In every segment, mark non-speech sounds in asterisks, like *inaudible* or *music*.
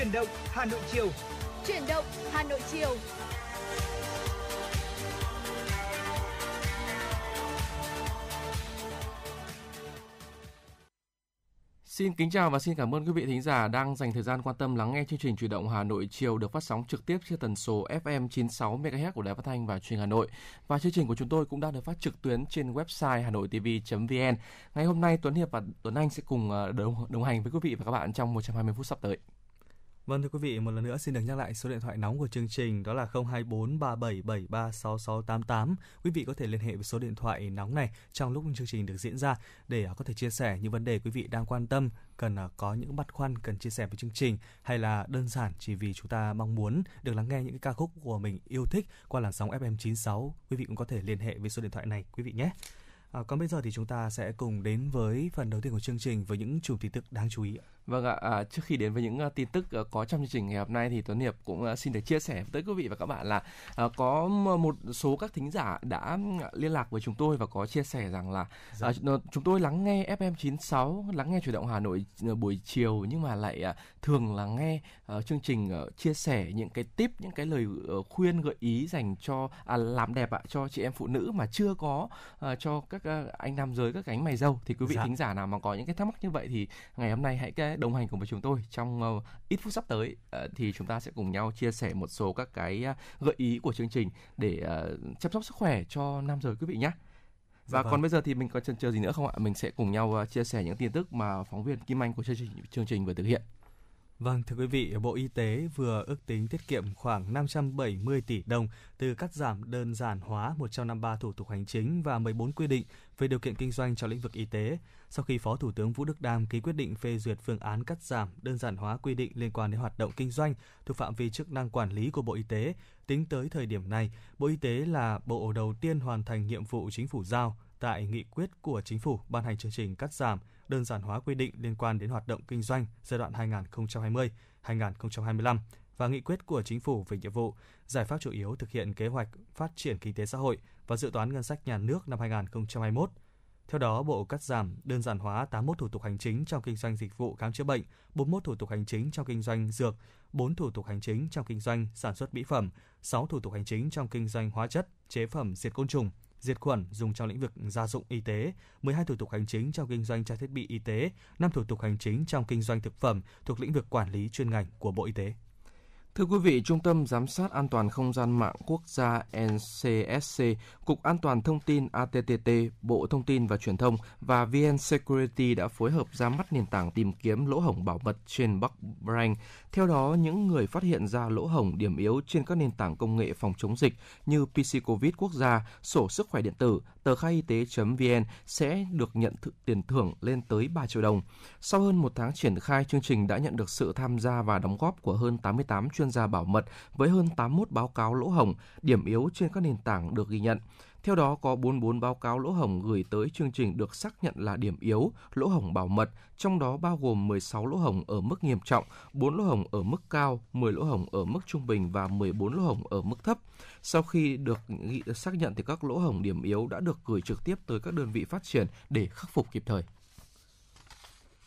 Chuyển động Hà Nội chiều. Chuyển động Hà Nội chiều. Xin kính chào và xin cảm ơn quý vị thính giả đang dành thời gian quan tâm lắng nghe chương trình Chủ động Hà Nội chiều được phát sóng trực tiếp trên tần số FM 96 MHz của Đài Phát thanh và Truyền hình Hà Nội. Và chương trình của chúng tôi cũng đang được phát trực tuyến trên website hanoitv.vn. Ngày hôm nay Tuấn Hiệp và Tuấn Anh sẽ cùng ờ, đồng, đồng hành với quý vị và các bạn trong 120 phút sắp tới. Vâng thưa quý vị, một lần nữa xin được nhắc lại số điện thoại nóng của chương trình đó là 024 3773 6688. Quý vị có thể liên hệ với số điện thoại nóng này trong lúc chương trình được diễn ra để à, có thể chia sẻ những vấn đề quý vị đang quan tâm, cần à, có những băn khoăn cần chia sẻ với chương trình hay là đơn giản chỉ vì chúng ta mong muốn được lắng nghe những cái ca khúc của mình yêu thích qua làn sóng FM 96. Quý vị cũng có thể liên hệ với số điện thoại này quý vị nhé. À, còn bây giờ thì chúng ta sẽ cùng đến với phần đầu tiên của chương trình với những chủ tin tức đáng chú ý. Vâng ạ, à, trước khi đến với những uh, tin tức uh, có trong chương trình ngày hôm nay thì Tuấn Hiệp cũng uh, xin được chia sẻ với quý vị và các bạn là uh, có một số các thính giả đã liên lạc với chúng tôi và có chia sẻ rằng là dạ. uh, chúng tôi lắng nghe FM 96, lắng nghe chuyển động Hà Nội uh, buổi chiều nhưng mà lại uh, thường là nghe uh, chương trình uh, chia sẻ những cái tip, những cái lời uh, khuyên gợi ý dành cho à, làm đẹp ạ cho chị em phụ nữ mà chưa có uh, cho các uh, anh nam giới các cánh mày râu thì quý vị dạ. thính giả nào mà có những cái thắc mắc như vậy thì ngày hôm nay hãy cái đồng hành cùng với chúng tôi trong uh, ít phút sắp tới uh, thì chúng ta sẽ cùng nhau chia sẻ một số các cái uh, gợi ý của chương trình để uh, chăm sóc sức khỏe cho nam giới quý vị nhé. Và dạ vâng. còn bây giờ thì mình có chần chờ gì nữa không ạ? Mình sẽ cùng nhau uh, chia sẻ những tin tức mà phóng viên Kim Anh của chương trình chương trình vừa thực hiện. Vâng, thưa quý vị, Bộ Y tế vừa ước tính tiết kiệm khoảng 570 tỷ đồng từ cắt giảm đơn giản hóa 153 thủ tục hành chính và 14 quy định về điều kiện kinh doanh trong lĩnh vực y tế. Sau khi Phó Thủ tướng Vũ Đức Đam ký quyết định phê duyệt phương án cắt giảm đơn giản hóa quy định liên quan đến hoạt động kinh doanh thuộc phạm vi chức năng quản lý của Bộ Y tế, tính tới thời điểm này, Bộ Y tế là bộ đầu tiên hoàn thành nhiệm vụ chính phủ giao tại nghị quyết của chính phủ ban hành chương trình cắt giảm đơn giản hóa quy định liên quan đến hoạt động kinh doanh giai đoạn 2020-2025 và nghị quyết của chính phủ về nhiệm vụ, giải pháp chủ yếu thực hiện kế hoạch phát triển kinh tế xã hội và dự toán ngân sách nhà nước năm 2021. Theo đó, Bộ cắt giảm đơn giản hóa 81 thủ tục hành chính trong kinh doanh dịch vụ khám chữa bệnh, 41 thủ tục hành chính trong kinh doanh dược, 4 thủ tục hành chính trong kinh doanh sản xuất mỹ phẩm, 6 thủ tục hành chính trong kinh doanh hóa chất, chế phẩm diệt côn trùng, diệt khuẩn dùng trong lĩnh vực gia dụng y tế, 12 thủ tục hành chính trong kinh doanh trang thiết bị y tế, 5 thủ tục hành chính trong kinh doanh thực phẩm thuộc lĩnh vực quản lý chuyên ngành của Bộ Y tế. Thưa quý vị, Trung tâm Giám sát An toàn Không gian mạng Quốc gia NCSC, Cục An toàn Thông tin ATTT, Bộ Thông tin và Truyền thông và VN Security đã phối hợp ra mắt nền tảng tìm kiếm lỗ hổng bảo mật trên Bắc Brand. Theo đó, những người phát hiện ra lỗ hổng điểm yếu trên các nền tảng công nghệ phòng chống dịch như PC COVID quốc gia, sổ sức khỏe điện tử, tờ khai y tế.vn sẽ được nhận th- tiền thưởng lên tới 3 triệu đồng. Sau hơn một tháng triển khai, chương trình đã nhận được sự tham gia và đóng góp của hơn 88 chuyên gia bảo mật với hơn 81 báo cáo lỗ hổng, điểm yếu trên các nền tảng được ghi nhận. Theo đó, có 44 báo cáo lỗ hổng gửi tới chương trình được xác nhận là điểm yếu, lỗ hổng bảo mật, trong đó bao gồm 16 lỗ hổng ở mức nghiêm trọng, 4 lỗ hổng ở mức cao, 10 lỗ hổng ở mức trung bình và 14 lỗ hổng ở mức thấp. Sau khi được xác nhận thì các lỗ hổng điểm yếu đã được gửi trực tiếp tới các đơn vị phát triển để khắc phục kịp thời.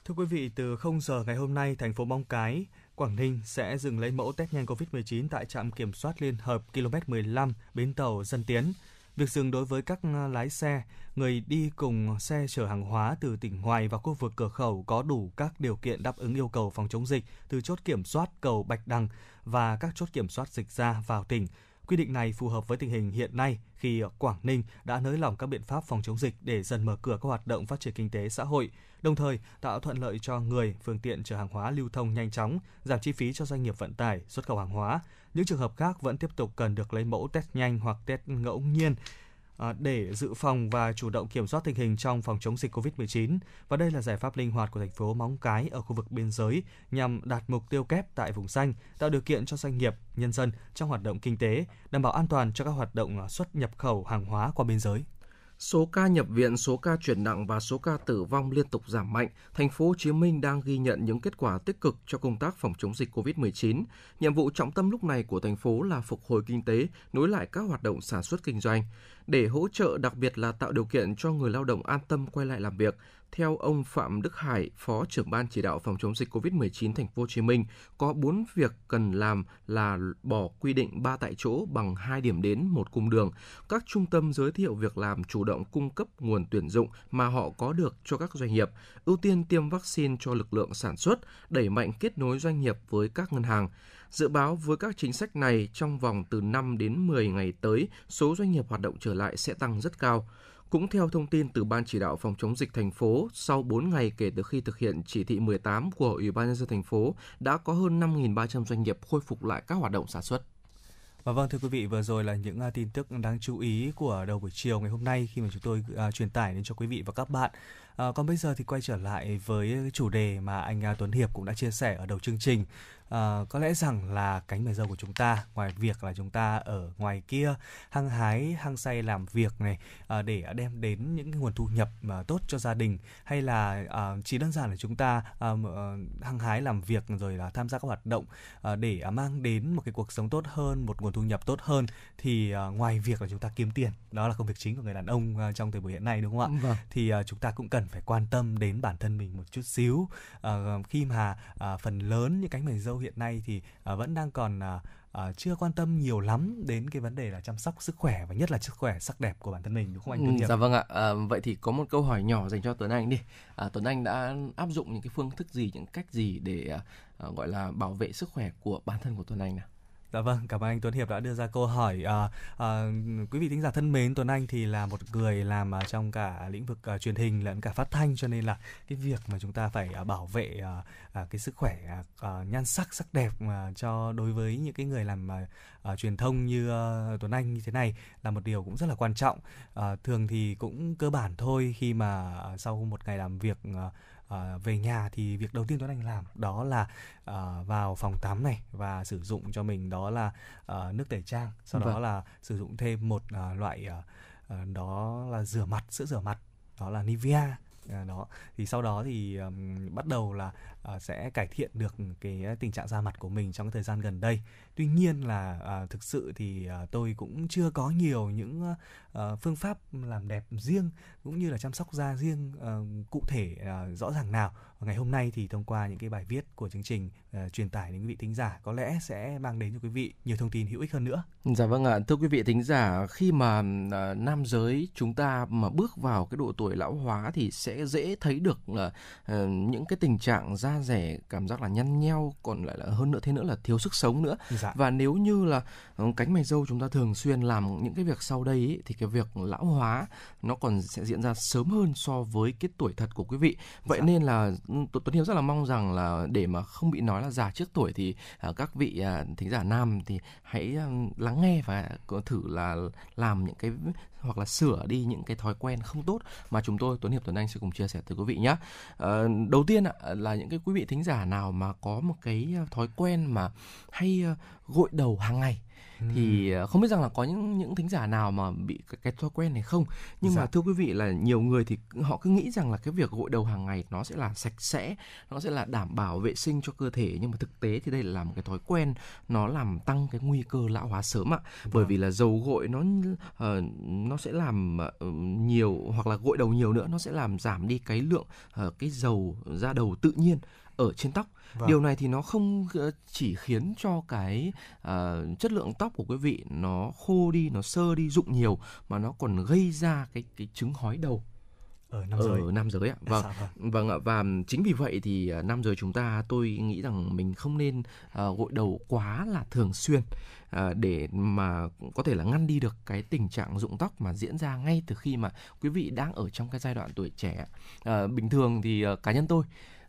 Thưa quý vị, từ 0 giờ ngày hôm nay, thành phố Móng Cái, Quảng Ninh sẽ dừng lấy mẫu test nhanh COVID-19 tại trạm kiểm soát liên hợp km 15 bến tàu Dân Tiến. Việc dừng đối với các ờ, lái xe, người đi cùng xe chở hàng hóa từ tỉnh ngoài vào khu vực cửa khẩu có đủ các điều kiện đáp ứng yêu cầu phòng chống dịch từ chốt kiểm soát cầu Bạch Đằng và các chốt kiểm soát dịch ra vào tỉnh. Quy định này phù hợp với tình hình hiện nay khi Quảng Ninh đã nới lỏng các biện pháp phòng chống dịch để dần mở cửa các hoạt động phát triển kinh tế xã hội, đồng thời tạo thuận lợi cho người, phương tiện chở hàng hóa lưu thông nhanh chóng, giảm chi phí cho doanh nghiệp vận tải, xuất khẩu hàng hóa. Những trường hợp khác vẫn tiếp tục cần được lấy mẫu test nhanh hoặc test ngẫu nhiên À, để dự phòng và chủ động kiểm soát tình hình trong phòng chống dịch COVID-19. Và đây là giải pháp linh hoạt của thành phố Móng Cái ở khu vực biên giới nhằm đạt mục tiêu kép tại vùng xanh, tạo điều kiện cho doanh nghiệp, nhân dân trong hoạt động kinh tế, đảm bảo an toàn cho các hoạt động à, xuất nhập khẩu hàng hóa qua biên giới. Số ca nhập viện, số ca chuyển nặng và số ca tử vong liên tục giảm mạnh. Thành phố Hồ Chí Minh đang ghi nhận những kết quả tích cực cho công tác phòng chống dịch COVID-19. Nhiệm vụ trọng tâm lúc này của thành phố là phục hồi kinh tế, nối lại các hoạt động sản xuất kinh doanh. để hỗ trợ đặc biệt là tạo điều kiện cho người lao động an tâm quay lại làm việc. Theo ông Phạm Đức Hải, Phó trưởng ban chỉ đạo phòng chống dịch COVID-19 thành phố Hồ Chí Minh, có 4 việc cần làm là bỏ quy định 3 tại chỗ bằng 2 điểm đến một cung đường. Các trung tâm giới thiệu việc làm chủ động cung cấp nguồn tuyển dụng mà họ có được cho các doanh nghiệp, ưu tiên tiêm vaccine cho lực lượng sản xuất, đẩy mạnh kết nối doanh nghiệp với các ngân hàng. Dự báo với các chính sách này trong vòng từ 5 đến 10 ngày tới, số doanh nghiệp hoạt động trở lại sẽ tăng rất cao. Cũng theo thông tin từ Ban chỉ đạo phòng chống dịch thành phố, sau 4 ngày kể từ khi thực hiện chỉ thị 18 của Ủy ban nhân dân thành phố, đã có hơn 5.300 doanh nghiệp khôi phục lại các hoạt động sản xuất. Và vâng thưa quý vị, vừa rồi là những à, tin tức đáng chú ý của đầu buổi chiều ngày hôm nay khi mà chúng tôi uh, truyền tải đến cho quý vị và các bạn. À, còn bây giờ thì quay trở lại với chủ đề mà anh uh, Tuấn Hiệp cũng đã chia sẻ ở đầu chương trình à, có lẽ rằng là cánh mày râu của chúng ta ngoài việc là chúng ta ở ngoài kia hăng hái hăng say làm việc này à, để đem đến những cái nguồn thu nhập mà tốt cho gia đình hay là à, chỉ đơn giản là chúng ta à, hăng hái làm việc rồi là tham gia các hoạt động à, để à, mang đến một cái cuộc sống tốt hơn một nguồn thu nhập tốt hơn thì à, ngoài việc là chúng ta kiếm tiền. Đó là công việc chính của người đàn ông à, trong thời buổi hiện nay đúng không ạ? Vâng. thì à, chúng ta cũng cần phải quan tâm đến bản thân mình một chút xíu. À, khi mà à, phần lớn những cánh mày râu hiện nay thì uh, vẫn đang còn uh, uh, chưa quan tâm nhiều lắm đến cái vấn đề là chăm sóc sức khỏe và nhất là sức khỏe sắc đẹp của bản thân mình đúng không anh Tuấn ừ, Dạ vâng ạ. À, vậy thì có một câu hỏi nhỏ dành cho Tuấn Anh đi. À, Tuấn Anh đã áp dụng những cái phương thức gì, những cách gì để uh, gọi là bảo vệ sức khỏe của bản thân của Tuấn Anh nào? Dạ vâng, cảm ơn anh Tuấn Hiệp đã đưa ra câu hỏi. À, à, quý vị thính giả thân mến, Tuấn Anh thì là một người làm uh, trong cả lĩnh vực uh, truyền hình lẫn cả phát thanh cho nên là cái việc mà chúng ta phải uh, bảo vệ uh, uh, cái sức khỏe uh, nhan sắc sắc đẹp mà cho đối với những cái người làm uh, uh, truyền thông như uh, Tuấn Anh như thế này là một điều cũng rất là quan trọng. Uh, thường thì cũng cơ bản thôi khi mà sau một ngày làm việc uh, à, về nhà thì việc đầu tiên Tuấn Anh làm đó là à, vào phòng tắm này và sử dụng cho mình đó là à, nước tẩy trang sau vâng. đó là sử dụng thêm một à, loại à, đó là rửa mặt sữa rửa mặt đó là Nivea à, đó thì sau đó thì um, bắt đầu là uh, sẽ cải thiện được cái ờ, tình trạng da mặt của mình trong cái thời gian gần đây. Tuy nhiên là uh, thực sự thì uh, tôi cũng chưa có nhiều những uh, phương pháp làm đẹp riêng cũng như là chăm sóc da riêng uh, cụ thể uh, rõ ràng nào. Ngày hôm nay thì thông qua những cái bài viết của chương trình uh, truyền tải đến quý vị thính giả có lẽ sẽ mang đến cho quý vị nhiều thông tin hữu ích hơn nữa. Dạ vâng ạ, thưa quý vị thính giả, khi mà uh, nam giới chúng ta mà bước vào cái độ tuổi lão hóa thì sẽ dễ thấy được uh, uh, những cái tình trạng da rẻ cảm giác là nhăn nheo, còn lại là hơn nữa thế nữa là thiếu sức sống nữa. Dạ. Và nếu như là uh, cánh mày râu chúng ta thường xuyên làm những cái việc sau đây ý, thì cái việc lão hóa nó còn sẽ diễn ra sớm hơn so với cái tuổi thật của quý vị. Vậy dạ. nên là Tuấn Hiếu rất là mong rằng là để mà không bị nói là già trước tuổi thì uh, các vị uh, thính giả nam thì hãy uh, lắng nghe và thử là làm những cái hoặc là sửa đi những cái thói quen không tốt mà chúng tôi, Tuấn Hiệp, Tuấn Anh sẽ cùng chia sẻ tới quý vị nhé. Ờ, đầu tiên là những cái quý vị thính giả nào mà có một cái ờ, thói quen mà hay ờ, gội đầu hàng ngày thì ờ, không biết rằng là có những những thính giả nào mà bị cái, cái thói quen này không? Nhưng dạ. mà thưa quý vị là nhiều người thì họ cứ nghĩ rằng là cái việc gội đầu hàng ngày nó sẽ là sạch sẽ nó sẽ là đảm bảo vệ sinh cho cơ thể. Nhưng mà thực tế thì đây là một cái thói quen nó làm tăng cái nguy cơ lão hóa sớm ạ. Vâng. bởi vì là dầu gội nó uh, nó sẽ làm uh, nhiều hoặc là gội đầu nhiều nữa nó sẽ làm giảm đi cái lượng uh, cái dầu da đầu tự nhiên ở trên tóc. Vâng. Điều này thì nó không ờ, chỉ khiến cho cái uh, chất lượng tóc của quý vị nó khô đi, nó sơ đi, rụng nhiều mà nó còn gây ra cái cái chứng hói đầu. Ở nam giới. Ở nam giới ạ. Vâng. vâng, vâng ạ. Và chính vì vậy thì ờ, nam giới chúng ta tôi nghĩ rằng mình không nên uh, gội đầu quá là thường xuyên uh, để mà có thể là ngăn đi được cái tình trạng rụng tóc mà diễn ra ngay từ khi mà quý vị đang ở trong cái giai đoạn tuổi trẻ uh, bình thường thì uh, cá nhân tôi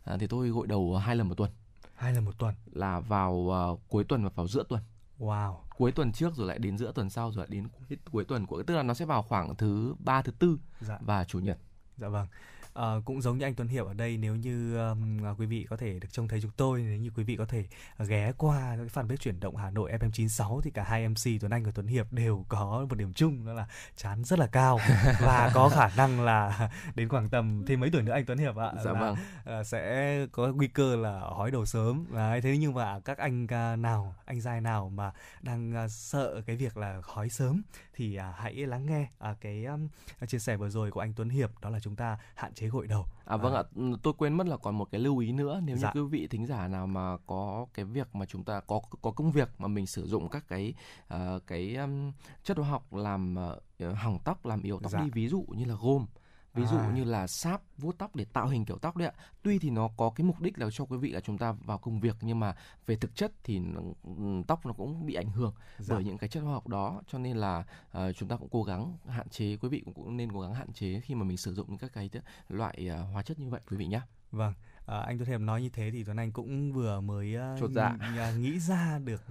à, thì tôi gội đầu hai lần một tuần. Hai lần một tuần? Là vào uh, cuối tuần và vào giữa tuần. Wow. Cuối tuần trước rồi lại đến giữa tuần sau rồi lại đến cuối, cuối tuần của tức là nó sẽ vào khoảng thứ ba thứ tư dạ. và chủ nhật. Dạ vâng à, cũng giống như anh Tuấn Hiệp ở đây nếu như um, quý vị có thể được trông thấy chúng tôi nếu như quý vị có thể ghé qua cái fanpage chuyển động Hà Nội FM96 thì cả hai MC Tuấn Anh và Tuấn Hiệp đều có một điểm chung đó là chán rất là cao và *laughs* có khả năng là *laughs* đến khoảng tầm thêm mấy tuổi nữa anh Tuấn Hiệp ạ dạ là, vâng. uh, sẽ có nguy cơ là hói đầu sớm Đấy, thế nhưng mà các anh uh, nào anh giai nào mà đang uh, sợ cái việc là hói sớm thì uh, hãy lắng nghe uh, cái um, chia sẻ vừa rồi của anh Tuấn Hiệp đó là chúng ta hạn chế gội đầu À vâng ạ, ừ, tôi quên mất là còn một cái lưu ý nữa nếu Dạ. như quý vị thính giả nào mà có cái việc mà chúng ta có có công việc mà mình sử dụng các cái ờ, cái um, chất hóa học làm ờ, hỏng tóc, làm yếu tóc Dạ. đi ví dụ như là gôm ví dụ À. như là sáp vuốt tóc để tạo hình kiểu tóc đấy ạ tuy thì nó có cái mục đích là cho quý vị là chúng ta vào công việc nhưng mà về thực chất thì nó, tóc nó cũng bị ảnh hưởng Dạ. bởi những cái chất hóa học đó cho nên là ờ, chúng ta cũng cố gắng hạn chế quý vị cũng, cũng nên cố gắng hạn chế khi mà mình sử dụng những các cái loại ờ, hóa chất như vậy quý vị nhé Vâng, à, anh Tuấn Hiệp nói như thế thì Tuấn Anh cũng vừa mới uh, Chột dạ. nghĩ ra được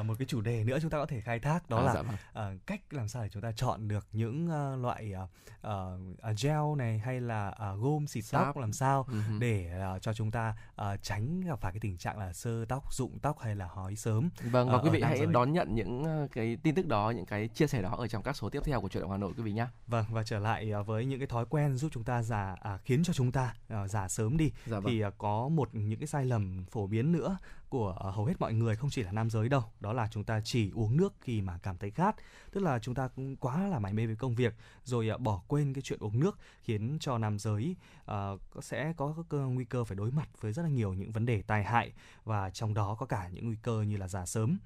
uh, một cái chủ đề nữa chúng ta có thể khai thác đó À, là dạ vâng. ờ, cách làm sao để chúng ta chọn được những ờ, loại ờ, ờ, gel này hay là ờ, gôm xịt tóc Sáp. làm sao hứ. để ờ, cho chúng ta ờ, tránh gặp phải cái tình trạng là sơ tóc, rụng tóc hay là hói sớm. Vâng và ờ, quý vị hãy giới. đón nhận những cái tin tức đó, những cái chia sẻ đó ở trong các số tiếp theo của Chuyển động Hà Nội quý vị nhé. Vâng và trở lại ờ, với những cái thói quen giúp chúng ta già à, khiến cho chúng ta ờ, già sớm đi Dạ vâng. thì à, có một những cái sai lầm phổ biến nữa của à, hầu hết mọi người không chỉ là nam giới đâu đó là chúng ta chỉ uống nước khi mà cảm thấy khát tức là chúng ta cũng quá là mải mê với công việc rồi à, bỏ quên cái chuyện uống nước khiến cho nam giới uh, sẽ có cơ nguy cơ phải đối mặt với rất là nhiều những vấn đề tai hại và trong đó có cả những nguy cơ như là già sớm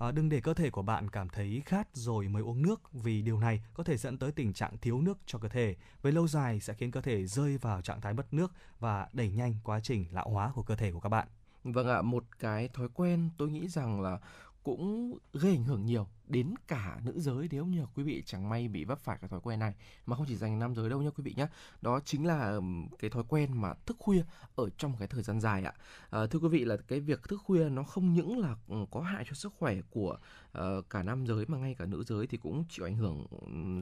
À, đừng để cơ thể của bạn cảm thấy khát rồi mới uống nước vì điều này có thể dẫn tới tình trạng thiếu nước cho cơ thể. Về lâu dài sẽ khiến cơ thể rơi vào trạng thái mất nước và đẩy nhanh quá trình lão hóa của cơ thể của các bạn. Vâng ạ, một cái thói quen tôi nghĩ rằng là cũng gây ảnh hưởng nhiều đến cả nữ giới nếu như quý vị chẳng may bị vấp phải cái thói quen này. Mà không chỉ dành nam giới đâu nhá quý vị nhé đó chính là cái thói quen mà thức khuya ở trong cái thời gian dài ạ. À, thưa quý vị là cái việc thức khuya nó không những là có hại cho sức khỏe của uh, cả nam giới mà ngay cả nữ giới thì cũng chịu ảnh hưởng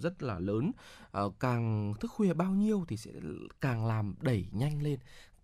rất là lớn. Uh, càng thức khuya bao nhiêu thì sẽ càng làm đẩy nhanh lên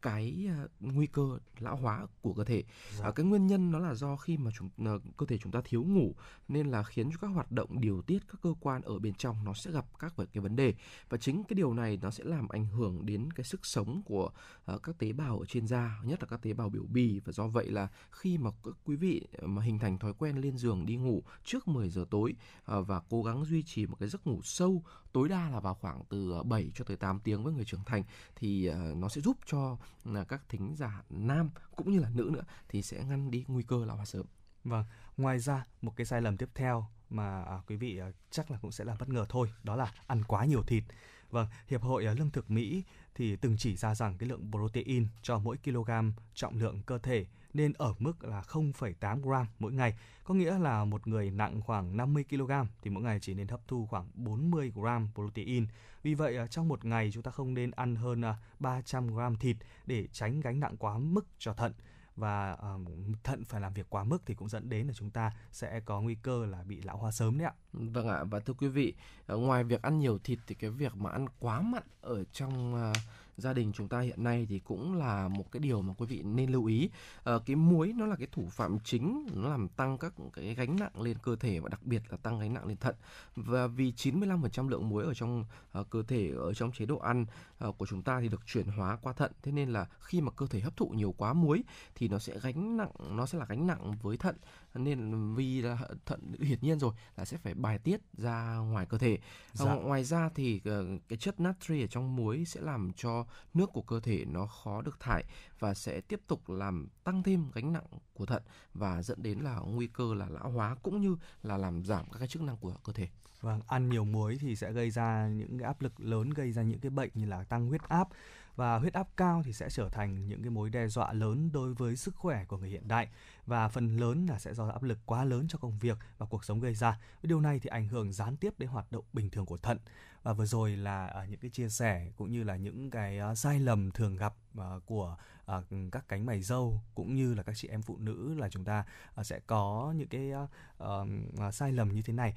cái ờ, nguy cơ lão hóa của cơ thể. Dạ. À, cái nguyên nhân nó là do khi mà chúng ờ, cơ thể chúng ta thiếu ngủ nên là khiến cho các hoạt động điều tiết các cơ quan ở bên trong nó sẽ gặp các cái vấn đề. Và chính cái điều này nó sẽ làm ảnh hưởng đến cái sức sống của ờ, các tế bào ở trên da nhất là các tế bào biểu bì. Và do vậy là khi mà các quý vị mà hình thành thói quen lên giường đi ngủ trước 10 giờ tối ờ, và cố gắng duy trì một cái giấc ngủ sâu tối đa là vào khoảng từ ờ, 7 cho tới 8 tiếng với người trưởng thành thì ờ, nó sẽ giúp cho ờ, các thính giả nam cũng như là nữ nữa thì sẽ ngăn đi nguy cơ lão hóa sớm. Vâng, ngoài ra một cái sai lầm tiếp theo mà à, quý vị à, chắc là cũng sẽ là bất ngờ thôi, đó là ăn quá nhiều thịt. Vâng, Hiệp hội à, Lương thực Mỹ thì từng chỉ ra rằng cái lượng protein cho mỗi kg trọng lượng cơ thể nên ở mức là 0,8 gram mỗi ngày. Có nghĩa là một người nặng khoảng 50 kg thì mỗi ngày chỉ nên hấp thu khoảng 40 gram protein. Vì vậy à, trong một ngày chúng ta không nên ăn hơn à, 300 gram thịt để tránh gánh nặng quá mức cho thận và uh, thận phải làm việc quá mức thì cũng dẫn đến là chúng ta sẽ có nguy cơ là bị lão hóa sớm đấy ạ. Vâng ạ và thưa quý vị, ngoài việc ăn nhiều thịt thì cái việc mà ăn quá mặn ở trong uh, gia đình chúng ta hiện nay thì cũng là một cái điều mà quý vị nên lưu ý. à, cái muối nó là cái thủ phạm chính nó làm tăng các cái gánh nặng lên cơ thể và đặc biệt là tăng gánh nặng lên thận. Và vì 95% lượng muối ở trong uh, cơ thể ở trong chế độ ăn của chúng ta thì được chuyển hóa qua thận. Thế nên là khi mà cơ thể hấp thụ nhiều quá muối thì nó sẽ gánh nặng nó sẽ là gánh nặng với thận nên vì là thận hiển nhiên rồi là sẽ phải bài tiết ra ngoài cơ thể. Dạ. Ờ, ngoài ra thì ờ, cái chất natri ở trong muối sẽ làm cho nước của cơ thể nó khó được thải và sẽ tiếp tục làm tăng thêm gánh nặng của thận và dẫn đến là nguy cơ là lão hóa cũng như là làm giảm các cái chức năng của cơ thể. Vâng, ăn nhiều muối thì sẽ gây ra những cái áp lực lớn, gây ra những cái bệnh như là tăng huyết áp. Và huyết áp cao thì sẽ trở thành những cái mối đe dọa lớn đối với sức khỏe của người hiện đại. Và phần lớn là sẽ do áp lực quá lớn cho công việc và cuộc sống gây ra. Điều này thì ảnh hưởng gián tiếp đến hoạt động bình thường của thận. Và vừa rồi là à, những cái chia sẻ cũng như là những cái à, sai lầm thường gặp à, của Ờ, các cánh mày dâu cũng như là các chị em phụ nữ là chúng ta ờ, sẽ có những cái ờ, sai lầm như thế này.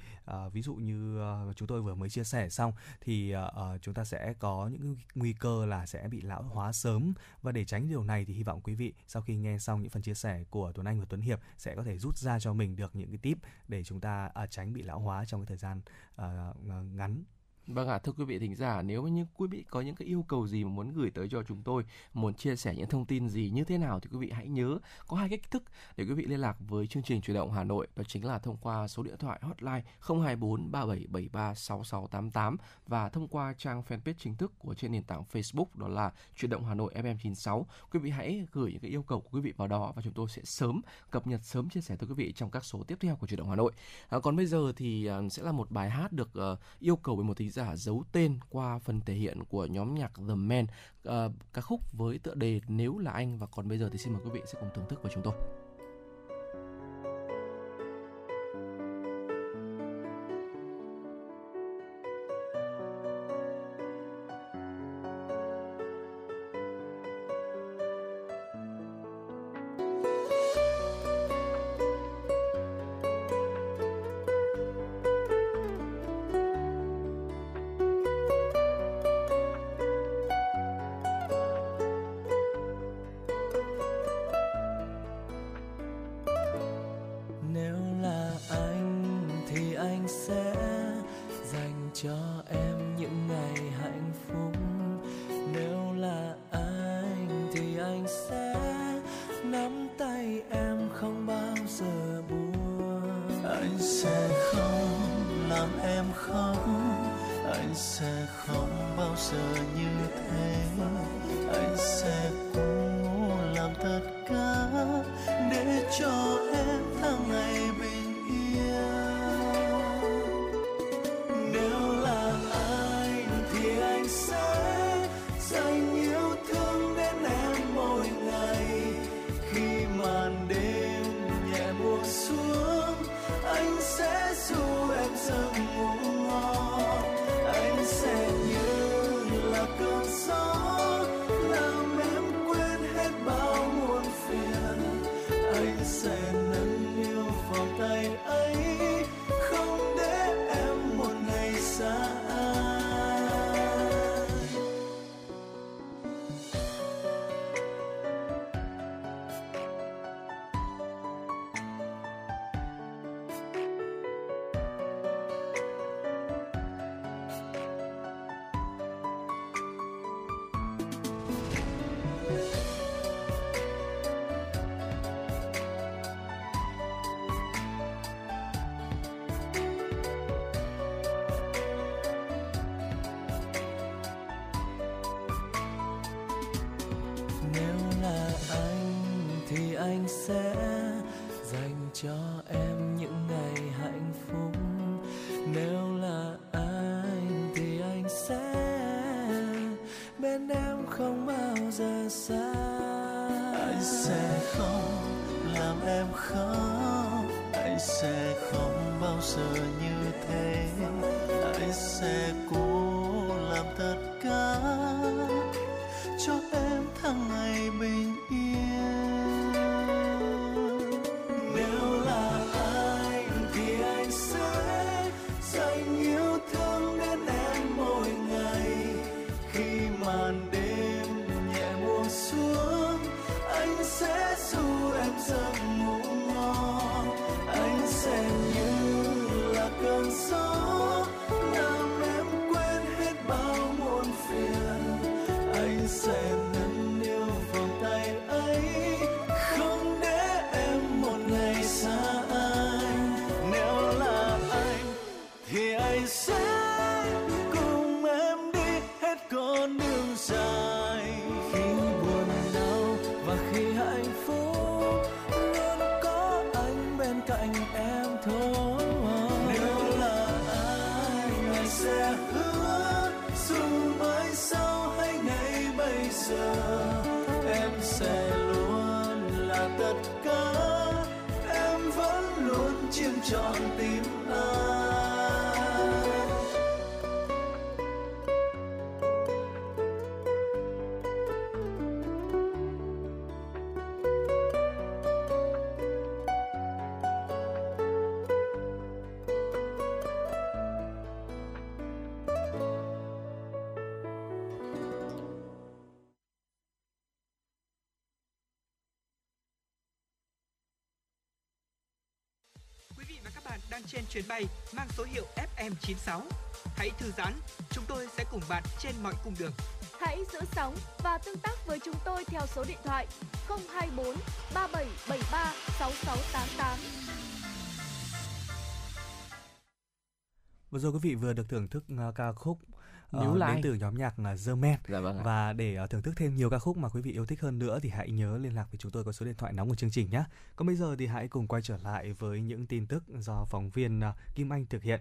Ví dụ như chúng tôi vừa mới chia sẻ xong thì chúng ta sẽ có những nguy cơ là sẽ bị lão hóa sớm. Và để tránh điều này thì hy vọng quý vị sau khi nghe xong những phần chia sẻ của Tuấn Anh và Tuấn Hiệp sẽ có thể rút ra cho mình được những cái tip để chúng ta tránh bị lão hóa trong cái thời gian ngắn. Vâng ạ, à, thưa quý vị thính giả, nếu như quý vị có những cái yêu cầu gì mà muốn gửi tới cho chúng tôi, muốn chia sẻ những thông tin gì như thế nào thì quý vị hãy nhớ có hai cách thức để quý vị liên lạc với chương trình Chuyển động Hà Nội, đó chính là thông qua số điện thoại hotline 024 3773 6688 và thông qua trang fanpage chính thức của trên nền tảng Facebook đó là Chuyển động Hà Nội FM96. Quý vị hãy gửi những cái yêu cầu của quý vị vào đó và chúng tôi sẽ sớm cập nhật sớm chia sẻ tới quý vị trong các số tiếp theo của Chuyển động Hà Nội. À, còn bây giờ thì à, sẽ là một bài hát được uh, yêu cầu bởi một thính giả giả giấu tên qua phần thể hiện của nhóm nhạc The Man, uh, ca khúc với tựa đề Nếu là anh và còn bây giờ thì xin mời quý vị sẽ cùng thưởng thức với chúng tôi. Trên chuyến bay mang số hiệu FM96. Hãy thư giãn, chúng tôi sẽ cùng bạn trên mọi cung đường. Hãy giữ sóng và tương tác với chúng tôi theo số điện thoại 024 3773 6688. Vừa rồi quý vị vừa được thưởng thức uh, ca khúc Níu uh, lại. đến từ nhóm nhạc uh, The Men. Dạ vâng. Và để uh, thưởng thức thêm nhiều ca khúc mà quý vị yêu thích hơn nữa thì hãy nhớ liên lạc với chúng tôi qua số điện thoại nóng của chương trình nhé. Còn bây giờ thì hãy cùng quay trở lại với những tin tức do phóng viên uh, Kim Anh thực hiện.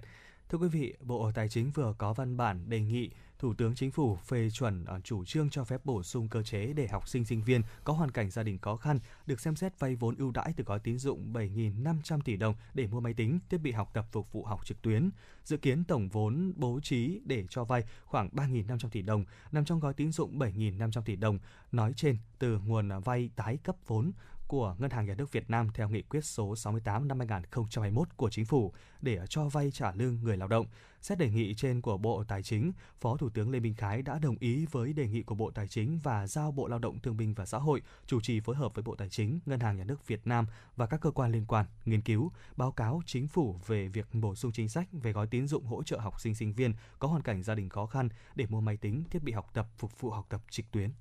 Thưa quý vị, Bộ Tài chính vừa có văn bản đề nghị Thủ tướng Chính phủ phê chuẩn à, chủ trương cho phép bổ sung cơ chế để học sinh sinh viên có hoàn cảnh gia đình khó khăn được xem xét vay vốn ưu đãi từ gói tín dụng 7.500 tỷ đồng để mua máy tính, thiết bị học tập phục vụ học trực tuyến. Dự kiến tổng vốn bố trí để cho vay khoảng 3.500 tỷ đồng, nằm trong gói tín dụng 7.500 tỷ đồng, nói trên từ nguồn à, vay tái cấp vốn của Ngân hàng Nhà nước Việt Nam theo nghị quyết số 68 năm 2021 của Chính phủ để cho vay trả lương người lao động. Xét đề nghị trên của Bộ Tài chính, Phó Thủ tướng Lê Minh Khái đã đồng ý với đề nghị của Bộ Tài chính và giao Bộ Lao động Thương binh và Xã hội chủ trì phối hợp với Bộ Tài chính, Ngân hàng Nhà nước Việt Nam và các cơ quan liên quan nghiên cứu, báo cáo chính phủ về việc bổ sung chính sách về gói tín dụng hỗ trợ học sinh sinh viên có hoàn cảnh gia đình khó khăn để mua máy tính, thiết bị học tập phục vụ học tập trực tuyến.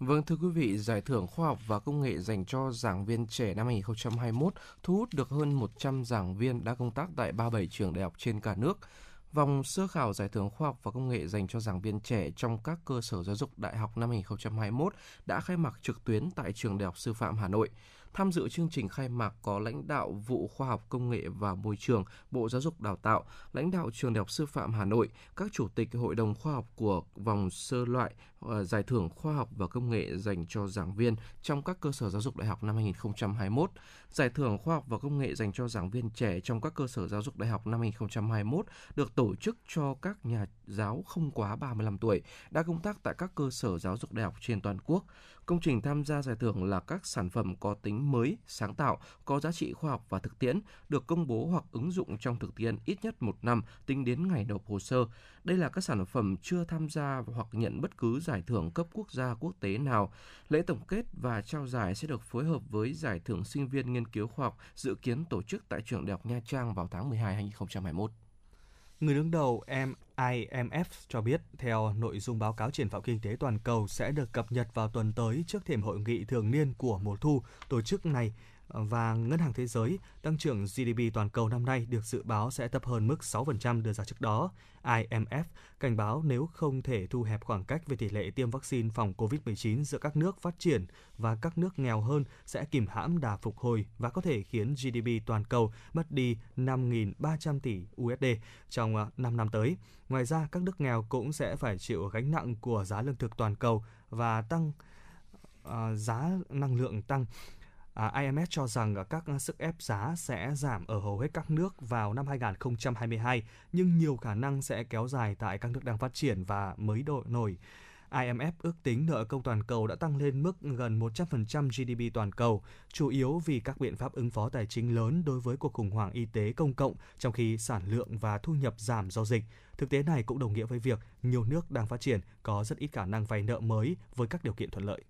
Vâng thưa quý vị, Giải thưởng Khoa học và Công nghệ dành cho giảng viên trẻ năm 2021 thu hút được hơn 100 giảng viên đã công tác tại 37 trường đại học trên cả nước. Vòng sơ khảo Giải thưởng Khoa học và Công nghệ dành cho giảng viên trẻ trong các cơ sở giáo dục đại học năm 2021 đã khai mạc trực tuyến tại Trường Đại học Sư phạm Hà Nội. Tham dự chương trình khai mạc có lãnh đạo vụ Khoa học Công nghệ và Môi trường, Bộ Giáo dục Đào tạo, lãnh đạo Trường Đại học Sư phạm Hà Nội, các chủ tịch Hội đồng khoa học của vòng sơ loại Ờ, giải thưởng Khoa học và Công nghệ dành cho giảng viên trong các cơ sở giáo dục đại học năm 2021, Giải thưởng Khoa học và Công nghệ dành cho giảng viên trẻ trong các cơ sở giáo dục đại học năm 2021 được tổ chức cho các nhà giáo không quá 35 tuổi đã công tác tại các cơ sở giáo dục đại học trên toàn quốc. Công trình tham gia giải thưởng là các sản phẩm có tính mới, sáng tạo, có giá trị khoa học và thực tiễn, được công bố hoặc ứng dụng trong thực tiễn ít nhất một năm tính đến ngày nộp hồ sơ. Đây là các sản phẩm chưa tham gia hoặc nhận bất cứ giải thưởng cấp quốc gia, quốc tế nào. Lễ tổng kết và trao giải sẽ được phối hợp với giải thưởng sinh viên nghiên cứu khoa học dự kiến tổ chức tại trường Đại học Nha Trang vào tháng 12 2021. Người đứng đầu IMF cho biết, theo nội dung báo cáo triển vọng kinh tế toàn cầu sẽ được cập nhật vào tuần tới trước thềm hội nghị thường niên của mùa thu. Tổ chức này và Ngân hàng Thế giới, tăng trưởng GDP toàn cầu năm nay được dự báo sẽ thấp hơn mức 6% đưa ra trước đó. IMF cảnh báo nếu không thể thu hẹp khoảng cách về tỷ lệ tiêm vaccine phòng COVID-19 giữa các nước phát triển và các nước nghèo hơn sẽ kìm hãm đà phục hồi và có thể khiến GDP toàn cầu mất đi 5.300 tỷ USD trong à, 5 năm tới. Ngoài ra, các nước nghèo cũng sẽ phải chịu gánh nặng của giá lương thực toàn cầu và tăng uh, giá năng lượng tăng À, IMF cho rằng à, các sức ép giá sẽ giảm ở hầu hết các nước vào năm 2022, nhưng nhiều khả năng sẽ kéo dài tại các nước đang phát triển và mới đội nổi. IMF ước tính nợ công toàn cầu đã tăng lên mức gần 100% GDP toàn cầu, chủ yếu vì các biện pháp ứng phó tài chính lớn đối với cuộc khủng hoảng y tế công cộng, trong khi sản lượng và thu nhập giảm do dịch. Thực tế này cũng đồng nghĩa với việc nhiều nước đang phát triển có rất ít khả năng vay nợ mới với các điều kiện thuận lợi.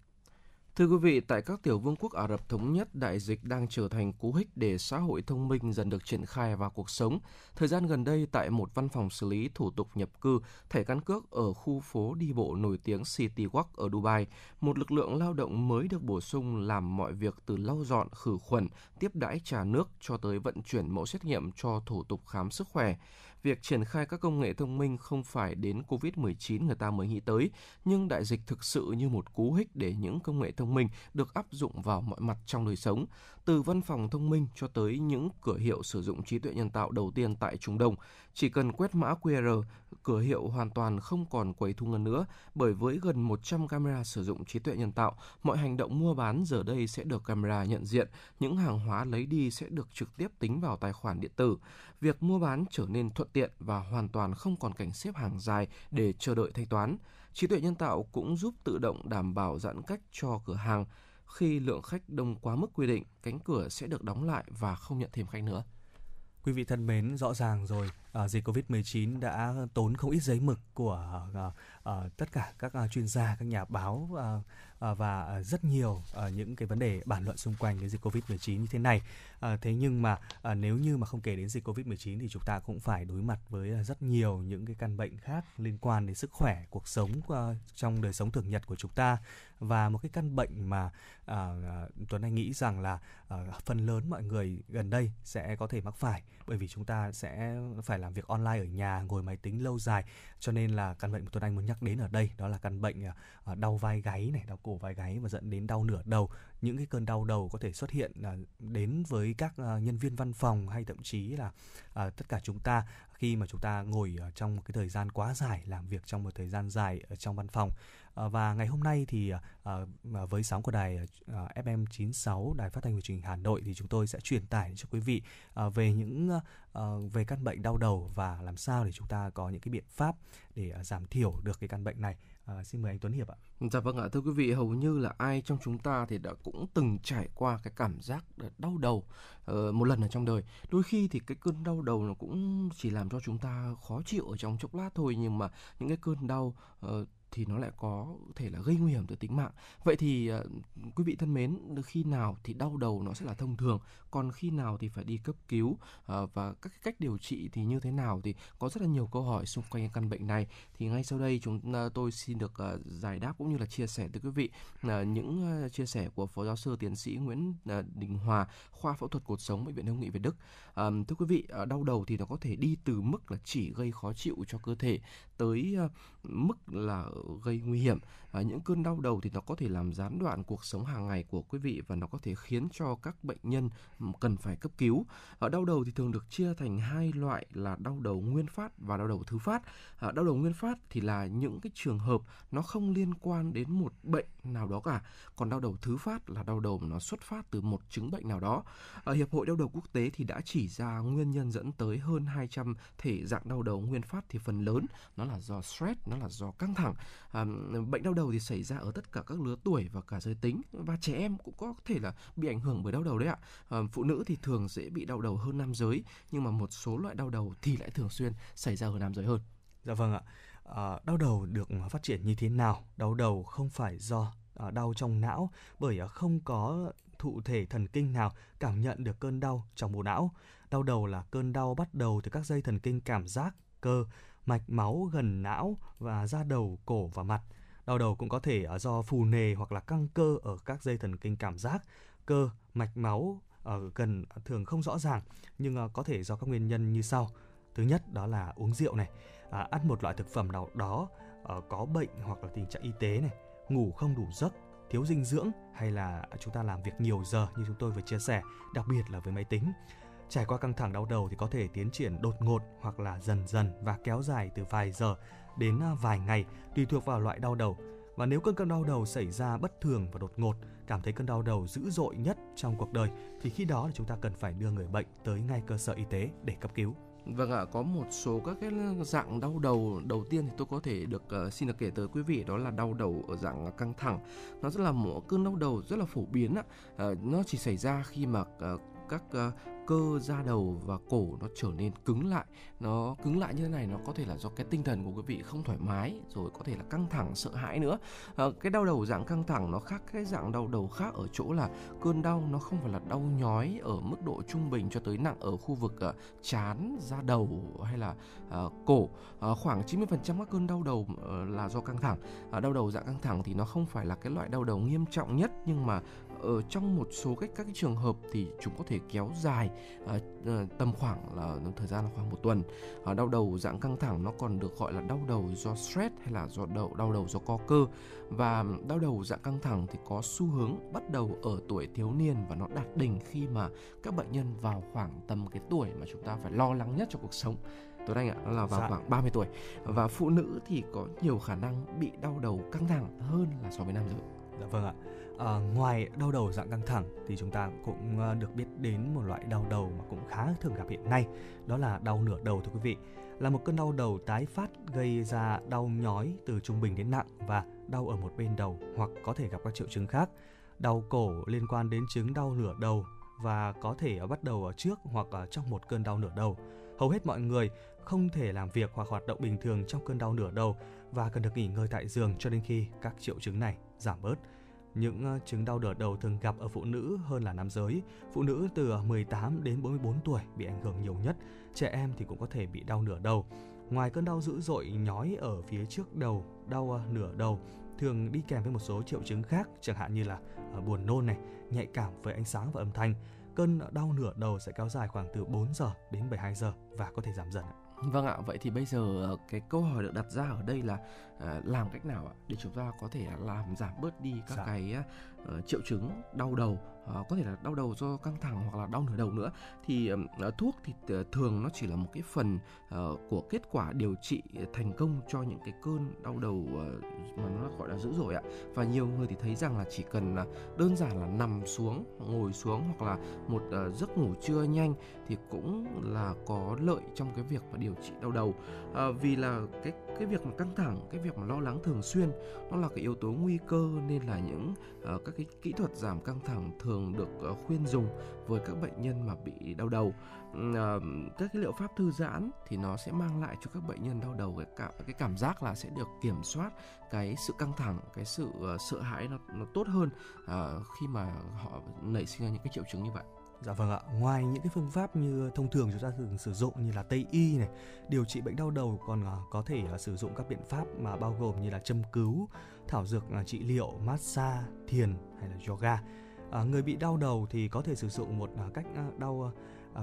Thưa quý vị, tại các tiểu vương quốc Ả Rập Thống Nhất, đại dịch đang trở thành cú hích để xã hội thông minh dần được triển khai vào cuộc sống. Thời gian gần đây, tại một văn phòng xử lý thủ tục nhập cư, thẻ căn cước ở khu phố đi bộ nổi tiếng City Walk ở Dubai, một lực lượng lao động mới được bổ sung làm mọi việc từ lau dọn, khử khuẩn, tiếp đãi trà nước cho tới vận chuyển mẫu xét nghiệm cho thủ tục khám sức khỏe việc triển khai các công nghệ thông minh không phải đến COVID-19 người ta mới nghĩ tới, nhưng đại dịch thực sự như một cú hích để những công nghệ thông minh được áp dụng vào mọi mặt trong đời sống, từ văn phòng thông minh cho tới những cửa hiệu sử dụng trí tuệ nhân tạo đầu tiên tại Trung Đông. Chỉ cần quét mã QR, cửa hiệu hoàn toàn không còn quầy thu ngân nữa, bởi với gần 100 camera sử dụng trí tuệ nhân tạo, mọi hành động mua bán giờ đây sẽ được camera nhận diện, những hàng hóa lấy đi sẽ được trực tiếp tính vào tài khoản điện tử. Việc mua bán trở nên thuận tiện và hoàn toàn không còn cảnh xếp hàng dài để chờ đợi thanh toán. Trí tuệ nhân tạo cũng giúp tự động đảm bảo giãn cách cho cửa hàng. Khi lượng khách đông quá mức quy định, cánh cửa sẽ được đóng lại và không nhận thêm khách nữa. Quý vị thân mến, rõ ràng rồi, uh, dịch Covid-19 đã tốn không ít giấy mực của uh, uh, tất cả các uh, chuyên gia, các nhà báo uh, uh, và rất nhiều uh, những cái vấn đề bàn luận xung quanh cái dịch Covid-19 như thế này. Uh, thế nhưng mà uh, nếu như mà không kể đến dịch Covid-19 thì chúng ta cũng phải đối mặt với rất nhiều những cái căn bệnh khác liên quan đến sức khỏe, cuộc sống uh, trong đời sống thường nhật của chúng ta và một cái căn bệnh mà uh, Tuấn Anh nghĩ rằng là uh, phần lớn mọi người gần đây sẽ có thể mắc phải bởi vì chúng ta sẽ phải làm việc online ở nhà, ngồi máy tính lâu dài. Cho nên là căn bệnh mà Tuấn Anh muốn nhắc đến ở đây, đó là căn bệnh à, à, đau vai gáy này, đau cổ vai gáy và dẫn đến đau nửa đầu. Những cái cơn đau đầu có thể xuất hiện à, đến với các nhân viên văn phòng hay thậm chí là tất cả chúng ta khi mà chúng ta ngồi trong một cái thời gian quá dài, làm việc trong một thời gian dài ở trong văn phòng. Ờ, và ngày hôm nay thì ờ, ờ, với sóng của đài FM 96 đài phát thanh và truyền hình Hà Nội thì chúng tôi sẽ truyền tải cho quý vị về những về căn bệnh đau đầu và làm sao để chúng ta có những cái biện pháp để giảm thiểu được cái căn bệnh này. À, xin mời anh Tuấn Hiệp ạ. Dạ vâng ạ, thưa quý vị, hầu như là ai trong chúng ta thì đã cũng từng trải qua cái cảm giác đau đầu uh, một lần ở trong đời. Đôi khi thì cái cơn đau đầu nó cũng chỉ làm cho chúng ta khó chịu ở trong chốc lát thôi nhưng mà những cái cơn đau uh, thì nó lại có thể là gây nguy hiểm tới tính mạng. Vậy thì ờ, quý vị thân mến, khi nào thì đau đầu nó sẽ là thông thường, còn khi nào thì phải đi cấp cứu ờ, và các cách điều trị thì như thế nào thì có rất là nhiều câu hỏi xung quanh căn bệnh này. Thì ngay sau đây chúng ờ, tôi xin được giải đáp cũng như là chia sẻ tới quý vị những chia sẻ của phó giáo sư tiến sĩ Nguyễn Đình Hòa, khoa phẫu thuật cột sống bệnh viện hữu nghị Việt Đức. Thưa quý vị, đau đầu thì nó có thể đi từ mức là chỉ gây khó chịu cho cơ thể tới mức là gây nguy hiểm. À, những cơn đau đầu thì nó có thể làm gián đoạn cuộc sống hàng ngày của quý vị và nó có thể khiến cho các bệnh nhân cần phải cấp cứu. À, đau đầu thì thường được chia thành hai loại là đau đầu nguyên phát và đau đầu thứ phát. À, đau đầu nguyên phát thì là những cái trường hợp nó không liên quan đến một bệnh nào đó cả. Còn đau đầu thứ phát là đau đầu nó xuất phát từ một chứng bệnh nào đó. À, Hiệp hội đau đầu quốc tế thì đã chỉ ra nguyên nhân dẫn tới hơn 200 thể dạng đau đầu nguyên phát thì phần lớn nó là do stress, nó là do căng thẳng. À, bệnh đau đầu thì xảy ra ở tất cả các lứa tuổi và cả giới tính và trẻ em cũng có thể là bị ảnh hưởng bởi đau đầu đấy ạ. À, phụ nữ thì thường dễ bị đau đầu hơn nam giới nhưng mà một số loại đau đầu thì lại thường xuyên xảy ra ở nam giới hơn. Dạ vâng ạ. À, đau đầu được phát triển như thế nào? Đau đầu không phải do à, đau trong não bởi à, không có thụ thể thần kinh nào cảm nhận được cơn đau trong bộ não. Đau đầu là cơn đau bắt đầu từ các dây thần kinh cảm giác, cơ, mạch máu gần não và da đầu, cổ và mặt. Đau đầu cũng có thể do phù nề hoặc là căng cơ ở các dây thần kinh cảm giác, cơ, mạch máu ở gần thường không rõ ràng nhưng ờ, có thể do các nguyên nhân như sau. Thứ nhất đó là uống rượu này, à, ăn một loại thực phẩm nào đó à, có bệnh hoặc là tình trạng y tế này, ngủ không đủ giấc, thiếu dinh dưỡng hay là chúng ta làm việc nhiều giờ như chúng tôi vừa chia sẻ, đặc biệt là với máy tính. Trải qua căng thẳng đau đầu thì có thể tiến triển đột ngột hoặc là dần dần và kéo dài từ vài giờ đến à, vài ngày tùy thuộc vào loại đau đầu. Và nếu cơn cơn đau đầu xảy ra bất thường và đột ngột, cảm thấy cơn đau đầu dữ dội nhất trong cuộc đời thì khi đó là chúng ta cần phải đưa người bệnh tới ngay cơ sở y tế để cấp cứu. Vâng ạ, có một số các cái dạng đau đầu đầu tiên thì tôi có thể được uh, xin được kể tới quý vị đó là đau đầu ở dạng căng thẳng. Nó rất là một cơn đau đầu rất là phổ biến ạ. Uh, nó chỉ xảy ra khi mà uh, các uh, cơ da đầu và cổ nó trở nên cứng lại. Nó cứng lại như thế này nó có thể là do cái tinh thần của quý vị không thoải mái rồi có thể là căng thẳng sợ hãi nữa. À, cái đau đầu dạng căng thẳng nó khác cái dạng đau đầu khác ở chỗ là cơn đau nó không phải là đau nhói ở mức độ trung bình cho tới nặng ở khu vực uh, chán da đầu hay là uh, cổ. Uh, khoảng 90% các cơn đau đầu uh, là do căng thẳng. Uh, đau đầu dạng căng thẳng thì nó không phải là cái loại đau đầu nghiêm trọng nhất nhưng mà ở trong một số các cái trường hợp thì chúng có thể kéo dài à, à, tầm khoảng là thời gian là khoảng một tuần à, đau đầu dạng căng thẳng nó còn được gọi là đau đầu do stress hay là do đầu đau đầu do co cơ và đau đầu dạng căng thẳng thì có xu hướng bắt đầu ở tuổi thiếu niên và nó đạt đỉnh khi mà các bệnh nhân vào khoảng tầm cái tuổi mà chúng ta phải lo lắng nhất cho cuộc sống Tuấn Anh ạ, đó là vào dạ. khoảng 30 tuổi và phụ nữ thì có nhiều khả năng bị đau đầu căng thẳng hơn là so với nam giới. Dạ vâng ạ. À, ngoài đau đầu dạng căng thẳng thì chúng ta cũng ờ, được biết đến một loại đau đầu mà cũng khá thường gặp hiện nay, đó là đau nửa đầu thưa quý vị. Là một cơn đau đầu tái phát gây ra đau nhói từ trung bình đến nặng và đau ở một bên đầu hoặc có thể gặp các triệu chứng khác. Đau cổ liên quan đến chứng đau nửa đầu và có thể bắt đầu ở trước hoặc ở trong một cơn đau nửa đầu. Hầu hết mọi người không thể làm việc hoặc hoạt động bình thường trong cơn đau nửa đầu và cần được nghỉ ngơi tại giường cho đến khi các triệu chứng này giảm bớt. Những ờ, chứng đau nửa đầu thường gặp ở phụ nữ hơn là nam giới. Phụ nữ từ ờ, 18 đến 44 tuổi bị ảnh hưởng nhiều nhất. Trẻ em thì cũng có thể bị đau nửa đầu. Ngoài cơn đau dữ dội nhói ở phía trước đầu, đau ờ, nửa đầu thường đi kèm với một số triệu chứng khác, chẳng hạn như là buồn nôn này, nhạy cảm với ánh sáng và âm thanh. Cơn đau nửa đầu sẽ kéo dài khoảng từ 4 giờ đến 72 giờ và có thể giảm dần. Vâng ạ, vậy thì bây giờ cái câu hỏi được đặt ra ở đây là uh, làm cách nào ạ để chúng ta có thể làm giảm bớt đi các dạ. cái uh, triệu chứng đau đầu Ờ, có thể là đau đầu do căng thẳng hoặc là đau nửa đầu nữa. Thì ờ, thuốc thì ờ, thường nó chỉ là một cái phần của kết quả điều trị thành công cho những cái cơn đau đầu mà nó gọi là dữ dội ạ. Và nhiều người thì thấy rằng là chỉ cần là đơn giản là nằm xuống, ngồi xuống hoặc là một giấc ngủ trưa nhanh thì cũng là có lợi trong cái việc mà điều trị đau đầu. Vì là cái cái việc mà căng thẳng cái việc mà lo lắng thường xuyên nó là cái yếu tố nguy cơ nên là những uh, các cái kỹ thuật giảm căng thẳng thường được uh, khuyên dùng với các bệnh nhân mà bị đau đầu. Uh, các cái liệu pháp thư giãn thì nó sẽ mang lại cho các bệnh nhân đau đầu cái cảm cái cảm giác là sẽ được kiểm soát cái sự căng thẳng cái sự uh, sợ hãi nó nó tốt hơn uh, khi mà họ nảy sinh ra những cái triệu chứng như vậy. Dạ vâng ạ, ngoài những cái phương pháp như thông thường chúng ta thường sử dụng như là Tây y này, điều trị bệnh đau đầu còn à, có thể à, sử dụng các biện pháp mà bao gồm như là châm cứu, thảo dược à, trị liệu, massage, thiền hay là yoga. À, người bị đau đầu thì có thể sử dụng một cách đau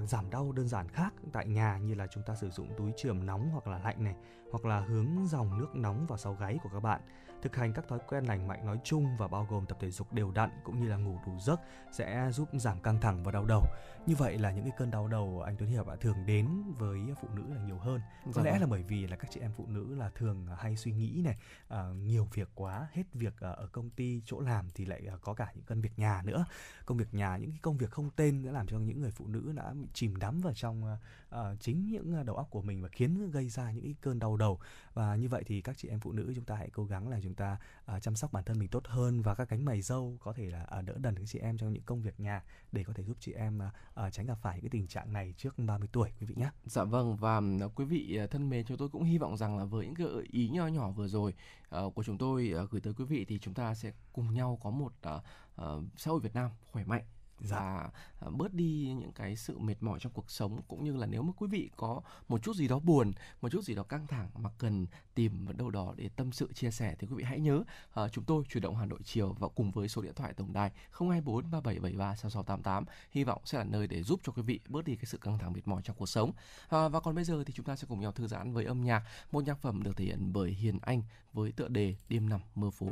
giảm đau đơn giản khác tại nhà như là chúng ta sử dụng túi chườm nóng hoặc là lạnh này, hoặc là hướng dòng nước nóng vào sau gáy của các bạn Thực hành các thói quen lành mạnh nói chung và bao gồm tập thể dục đều đặn cũng như là ngủ đủ giấc sẽ giúp giảm căng thẳng và đau đầu. Như vậy là những cái cơn đau đầu anh Tuấn Hiệp ạ thường đến với phụ nữ là nhiều hơn. Có vâng. lẽ là bởi vì là các chị em phụ nữ là thường hay suy nghĩ này, uh, nhiều việc quá, hết việc uh, ở công ty chỗ làm thì lại uh, có cả những công việc nhà nữa. Công việc nhà những cái công việc không tên đã làm cho những người phụ nữ đã bị chìm đắm vào trong uh, chính những ờ, đầu óc của mình và khiến gây ra những cái cơn đau đầu. Và như vậy thì các chị em phụ nữ chúng ta hãy cố gắng là chúng ta uh, chăm sóc bản thân mình tốt hơn và các cánh mày dâu có thể là uh, đỡ đần các chị em trong những công việc nhà để có thể giúp chị em uh, tránh gặp phải những cái tình trạng này trước 30 tuổi quý vị nhé. Dạ vâng và uh, quý vị thân mến chúng tôi cũng hy vọng rằng là với những gợi ý nho nhỏ vừa rồi uh, của chúng tôi uh, gửi tới quý vị thì chúng ta sẽ cùng nhau có một uh, uh, xã hội Việt Nam khỏe mạnh. Dạ. và à, bớt đi những cái sự mệt mỏi trong cuộc sống cũng như là nếu mà quý vị có một chút gì đó buồn một chút gì đó căng thẳng mà cần tìm đâu đó để tâm sự chia sẻ thì quý vị hãy nhớ uh, chúng tôi chủ động Hà Nội chiều và cùng với số điện thoại tổng đài 024 3773 6688 hy vọng sẽ là nơi để giúp cho quý vị bớt đi cái sự căng thẳng mệt mỏi trong cuộc sống. Uh, và còn bây giờ thì chúng ta sẽ cùng nhau thư giãn với âm nhạc một nhạc phẩm được thể hiện bởi Hiền Anh với tựa đề đêm nằm mơ phố.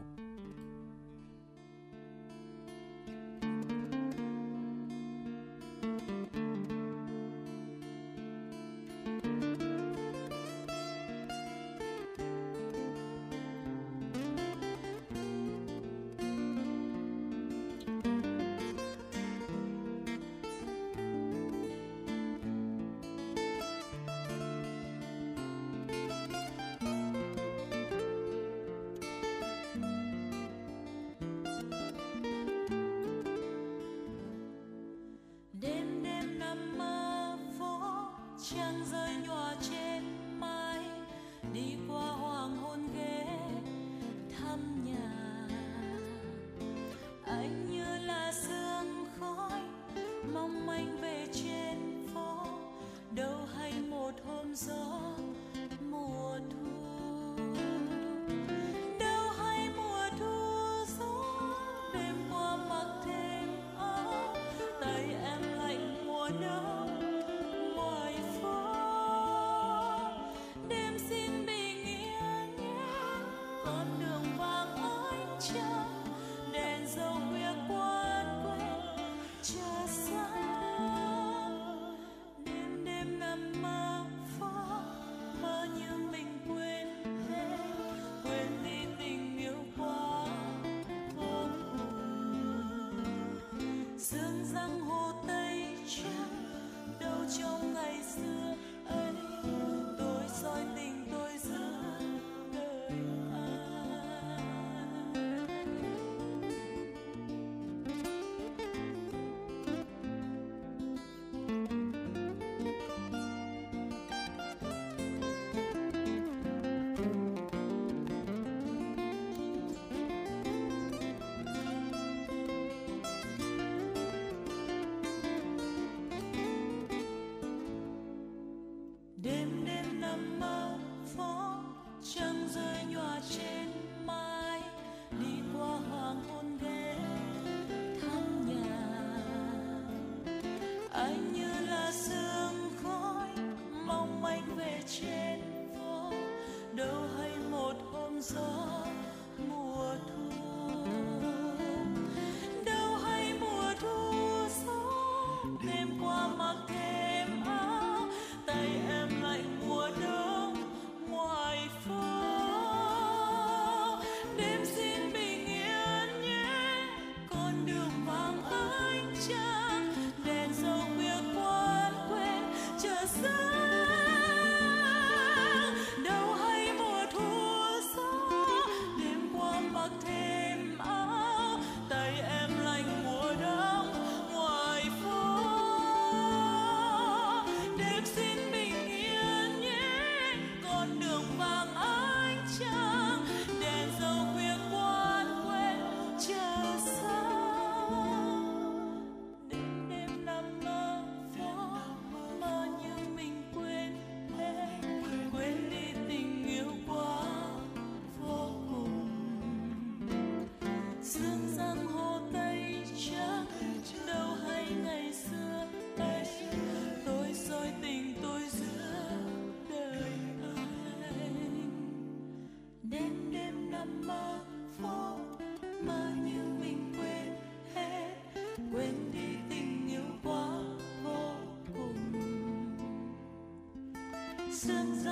distance.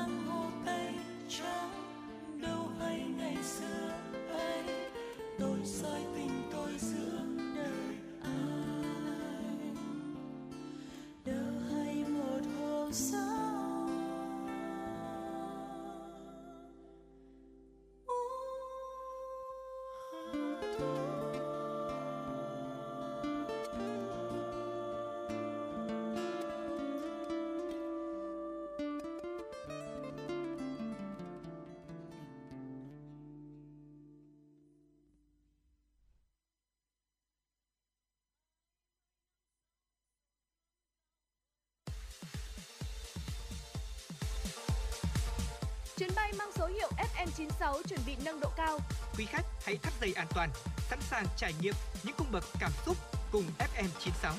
Chuyến bay mang số hiệu FM96 chuẩn bị nâng độ cao. Quý khách hãy thắt dây an toàn, sẵn sàng trải nghiệm những cung bậc cảm xúc cùng FM96.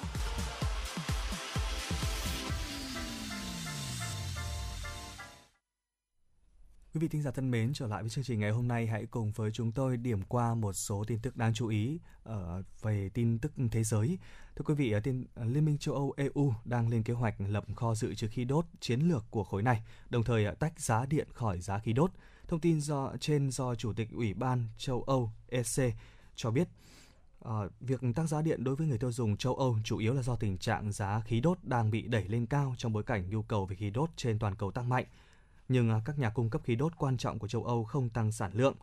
Vị thính giả thân mến, trở lại với chương trình ngày hôm nay, hãy cùng với chúng tôi điểm qua một số tin tức đáng chú ý ở về tin tức thế giới. Thưa quý vị, ờ, tin ờ, Liên minh châu Âu EU đang lên kế hoạch lập kho dự trữ khí đốt chiến lược của khối này, đồng thời tách giá điện khỏi giá khí đốt. Thông tin do trên do Chủ tịch Ủy ban châu Âu EC cho biết uh, việc tăng giá điện đối với người tiêu dùng châu Âu chủ yếu là do tình trạng giá khí đốt đang bị đẩy lên cao trong bối cảnh nhu cầu về khí đốt trên toàn cầu tăng mạnh nhưng à, các nhà cung cấp khí đốt quan trọng của châu Âu không tăng sản lượng.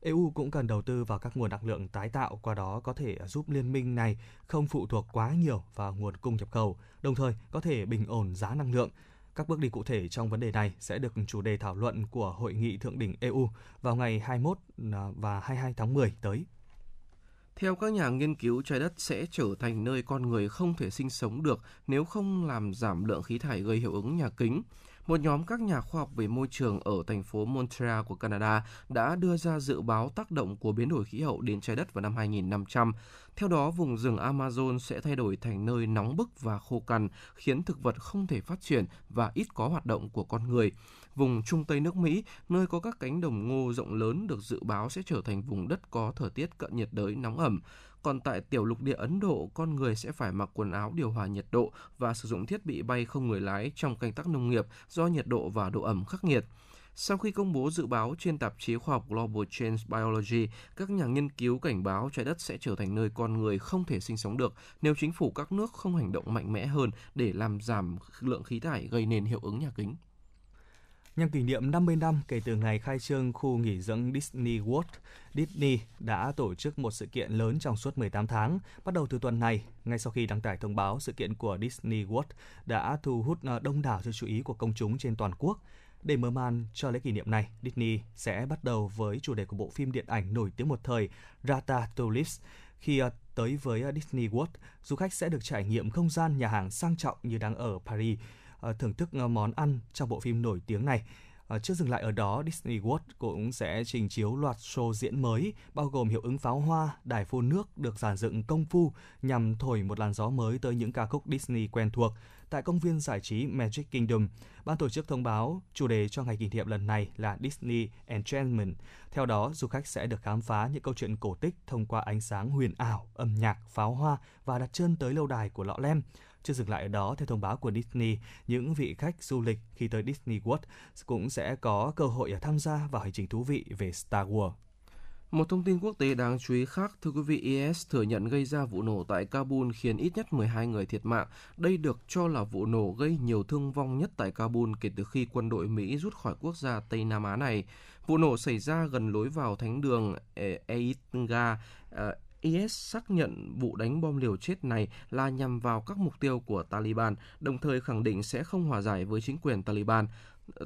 EU cũng cần đầu tư vào các nguồn năng lượng tái tạo, qua đó có thể giúp liên minh này không phụ thuộc quá nhiều vào nguồn cung nhập khẩu, đồng thời có thể bình ổn giá năng lượng. Các bước đi cụ thể trong vấn đề này sẽ được chủ đề thảo luận của Hội nghị Thượng đỉnh EU vào ngày 21 à, và 22 tháng 10 tới. Theo các nhà nghiên cứu, trái đất sẽ trở thành nơi con người không thể sinh sống được nếu không làm giảm lượng khí thải gây hiệu ứng nhà kính một nhóm các nhà khoa học về môi trường ở thành phố Montreal của Canada đã đưa ra dự báo tác động của biến đổi khí hậu đến trái đất vào năm 2500. Theo đó, vùng rừng Amazon sẽ thay đổi thành nơi nóng bức và khô cằn, khiến thực vật không thể phát triển và ít có hoạt động của con người. Vùng Trung Tây nước Mỹ, nơi có các cánh đồng ngô rộng lớn được dự báo sẽ trở thành vùng đất có thời tiết cận nhiệt đới nóng ẩm. Còn tại tiểu lục địa Ấn Độ, con người sẽ phải mặc quần áo điều hòa nhiệt độ và sử dụng thiết bị bay không người lái trong canh tác nông nghiệp do nhiệt độ và độ ẩm khắc nghiệt. Sau khi công bố dự báo trên tạp chí khoa học Global Change Biology, các nhà nghiên cứu cảnh báo trái đất sẽ trở thành nơi con người không thể sinh sống được nếu chính phủ các nước không hành động mạnh mẽ hơn để làm giảm lượng khí thải gây nên hiệu ứng nhà kính. Nhân kỷ niệm 50 năm kể từ ngày khai trương khu nghỉ dưỡng Disney World, Disney đã tổ chức một sự kiện lớn trong suốt 18 tháng. Bắt đầu từ tuần này, ngay sau khi đăng tải thông báo, sự kiện của Disney World đã thu hút ờ, đông đảo sự chú ý của công chúng trên toàn quốc. Để mở màn cho lễ kỷ niệm này, Disney sẽ bắt đầu với chủ đề của bộ phim điện ảnh nổi tiếng một thời Ratatouille. Khi ờ, tới với ờ, Disney World, du khách sẽ được trải nghiệm không gian nhà hàng sang trọng như đang ở Paris, Ờ, thưởng thức ờ, món ăn trong bộ phim nổi tiếng này. Ờ, à, chưa dừng lại ở đó, Disney World cũng sẽ trình chiếu loạt show diễn mới, bao gồm hiệu ứng pháo hoa, đài phun nước được giàn dựng công phu nhằm thổi một làn gió mới tới những ca khúc Disney quen thuộc. Tại công viên giải trí Magic Kingdom, ban tổ chức thông báo chủ đề cho ngày kỷ niệm lần này là Disney Enchantment. Theo đó, du khách sẽ được khám phá những câu chuyện cổ tích thông qua ánh sáng huyền ảo, âm nhạc, pháo hoa và đặt chân tới lâu đài của lọ lem. Chưa dừng lại ở đó, theo thông báo của Disney, những vị khách du lịch khi tới Disney World cũng sẽ có cơ hội tham gia vào hành trình thú vị về Star Wars. Một thông tin quốc tế đáng chú ý khác, thưa quý vị, IS thừa nhận gây ra vụ nổ tại Kabul khiến ít nhất 12 người thiệt mạng. Đây được cho là vụ nổ gây nhiều thương vong nhất tại Kabul kể từ khi quân đội Mỹ rút khỏi quốc gia Tây Nam Á này. Vụ nổ xảy ra gần lối vào thánh đường e, Eitga, IS xác nhận vụ đánh bom liều chết này là nhằm vào các mục tiêu của Taliban, đồng thời khẳng định sẽ không hòa giải với chính quyền Taliban.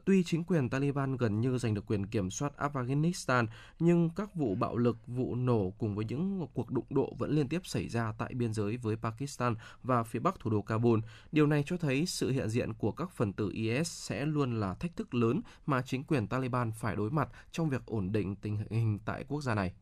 Tuy chính quyền Taliban gần như giành được quyền kiểm soát Afghanistan, nhưng các vụ bạo lực, vụ nổ cùng với những cuộc đụng độ vẫn liên tiếp xảy ra tại biên giới với Pakistan và phía bắc thủ đô Kabul. Điều này cho thấy sự hiện diện của các phần tử IS sẽ luôn là thách thức lớn mà chính quyền Taliban phải đối mặt trong việc ổn định tình hình tại quốc gia này.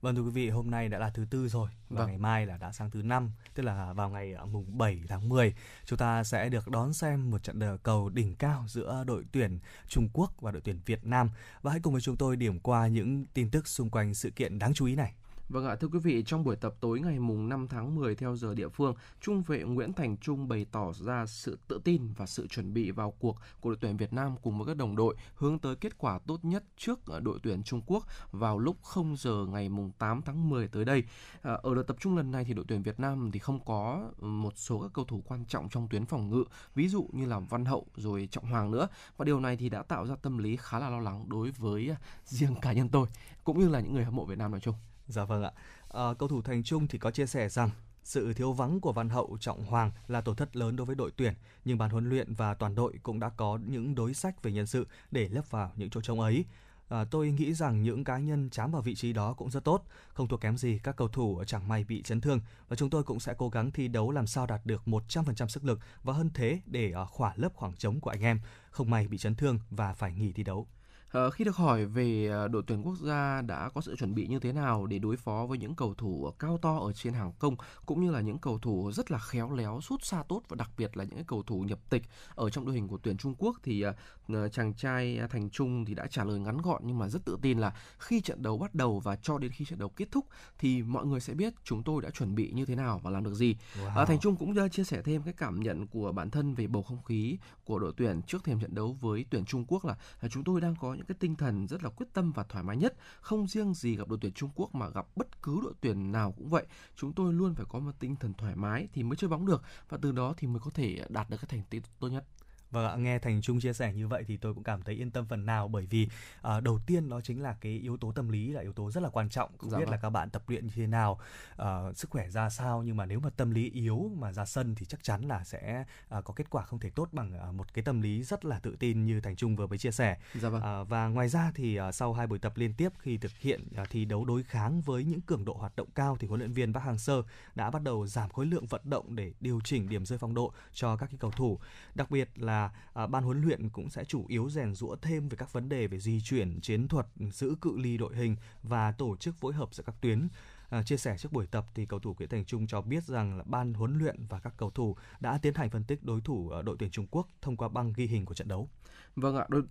Vâng thưa quý vị, hôm nay đã là thứ tư rồi và vâng. ngày mai là đã sang thứ năm, tức là vào ngày ờ, mùng 7 tháng 10, chúng ta sẽ được đón xem một trận cầu đỉnh cao giữa đội tuyển Trung Quốc và đội tuyển Việt Nam. Và hãy cùng với chúng tôi điểm qua những tin tức xung quanh sự kiện đáng chú ý này. Vâng ạ, thưa quý vị, trong buổi tập tối ngày mùng 5 tháng 10 theo giờ địa phương, Trung vệ Nguyễn Thành Trung bày tỏ ra sự tự tin và sự chuẩn bị vào cuộc của đội tuyển Việt Nam cùng với các đồng đội hướng tới kết quả tốt nhất trước ờ, đội tuyển Trung Quốc vào lúc 0 giờ ngày mùng 8 tháng 10 tới đây. Ờ, ở đợt tập trung lần này thì đội tuyển Việt Nam thì không có ừ, một số các cầu thủ quan trọng trong tuyến phòng ngự, ví dụ như là Văn Hậu rồi Trọng Hoàng nữa. Và điều này thì đã tạo ra tâm lý khá là lo lắng đối với à, *laughs* riêng cá nhân tôi cũng như là những người hâm mộ Việt Nam nói chung. Dạ vâng ạ. À, cầu thủ Thành Trung thì có chia sẻ rằng sự thiếu vắng của Văn Hậu, Trọng Hoàng là tổn thất lớn đối với đội tuyển, nhưng ban huấn luyện và toàn đội cũng đã có những đối sách về nhân sự để lấp vào những chỗ trống ấy. À, tôi nghĩ rằng những cá nhân chám vào vị trí đó cũng rất tốt, không thua kém gì các cầu thủ chẳng may bị chấn thương và chúng tôi cũng sẽ cố gắng thi đấu làm sao đạt được 100% sức lực và hơn thế để ờ, khỏa lấp khoảng trống của anh em, không may bị chấn thương và phải nghỉ thi đấu. À, khi được hỏi về ờ, đội tuyển quốc gia đã có sự chuẩn bị như thế nào để đối phó với những cầu thủ cao to ở trên hàng công cũng như là những cầu thủ rất là khéo léo, sút xa tốt và đặc biệt là những cầu thủ nhập tịch ở trong đội hình của tuyển Trung Quốc thì uh, chàng trai Thành Trung thì đã trả lời ngắn gọn nhưng mà rất tự tin là khi trận đấu bắt đầu và cho đến khi trận đấu kết thúc thì mọi người sẽ biết chúng tôi đã chuẩn bị như thế nào và làm được gì. Wow. Uh, Thành Trung cũng chia sẻ thêm cái cảm nhận của bản thân về bầu không khí của đội tuyển trước thềm trận đấu với tuyển Trung Quốc là, là chúng tôi đang có những cái tinh thần rất là quyết tâm và thoải mái nhất. Không riêng gì gặp đội tuyển Trung Quốc mà gặp bất cứ đội tuyển nào cũng vậy. Chúng tôi luôn phải có một tinh thần thoải mái thì mới chơi bóng được và từ đó thì mới có thể đạt được cái thành tích tốt nhất vâng nghe Thành Trung chia sẻ như vậy thì tôi cũng cảm thấy yên tâm phần nào bởi vì uh, đầu tiên đó chính là cái yếu tố tâm lý là yếu tố rất là quan trọng. Không dạ biết vâng. là các bạn tập luyện như thế nào, uh, sức khỏe ra sao nhưng mà nếu mà tâm lý yếu mà ra sân thì chắc chắn là sẽ uh, có kết quả không thể tốt bằng uh, một cái tâm lý rất là tự tin như Thành Trung vừa mới chia sẻ. Dạ vâng. uh, và ngoài ra thì uh, sau hai buổi tập liên tiếp khi thực hiện uh, thi đấu đối kháng với những cường độ hoạt động cao thì huấn luyện viên Park Hang-seo đã bắt đầu giảm khối lượng vận động để điều chỉnh điểm rơi phong độ cho các cái cầu thủ. Đặc biệt là à, ban huấn luyện cũng sẽ chủ yếu rèn rũa thêm về các vấn đề về di chuyển, chiến thuật, giữ cự ly đội hình và tổ chức phối hợp giữa các tuyến. À, chia sẻ trước buổi tập thì cầu thủ Nguyễn Thành Trung cho biết rằng là ban huấn luyện và các cầu thủ đã tiến hành phân tích đối thủ ở đội tuyển Trung Quốc thông qua băng ghi hình của trận đấu. Vâng ạ, đội,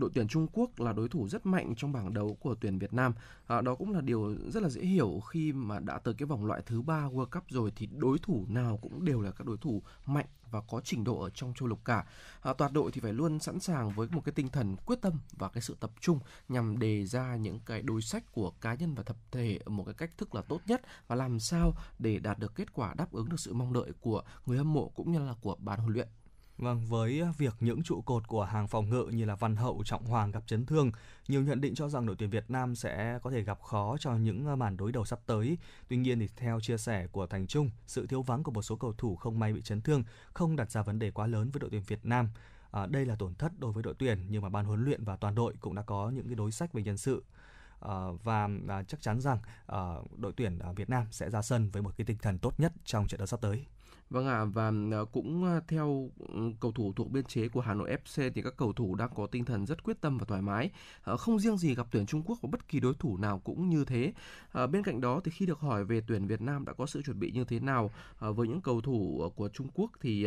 đội tuyển Trung Quốc là đối thủ rất mạnh trong bảng đấu của tuyển Việt Nam. À, đó cũng là điều rất là dễ hiểu khi mà đã tới cái vòng loại thứ ba World Cup rồi thì đối thủ nào cũng đều là các đối thủ mạnh và có trình độ ở trong châu lục cả. À, toàn đội thì phải luôn sẵn sàng với một cái tinh thần quyết tâm và cái sự tập trung nhằm đề ra những cái đối sách của cá nhân và tập thể ở một cái cách thức là tốt nhất và làm sao để đạt được kết quả đáp ứng được sự mong đợi của người hâm mộ cũng như là của ban huấn luyện. Vâng, với việc những trụ cột của hàng phòng ngự như là Văn Hậu, Trọng Hoàng gặp chấn thương, nhiều nhận định cho rằng đội tuyển Việt Nam sẽ có thể gặp khó cho những ờ, màn đối đầu sắp tới. Tuy nhiên thì theo chia sẻ của Thành Trung, sự thiếu vắng của một số cầu thủ không may bị chấn thương không đặt ra vấn đề quá lớn với đội tuyển Việt Nam. À, đây là tổn thất đối với đội tuyển nhưng mà ban huấn luyện và toàn đội cũng đã có những cái đối sách về nhân sự. À, và à, chắc chắn rằng à, đội tuyển à, Việt Nam sẽ ra sân với một cái tinh thần tốt nhất trong trận đấu sắp tới. Vâng ạ, à, và ờ, cũng ờ, theo ừ, cầu thủ thuộc biên chế của Hà Nội FC thì các cầu thủ đang có tinh thần rất quyết tâm và thoải mái. Ờ, không riêng gì gặp tuyển Trung Quốc và bất kỳ đối thủ nào cũng như thế. Bên cạnh đó thì khi được hỏi về tuyển Việt Nam đã có sự chuẩn bị như thế nào với những cầu thủ của Trung Quốc thì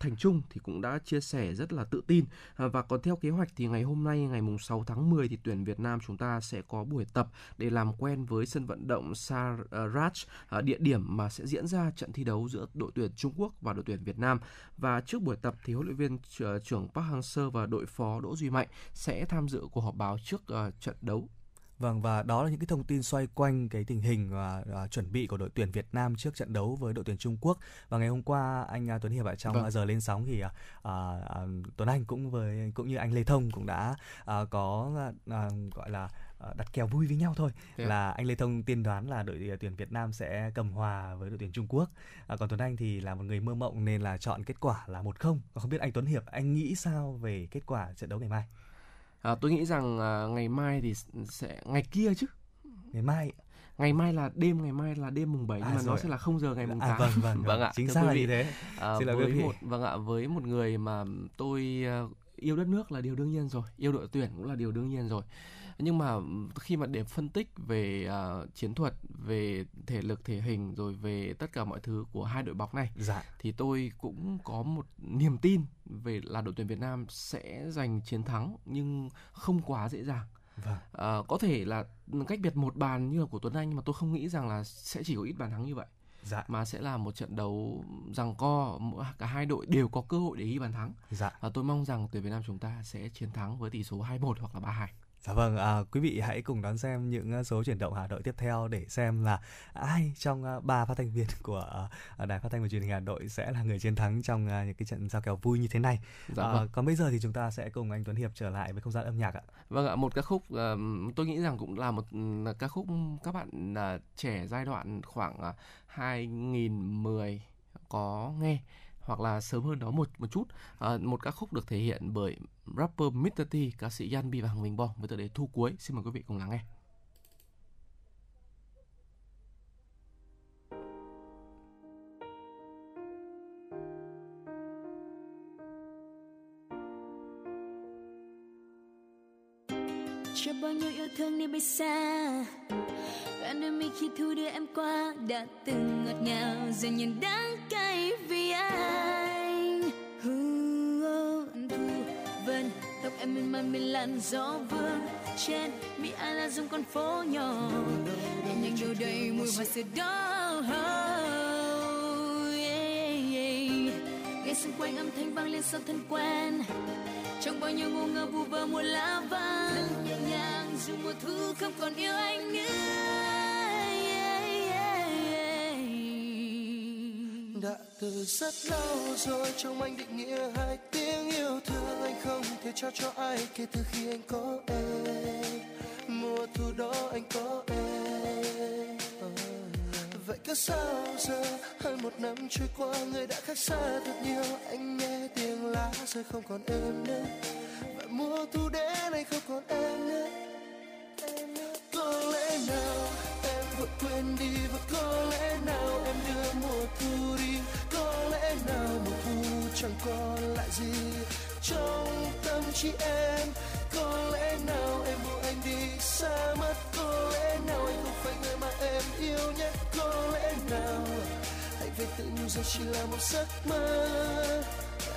Thành Trung thì cũng đã chia sẻ rất là tự tin và còn theo kế hoạch thì ngày hôm nay ngày mùng 6 tháng 10 thì tuyển Việt Nam chúng ta sẽ có buổi tập để làm quen với sân vận động Saraj địa điểm mà sẽ diễn ra trận thi đấu giữa đội tuyển Trung Quốc và đội tuyển Việt Nam. Và trước buổi tập thì huấn luyện viên trưởng Park Hang-seo và đội phó Đỗ Duy Mạnh sẽ tham dự cuộc họp báo trước uh, trận đấu Vâng và đó là những cái thông tin xoay quanh cái tình hình và uh, chuẩn bị của đội tuyển Việt Nam trước trận đấu với đội tuyển Trung Quốc và ngày hôm qua anh uh, Tuấn Hiệp ở trong vâng. giờ lên sóng thì uh, uh, Tuấn Anh cũng với cũng như anh Lê Thông cũng đã uh, có uh, gọi là đặt kèo vui với nhau thôi. Yeah. là anh Lê Thông tiên đoán là đội tuyển Việt Nam sẽ cầm hòa với đội tuyển Trung Quốc. À, còn Tuấn Anh thì là một người mơ mộng nên là chọn kết quả là một không. Không biết anh Tuấn Hiệp anh nghĩ sao về kết quả trận đấu ngày mai? À, tôi nghĩ rằng à, ngày mai thì sẽ ngày kia chứ. Ngày mai ngày mai là đêm ngày mai là đêm mùng 7 nhưng à, mà rồi. nó sẽ là không giờ ngày mùng 8. À, vâng *laughs* vâng vâng ạ chính xác là như thế. À, Xin với một vâng ạ với một người mà tôi uh, yêu đất nước là điều đương nhiên rồi yêu đội tuyển cũng là điều đương nhiên rồi nhưng mà khi mà để phân tích về uh, chiến thuật về thể lực thể hình rồi về tất cả mọi thứ của hai đội bóng này dạ. thì tôi cũng có một niềm tin về là đội tuyển Việt Nam sẽ giành chiến thắng nhưng không quá dễ dàng Vâng. À, có thể là cách biệt một bàn như là của Tuấn Anh nhưng mà tôi không nghĩ rằng là sẽ chỉ có ít bàn thắng như vậy dạ. mà sẽ là một trận đấu rằng co cả hai đội đều có cơ hội để ghi bàn thắng dạ. và tôi mong rằng tuyển Việt Nam chúng ta sẽ chiến thắng với tỷ số 2-1 hoặc là 3-2 Dạ vâng, à, quý vị hãy cùng đón xem những à, số chuyển động Hà Nội tiếp theo để xem là ai trong à, ba phát thanh viên *laughs* của uh, đài phát thanh và truyền hình Hà Nội sẽ là người chiến thắng trong những cái trận giao kèo vui như thế này. Dạ à, vâng. Còn bây giờ thì chúng ta sẽ cùng anh Tuấn Hiệp trở lại với không gian âm nhạc ạ. Vâng ạ, một ca khúc tôi nghĩ rằng cũng là một uh, ca khúc các bạn trẻ giai đoạn khoảng uh, 2010 có nghe hoặc là sớm hơn đó một một chút à, một ca khúc được thể hiện bởi rapper Mr. T, ca sĩ Yan Bi và Hằng Minh Bong với tựa đề Thu cuối, xin mời quý vị cùng lắng nghe Chưa bao nhiêu yêu thương đi bay xa anh đôi mi khi thu đưa em qua, đã từng ngọt ngào, giờ nhìn đắng cay vì anh em miên man bên làn gió vương trên. Mi ai là dùng con phố nhỏ nhẹ nhàng đâu đầy mùi hoa sữa đó nghe xung quanh âm thanh vang lên sao thân quen. Trong bao nhiêu ngô ngơ vu vơ mùa lá vàng nhẹ nhàng dù mùa thu không còn yêu anh nữa. Đã từ rất lâu rồi, trong anh định nghĩa hai tiếng thể trao cho ai kể từ khi anh có em? Mùa thu đó anh có em? Vậy cứ sao giờ? Hơn một năm trôi qua, người đã khác xa thật nhiều. Anh nghe tiếng lá rơi không còn em nữa. Và mùa thu đến anh không còn em nữa. Có lẽ nào em vội quên đi? Và có lẽ nào em đưa mùa thu đi? Có lẽ nào mùa thu chẳng còn lại gì? Trong tâm em. Có lẽ nào em buộc anh đi xa mất có lẽ nào anh không phải người mà em yêu nhất? Có lẽ nào? Hãy về tự nhủ rằng chỉ là một giấc mơ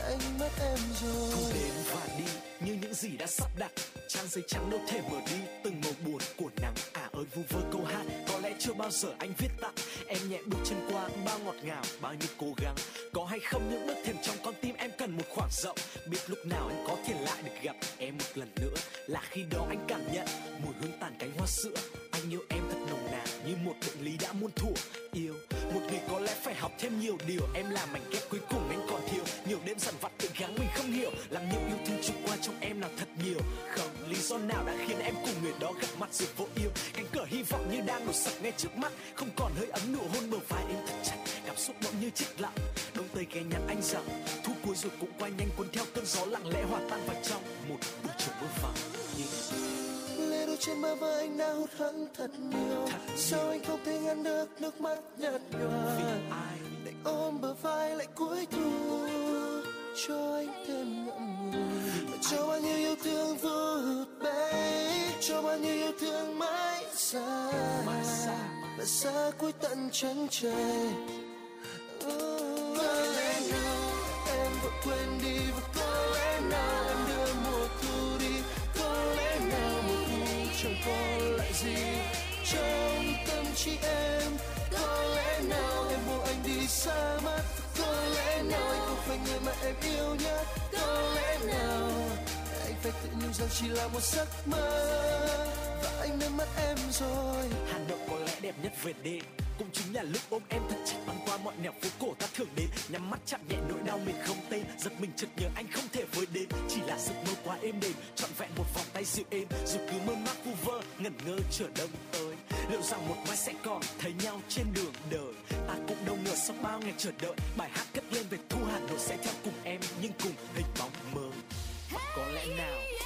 anh mất em rồi. Thu đến và đi, như những gì đã sắp đặt. Trang giấy trắng đâu thể mở đi, từng màu buồn của nắng à ơi, vu vơ câu hát, có lẽ chưa bao giờ anh viết tặng em nhẹ bước chân qua, bao ngọt ngào, bao nhiêu cố gắng. Có hay không những bước thềm trong con tim, em cần một khoảng rộng. Biết lúc nào anh có thể lại được gặp em một lần nữa. Là khi đó anh cảm nhận, mùi hương tàn cánh hoa sữa. Anh yêu em thật nồng như một bệnh lý đã muôn thuở. Yêu, một người có lẽ phải học thêm nhiều điều. Em là mảnh ghép cuối cùng anh còn thiếu. Nhiều đêm dằn vặt tự gắng mình không hiểu. Làm nhiều yêu thương trôi qua trong em nào thật nhiều. Không, lý do nào đã khiến em cùng người đó gặp mặt rồi vô yêu cánh cửa hy vọng như đang đổ sập ngay trước mắt. Không còn hơi ấm nụ hôn bờ vai em thật chặt. Cảm xúc bỗng như chết lặng. Đông tây ghé nhắn anh rằng, thu cuối rồi cũng qua nhanh cuốn theo cơn gió lặng lẽ hòa tan vào trong một buổi chiều mưa vàng. Yeah lê đôi trên bờ vai anh đã hụt hẫng thật nhiều. Sao anh không thể ngăn được nước mắt nhạt nhòa? Để ôm bờ vai lại cuối thu cho anh thêm ngậm ngùi. Cho bao nhiêu yêu thương vô hụt bay cho bao nhiêu yêu thương mãi xa. Và xa cuối tận chân trời. Có lẽ nào em vội quên đi và có lẽ nào em có lại gì? Trong tâm trí em, có lẽ nào em buộc anh đi xa mất? Có lẽ nào anh không phải người mà em yêu nhất? Có lẽ nào anh phải tự nhủ rằng chỉ là một giấc mơ? Và anh đã mất em rồi. Hà Nội có lẽ đẹp nhất về đêm cũng chính là lúc ôm em thật chặt băng qua mọi nẻo phố cổ ta thường đến. Nhắm mắt chạm nhẹ nỗi đau mình không tên. Giật mình chợt nhớ anh không thể với đến. Chỉ là giấc mơ quá êm đềm, trọn vẹn một vòng tay dịu êm. Dù cứ mơ mác vu vơ, ngẩn ngơ chờ đông tới. Liệu rằng một mai sẽ còn thấy nhau trên đường đời? Ta cũng đâu ngờ sau bao ngày chờ đợi, bài hát cất lên về thu Hà Nội sẽ theo cùng em. Nhưng cùng hình bóng mơ có lẽ nào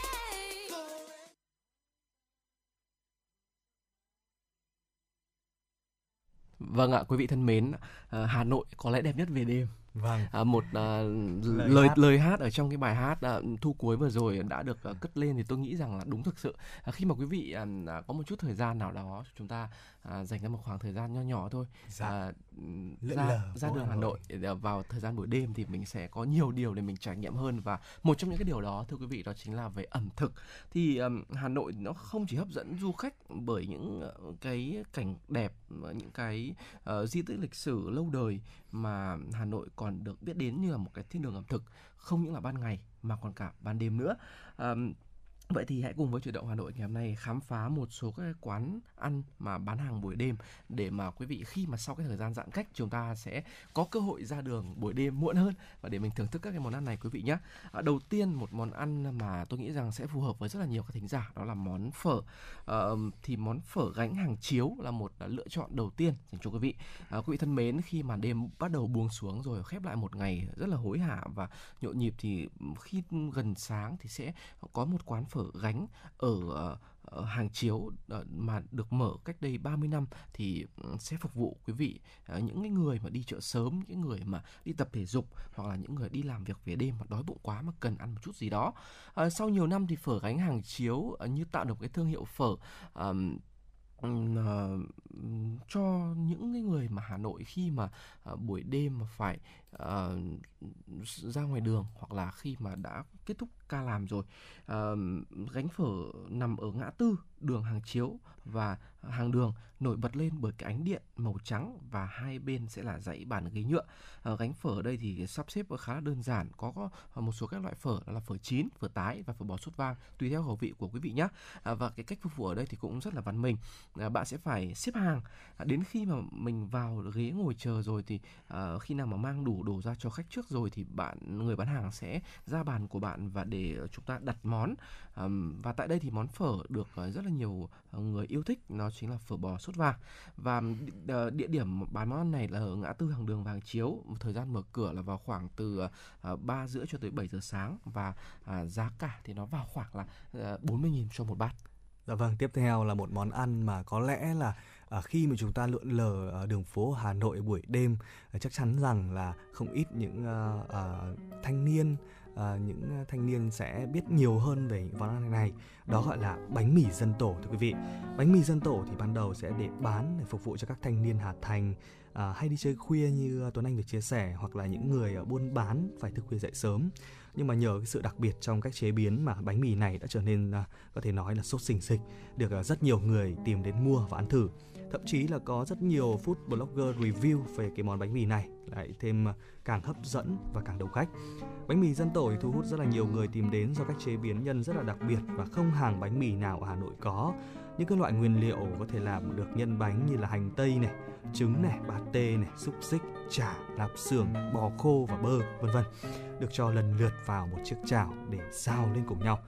Vâng ạ, quý vị thân mến, Hà Nội có lẽ đẹp nhất về đêm. Vâng. À, một uh, lời lời hát. lời hát ở trong cái bài hát uh, thu cuối vừa rồi đã được uh, cất lên thì tôi nghĩ rằng là đúng thực sự. Uh, khi mà quý vị uh, có một chút thời gian nào đó chúng ta uh, dành ra một khoảng thời gian nho nhỏ thôi. Dạ. Lượn ra lờ ra đường Hà Nội. Để vào thời gian buổi đêm thì mình sẽ có nhiều điều để mình trải nghiệm hơn. Và một trong những cái điều đó thưa quý vị đó chính là về ẩm thực. Thì um, Hà Nội nó không chỉ hấp dẫn du khách bởi những uh, cái cảnh đẹp uh, những cái uh, di tích lịch sử lâu đời mà Hà Nội còn được biết đến như là một cái thiên đường ẩm thực. Không những là ban ngày mà còn cả ban đêm nữa. Um, Vậy thì hãy cùng với chuyển động Hà Nội ngày hôm nay khám phá một số các quán ăn mà bán hàng buổi đêm để mà quý vị khi mà sau cái thời gian giãn cách chúng ta sẽ có cơ hội ra đường buổi đêm muộn hơn và để mình thưởng thức các cái món ăn này quý vị nhé. À, đầu tiên một món ăn mà tôi nghĩ rằng sẽ phù hợp với rất là nhiều các thính giả đó là món phở. À, thì món phở gánh hàng chiếu là một à, lựa chọn đầu tiên dành cho quý vị. À, quý vị thân mến khi mà đêm bắt đầu buông xuống rồi khép lại một ngày rất là hối hả và nhộn nhịp thì khi gần sáng thì sẽ có một quán phở gánh ở ờ, ờ, hàng chiếu ờ, mà được mở cách đây 30 năm thì ừ, sẽ phục vụ quý vị những cái người mà đi chợ sớm, những người mà đi tập thể dục hoặc là những người đi làm việc về đêm mà đói bụng quá mà cần ăn một chút gì đó. Sau nhiều năm thì phở gánh hàng chiếu như tạo được cái thương hiệu phở cho những cái người mà Hà Nội khi mà buổi đêm mà phải ờ, ra ngoài đường hoặc là khi mà đã kết thúc ca làm rồi Ờ, gánh phở nằm ở ngã tư đường hàng chiếu và hàng đường nổi bật lên bởi cái ánh điện màu trắng và hai bên sẽ là dãy bàn ghế nhựa. Ờ, gánh phở ở đây thì sắp xếp khá là đơn giản có, một số các loại phở đó là phở chín phở tái và phở bò sốt vang tùy theo khẩu vị của quý vị nhé à, ờ, và cái cách phục vụ ở đây thì cũng rất là văn minh. À, bạn sẽ phải xếp hàng. À, đến khi mà mình vào ghế ngồi chờ rồi thì à, khi nào mà mang đủ đồ ra cho khách trước rồi thì bạn người bán hàng sẽ ra bàn của bạn và để chúng ta đặt món. Và tại đây thì món phở được ờ, rất là nhiều ờ, người yêu thích nó chính là phở bò sốt vàng. Và ờ, địa điểm bán món này là ở ngã tư hàng đường vàng chiếu. Thời gian mở cửa là vào khoảng từ ba rưỡi cho tới 7 giờ sáng và à, giá cả thì nó vào khoảng là 40.000 cho một bát. Dạ vâng, tiếp theo là một món ăn mà có lẽ là à, khi mà chúng ta lượn lờ à, đường phố Hà Nội buổi đêm à, chắc chắn rằng là không ít những à, à, thanh niên à, những thanh niên sẽ biết nhiều hơn về những món ăn này. Đó gọi là bánh mì dân tổ thưa quý vị. Bánh mì dân tổ thì ban đầu sẽ để bán để phục vụ cho các thanh niên Hà Thành à, hay đi chơi khuya như Tuấn Anh vừa chia sẻ hoặc là những người à, buôn bán phải thức khuya dậy sớm. Nhưng mà nhờ cái sự đặc biệt trong cách chế biến mà bánh mì này đã trở nên à, có thể nói là sốt sình sịch được à, rất nhiều người tìm đến mua và ăn thử thậm chí là có rất nhiều food blogger review về cái món bánh mì này, lại thêm à, càng hấp dẫn và càng đông khách. Bánh mì dân tổ thì thu hút rất là nhiều người tìm đến do cách chế biến nhân rất là đặc biệt và không hàng bánh mì nào ở Hà Nội có. Những cái loại nguyên liệu có thể làm được nhân bánh như là hành tây này, trứng này pate này, xúc xích, chả, lạp xưởng, bò khô và bơ, vân vân, được cho lần lượt vào một chiếc chảo để xào lên cùng nhau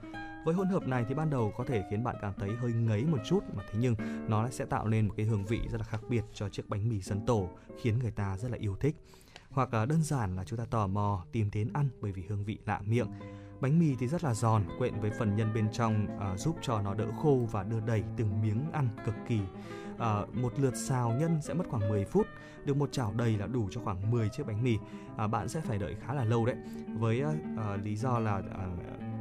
với hỗn hợp này thì ban đầu có thể khiến bạn cảm thấy hơi ngấy một chút mà thế nhưng nó sẽ tạo nên một cái hương vị rất là khác biệt cho chiếc bánh mì dân tổ khiến người ta rất là yêu thích. Hoặc là đơn giản là chúng ta tò mò tìm đến ăn bởi vì hương vị lạ miệng. Bánh mì thì rất là giòn quyện với phần nhân bên trong à, giúp cho nó đỡ khô và đưa đẩy từng miếng ăn cực kỳ. À, một lượt xào nhân sẽ mất khoảng 10 phút được một chảo đầy là đủ cho khoảng 10 chiếc bánh mì. À, bạn sẽ phải đợi khá là lâu đấy. Với à, à, lý do là à,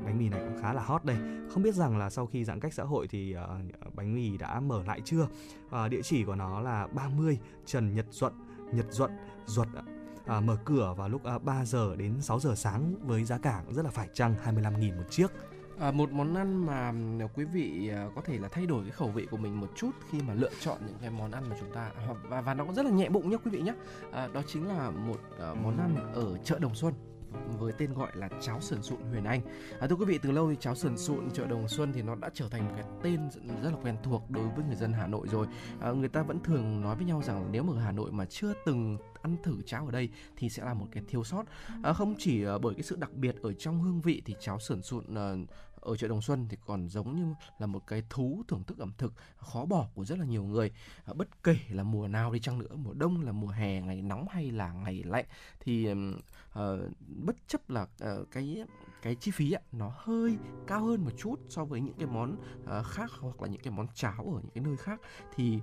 bánh mì này cũng khá là hot đây. Không biết rằng là sau khi giãn cách xã hội thì à, bánh mì đã mở lại chưa? À, địa chỉ của nó là 30 Trần Nhật Duận Nhật Duận Duật à, mở cửa vào lúc à, 3 giờ đến 6 giờ sáng với giá cả cũng rất là phải chăng 25.000 một chiếc. À, một món ăn mà quý vị à, có thể là thay đổi cái khẩu vị của mình một chút khi mà lựa chọn những cái món ăn mà chúng ta hoặc- và và nó cũng rất là nhẹ bụng nhé quý vị nhé à, đó chính là một à, món ăn ở chợ Đồng Xuân với tên gọi là cháo sườn sụn Huyền Anh. À, thưa quý vị, từ lâu thì cháo sườn sụn chợ Đồng Xuân thì nó đã trở thành một cái tên rất là quen thuộc đối với người dân Hà Nội rồi. À, người ta vẫn thường nói với nhau rằng nếu mà ở Hà Nội mà chưa từng ăn thử cháo ở đây thì sẽ là một cái thiếu sót. À, không chỉ à, bởi cái sự đặc biệt ở trong hương vị thì cháo sườn sụn à, ở chợ Đồng Xuân thì còn giống như là một cái thú thưởng thức ẩm thực khó bỏ của rất là nhiều người. À, bất kể là mùa nào đi chăng nữa, mùa đông là mùa hè, ngày nóng hay là ngày lạnh thì uh, bất chấp là uh, cái cái chi phí ạ nó hơi cao hơn một chút so với những cái món uh, khác hoặc là những cái món cháo ở những cái nơi khác thì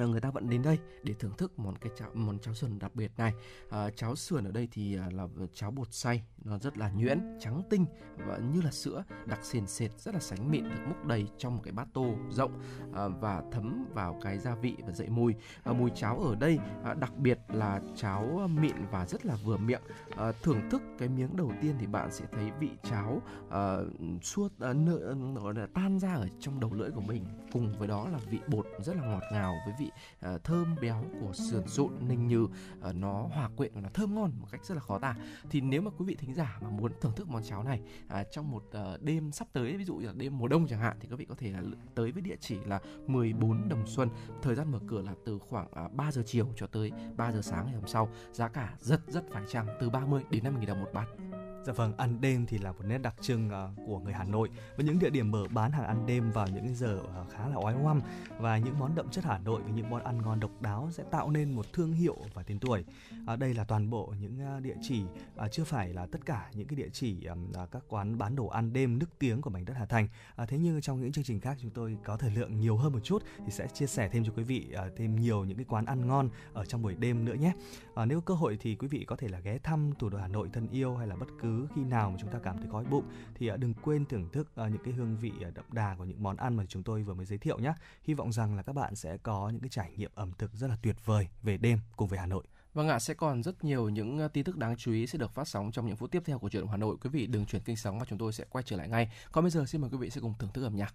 và người ta vẫn đến đây để thưởng thức món cái cháo món cháo sườn đặc biệt này. À, cháo sườn ở đây thì à, là cháo bột xay nó rất là nhuyễn trắng tinh và như là sữa đặc sền sệt rất là sánh mịn được múc đầy trong một cái bát tô rộng à, và thấm vào cái gia vị và dậy mùi. À, mùi cháo ở đây à, đặc biệt là cháo mịn và rất là vừa miệng. À, thưởng thức cái miếng đầu tiên thì bạn sẽ thấy vị cháo à, suốt à, nợ, à, tan ra ở trong đầu lưỡi của mình. Cùng với đó là vị bột rất là ngọt ngào với vị uh, thơm béo của sườn sụn ninh như uh, nó hòa quyện và nó thơm ngon một cách rất là khó tả. Thì nếu mà quý vị thính giả mà muốn thưởng thức món cháo này uh, trong một uh, đêm sắp tới ví dụ như là đêm mùa đông chẳng hạn thì quý vị có thể là tới với địa chỉ là 14 Đồng Xuân thời gian mở cửa là từ khoảng à, uh, 3 giờ chiều cho tới 3 giờ sáng ngày hôm sau. Giá cả rất rất phải chăng từ 30 đến 50 000 đồng một bát. Dạ vâng, ăn đêm thì là một nét đặc trưng uh, của người Hà Nội với những địa điểm mở bán hàng ăn đêm vào những giờ uh, khá là oái oăm và những món đậm chất Hà Nội với những món ăn ngon độc đáo sẽ tạo nên một thương hiệu và tên tuổi. Uh, đây là toàn bộ những uh, địa chỉ uh, chưa phải là tất cả những cái địa chỉ um, uh, các quán bán đồ ăn đêm nức tiếng của mảnh đất Hà Thành. Uh, thế nhưng trong những chương trình khác chúng tôi có thời lượng nhiều hơn một chút thì sẽ chia sẻ thêm cho quý vị uh, thêm nhiều những cái quán ăn ngon ở trong buổi đêm nữa nhé. Uh, nếu có cơ hội thì quý vị có thể là ghé thăm thủ đô Hà Nội thân yêu hay là bất cứ khi nào mà chúng ta cảm thấy đói bụng thì à, đừng quên thưởng thức à, những cái hương vị à, đậm đà của những món ăn mà chúng tôi vừa mới giới thiệu nhé. Hy vọng rằng là các bạn sẽ có những cái trải nghiệm ẩm thực rất là tuyệt vời về đêm cùng với Hà Nội. Vâng ạ, sẽ còn rất nhiều những tin tức đáng chú ý sẽ được phát sóng trong những phút tiếp theo của chuyện Hà Nội. Quý vị đừng chuyển kênh sóng và chúng tôi sẽ quay trở lại ngay. Còn bây giờ xin mời quý vị sẽ cùng thưởng thức âm nhạc.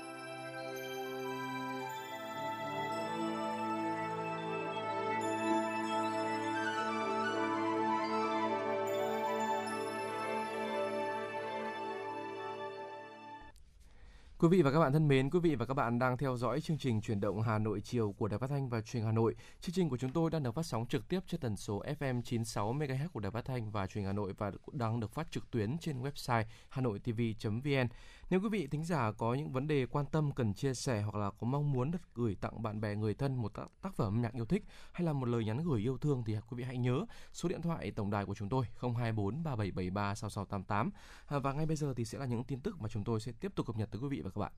Quý vị và các bạn thân mến, quý vị và các bạn đang theo dõi chương trình chuyển động Hà Nội chiều của Đài Phát thanh và Truyền hình Hà Nội. Chương trình của chúng tôi đang được phát sóng trực tiếp trên tần số FM 96 MHz của Đài Phát thanh và Truyền hình Hà Nội và đang được phát trực tuyến trên website hanoitv.vn. Nếu quý vị thính giả có những vấn đề quan tâm cần chia sẻ hoặc là có mong muốn được gửi tặng bạn bè người thân một tác, tác phẩm âm nhạc yêu thích hay là một lời nhắn gửi yêu thương thì quý vị hãy nhớ số điện thoại tổng đài của chúng tôi 024 3773 6688 và ngay bây giờ thì sẽ là những tin tức mà chúng tôi sẽ tiếp tục cập nhật tới quý vị và các bạn.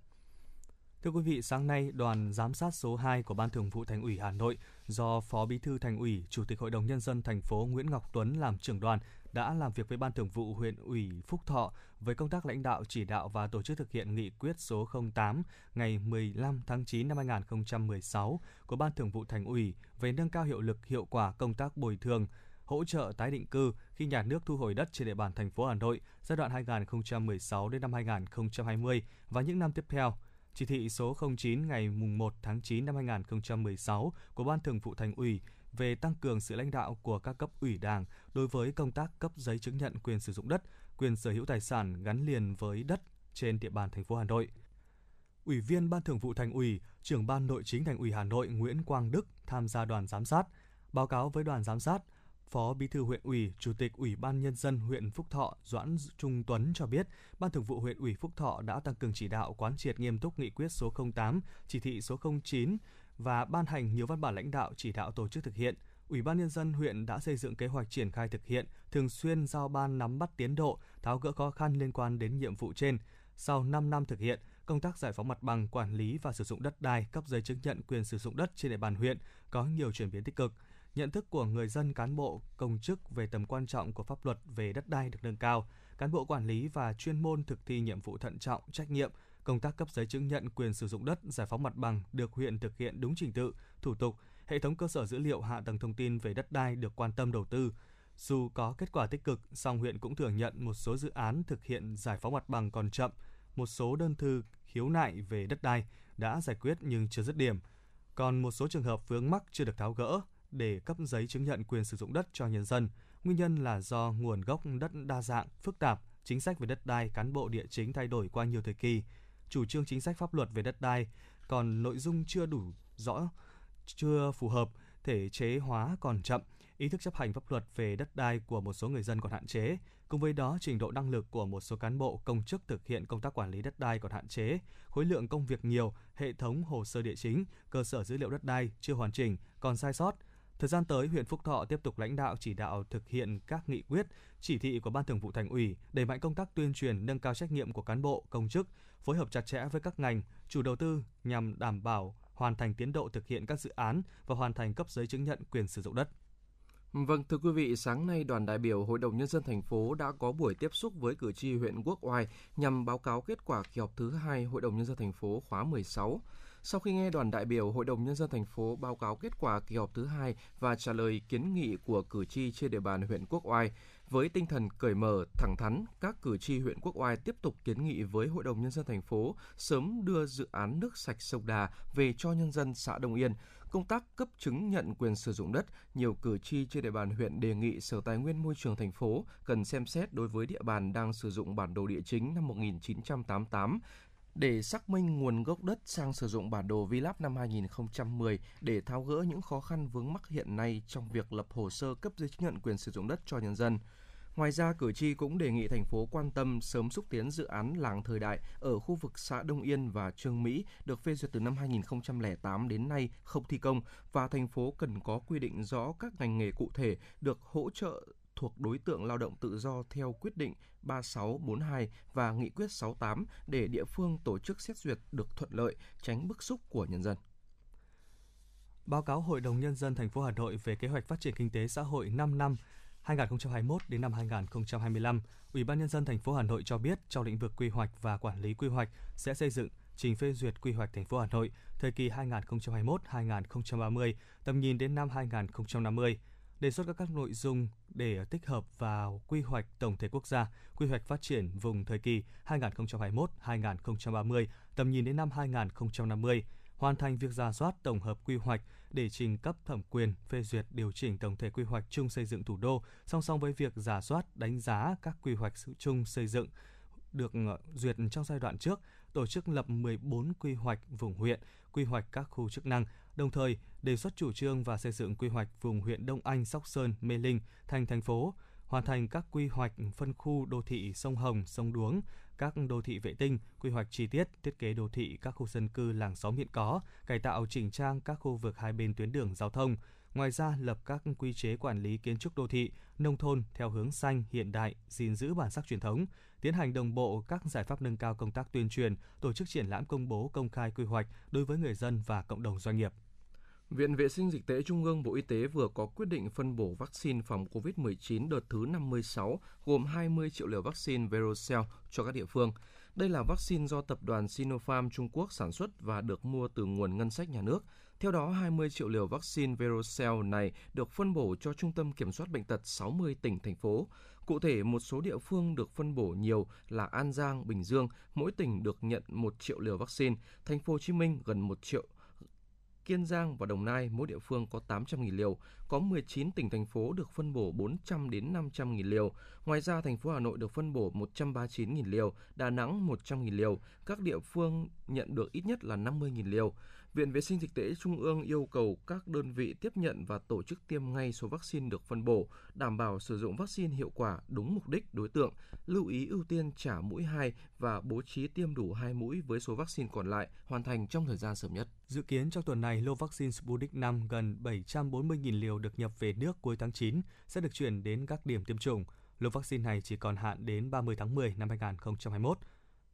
Thưa quý vị, sáng nay, đoàn giám sát số 2 của Ban Thường vụ Thành ủy Hà Nội do Phó Bí thư Thành ủy, Chủ tịch Hội đồng nhân dân thành phố Nguyễn Ngọc Tuấn làm trưởng đoàn đã làm việc với Ban Thường vụ huyện ủy Phúc Thọ với công tác lãnh đạo chỉ đạo và tổ chức thực hiện nghị quyết số 08 ngày 15 tháng 9 năm 2016 của Ban Thường vụ Thành ủy về nâng cao hiệu lực hiệu quả công tác bồi thường, hỗ trợ tái định cư khi nhà nước thu hồi đất trên địa bàn thành phố Hà Nội giai đoạn 2016 đến năm 2020 và những năm tiếp theo. Chỉ thị số 09 ngày 1 tháng 9 năm 2016 của Ban Thường vụ Thành ủy về tăng cường sự lãnh đạo của các cấp ủy Đảng đối với công tác cấp giấy chứng nhận quyền sử dụng đất, quyền sở hữu tài sản gắn liền với đất trên địa bàn thành phố Hà Nội. Ủy viên Ban Thường vụ Thành ủy, trưởng Ban Nội chính Thành ủy Hà Nội Nguyễn Quang Đức tham gia đoàn giám sát. Báo cáo với đoàn giám sát, Phó Bí thư huyện ủy, Chủ tịch Ủy ban Nhân dân huyện Phúc Thọ Doãn Trung Tuấn cho biết, Ban Thường vụ huyện ủy Phúc Thọ đã tăng cường chỉ đạo quán triệt nghiêm túc nghị quyết số 08, chỉ thị số 09 và ban hành nhiều văn bản lãnh đạo chỉ đạo tổ chức thực hiện. Ủy ban Nhân dân huyện đã xây dựng kế hoạch triển khai thực hiện, thường xuyên giao ban nắm bắt tiến độ, tháo gỡ khó khăn liên quan đến nhiệm vụ trên. Sau 5 năm thực hiện, công tác giải phóng mặt bằng, quản lý và sử dụng đất đai, cấp giấy chứng nhận quyền sử dụng đất trên địa bàn huyện có nhiều chuyển biến tích cực nhận thức của người dân cán bộ, công chức về tầm quan trọng của pháp luật về đất đai được nâng cao, cán bộ quản lý và chuyên môn thực thi nhiệm vụ thận trọng, trách nhiệm, công tác cấp giấy chứng nhận quyền sử dụng đất, giải phóng mặt bằng được huyện thực hiện đúng trình tự, thủ tục, hệ thống cơ sở dữ liệu hạ tầng thông tin về đất đai được quan tâm đầu tư. Dù có kết quả tích cực, song huyện cũng thừa nhận một số dự án thực hiện giải phóng mặt bằng còn chậm, một số đơn thư khiếu nại về đất đai đã giải quyết nhưng chưa dứt điểm. Còn một số trường hợp vướng mắc chưa được tháo gỡ, để cấp giấy chứng nhận quyền sử dụng đất cho nhân dân. Nguyên nhân là do nguồn gốc đất đa dạng, phức tạp, chính sách về đất đai cán bộ địa chính thay đổi qua nhiều thời kỳ, chủ trương chính sách pháp luật về đất đai còn nội dung chưa đủ rõ, chưa phù hợp, thể chế hóa còn chậm, ý thức chấp hành pháp luật về đất đai của một số người dân còn hạn chế. Cùng với đó, trình độ năng lực của một số cán bộ công chức thực hiện công tác quản lý đất đai còn hạn chế, khối lượng công việc nhiều, hệ thống hồ sơ địa chính, cơ sở dữ liệu đất đai chưa hoàn chỉnh, còn sai sót, Thời gian tới, huyện Phúc Thọ tiếp tục lãnh đạo chỉ đạo thực hiện các nghị quyết, chỉ thị của Ban Thường vụ Thành ủy, đẩy mạnh công tác tuyên truyền, nâng cao trách nhiệm của cán bộ, công chức, phối hợp chặt chẽ với các ngành, chủ đầu tư nhằm đảm bảo hoàn thành tiến độ thực hiện các dự án và hoàn thành cấp giấy chứng nhận quyền sử dụng đất. Vâng, thưa quý vị, sáng nay đoàn đại biểu Hội đồng Nhân dân thành phố đã có buổi tiếp xúc với cử tri huyện Quốc Oai nhằm báo cáo kết quả kỳ họp thứ hai Hội đồng Nhân dân thành phố khóa 16. Sau khi nghe đoàn đại biểu Hội đồng Nhân dân thành phố báo cáo kết quả kỳ họp thứ hai và trả lời kiến nghị của cử tri trên địa bàn huyện Quốc Oai, với tinh thần cởi mở, thẳng thắn, các cử tri huyện Quốc Oai tiếp tục kiến nghị với Hội đồng Nhân dân thành phố sớm đưa dự án nước sạch sông Đà về cho nhân dân xã Đông Yên. Công tác cấp chứng nhận quyền sử dụng đất, nhiều cử tri trên địa bàn huyện đề nghị Sở Tài nguyên Môi trường thành phố cần xem xét đối với địa bàn đang sử dụng bản đồ địa chính năm 1988 để xác minh nguồn gốc đất sang sử dụng bản đồ VLAP năm 2010 để tháo gỡ những khó khăn vướng mắc hiện nay trong việc lập hồ sơ cấp giấy chứng nhận quyền sử dụng đất cho nhân dân. Ngoài ra, cử tri cũng đề nghị thành phố quan tâm sớm xúc tiến dự án làng thời đại ở khu vực xã Đông Yên và Trương Mỹ được phê duyệt từ năm 2008 đến nay không thi công và thành phố cần có quy định rõ các ngành nghề cụ thể được hỗ trợ thuộc đối tượng lao động tự do theo quyết định 3642 và nghị quyết 68 để địa phương tổ chức xét duyệt được thuận lợi, tránh bức xúc của nhân dân. Báo cáo Hội đồng nhân dân thành phố Hà Nội về kế hoạch phát triển kinh tế xã hội 5 năm 2021 đến năm 2025, Ủy ban nhân dân thành phố Hà Nội cho biết trong lĩnh vực quy hoạch và quản lý quy hoạch sẽ xây dựng trình phê duyệt quy hoạch thành phố Hà Nội thời kỳ 2021-2030, tầm nhìn đến năm 2050 đề xuất các các nội dung để tích hợp vào quy hoạch tổng thể quốc gia, quy hoạch phát triển vùng thời kỳ 2021-2030, tầm nhìn đến năm 2050, hoàn thành việc ra soát tổng hợp quy hoạch để trình cấp thẩm quyền phê duyệt điều chỉnh tổng thể quy hoạch chung xây dựng thủ đô, song song với việc giả soát đánh giá các quy hoạch chung xây dựng được ờ, duyệt trong giai đoạn trước, tổ chức lập 14 quy hoạch vùng huyện, quy hoạch các khu chức năng, đồng thời đề xuất chủ trương và xây dựng quy hoạch vùng huyện Đông Anh, Sóc Sơn, Mê Linh thành thành phố, hoàn thành các quy hoạch phân khu đô thị sông Hồng, sông Đuống, các đô thị vệ tinh, quy hoạch chi tiết, thiết kế đô thị các khu dân cư làng xóm hiện có, cải tạo chỉnh trang các khu vực hai bên tuyến đường giao thông. Ngoài ra, lập các quy chế quản lý kiến trúc đô thị, nông thôn theo hướng xanh, hiện đại, gìn giữ bản sắc truyền thống, tiến hành đồng bộ các giải pháp nâng cao công tác tuyên truyền, tổ chức triển lãm công bố công khai quy hoạch đối với người dân và cộng đồng doanh nghiệp. Viện Vệ sinh Dịch tễ Trung ương Bộ Y tế vừa có quyết định phân bổ vaccine phòng COVID-19 đợt thứ 56 gồm 20 triệu liều vaccine Verocell cho các địa phương. Đây là vaccine do tập đoàn Sinopharm Trung Quốc sản xuất và được mua từ nguồn ngân sách nhà nước. Theo đó, 20 triệu liều vaccine Verocell này được phân bổ cho Trung tâm Kiểm soát Bệnh tật 60 tỉnh, thành phố. Cụ thể, một số địa phương được phân bổ nhiều là An Giang, Bình Dương, mỗi tỉnh được nhận 1 triệu liều vaccine, thành phố Hồ Chí Minh gần 1 triệu Kiên Giang và Đồng Nai mỗi địa phương có 800.000 liều, có 19 tỉnh thành phố được phân bổ 400 đến 500 nghìn liều. Ngoài ra, thành phố Hà Nội được phân bổ 139 nghìn liều, Đà Nẵng 100 nghìn liều. Các địa phương nhận được ít nhất là 50 nghìn liều. Viện Vệ sinh Dịch tễ Trung ương yêu cầu các đơn vị tiếp nhận và tổ chức tiêm ngay số vaccine được phân bổ, đảm bảo sử dụng vaccine hiệu quả đúng mục đích đối tượng, lưu ý ưu tiên trả mũi 2 và bố trí tiêm đủ 2 mũi với số vaccine còn lại hoàn thành trong thời gian sớm nhất. Dự kiến trong tuần này, lô vaccine Sputnik 5 gần 740.000 liều được nhập về nước cuối tháng 9 sẽ được chuyển đến các điểm tiêm chủng. Lô vaccine này chỉ còn hạn đến 30 tháng 10 năm 2021.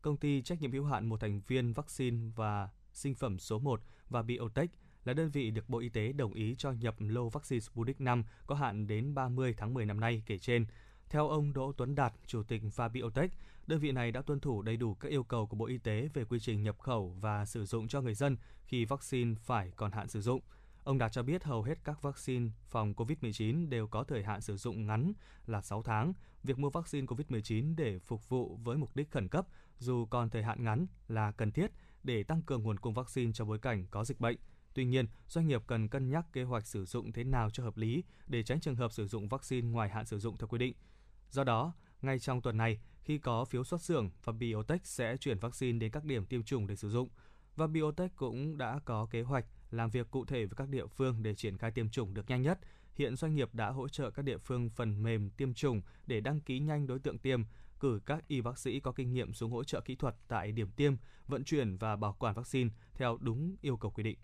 Công ty trách nhiệm hữu hạn một thành viên vaccine và sinh phẩm số 1 và Biotech là đơn vị được Bộ Y tế đồng ý cho nhập lô vaccine Sputnik 5 có hạn đến 30 tháng 10 năm nay kể trên. Theo ông Đỗ Tuấn Đạt, Chủ tịch Fabiotech, đơn vị này đã tuân thủ đầy đủ các yêu cầu của Bộ Y tế về quy trình nhập khẩu và sử dụng cho người dân khi vaccine phải còn hạn sử dụng. Ông Đạt cho biết hầu hết các vaccine phòng COVID-19 đều có thời hạn sử dụng ngắn là 6 tháng. Việc mua vaccine COVID-19 để phục vụ với mục đích khẩn cấp dù còn thời hạn ngắn là cần thiết để tăng cường nguồn cung vaccine trong bối cảnh có dịch bệnh. Tuy nhiên, doanh nghiệp cần cân nhắc kế hoạch sử dụng thế nào cho hợp lý để tránh trường hợp sử dụng vaccine ngoài hạn sử dụng theo quy định. Do đó, ngay trong tuần này, khi có phiếu xuất xưởng và Biotech sẽ chuyển vaccine đến các điểm tiêm chủng để sử dụng. Và Biotech cũng đã có kế hoạch làm việc cụ thể với các địa phương để triển khai tiêm chủng được nhanh nhất. Hiện doanh nghiệp đã hỗ trợ các địa phương phần mềm tiêm chủng để đăng ký nhanh đối tượng tiêm, cử các y bác sĩ có kinh nghiệm xuống hỗ trợ kỹ thuật tại điểm tiêm, vận chuyển và bảo quản vaccine theo đúng yêu cầu quy định.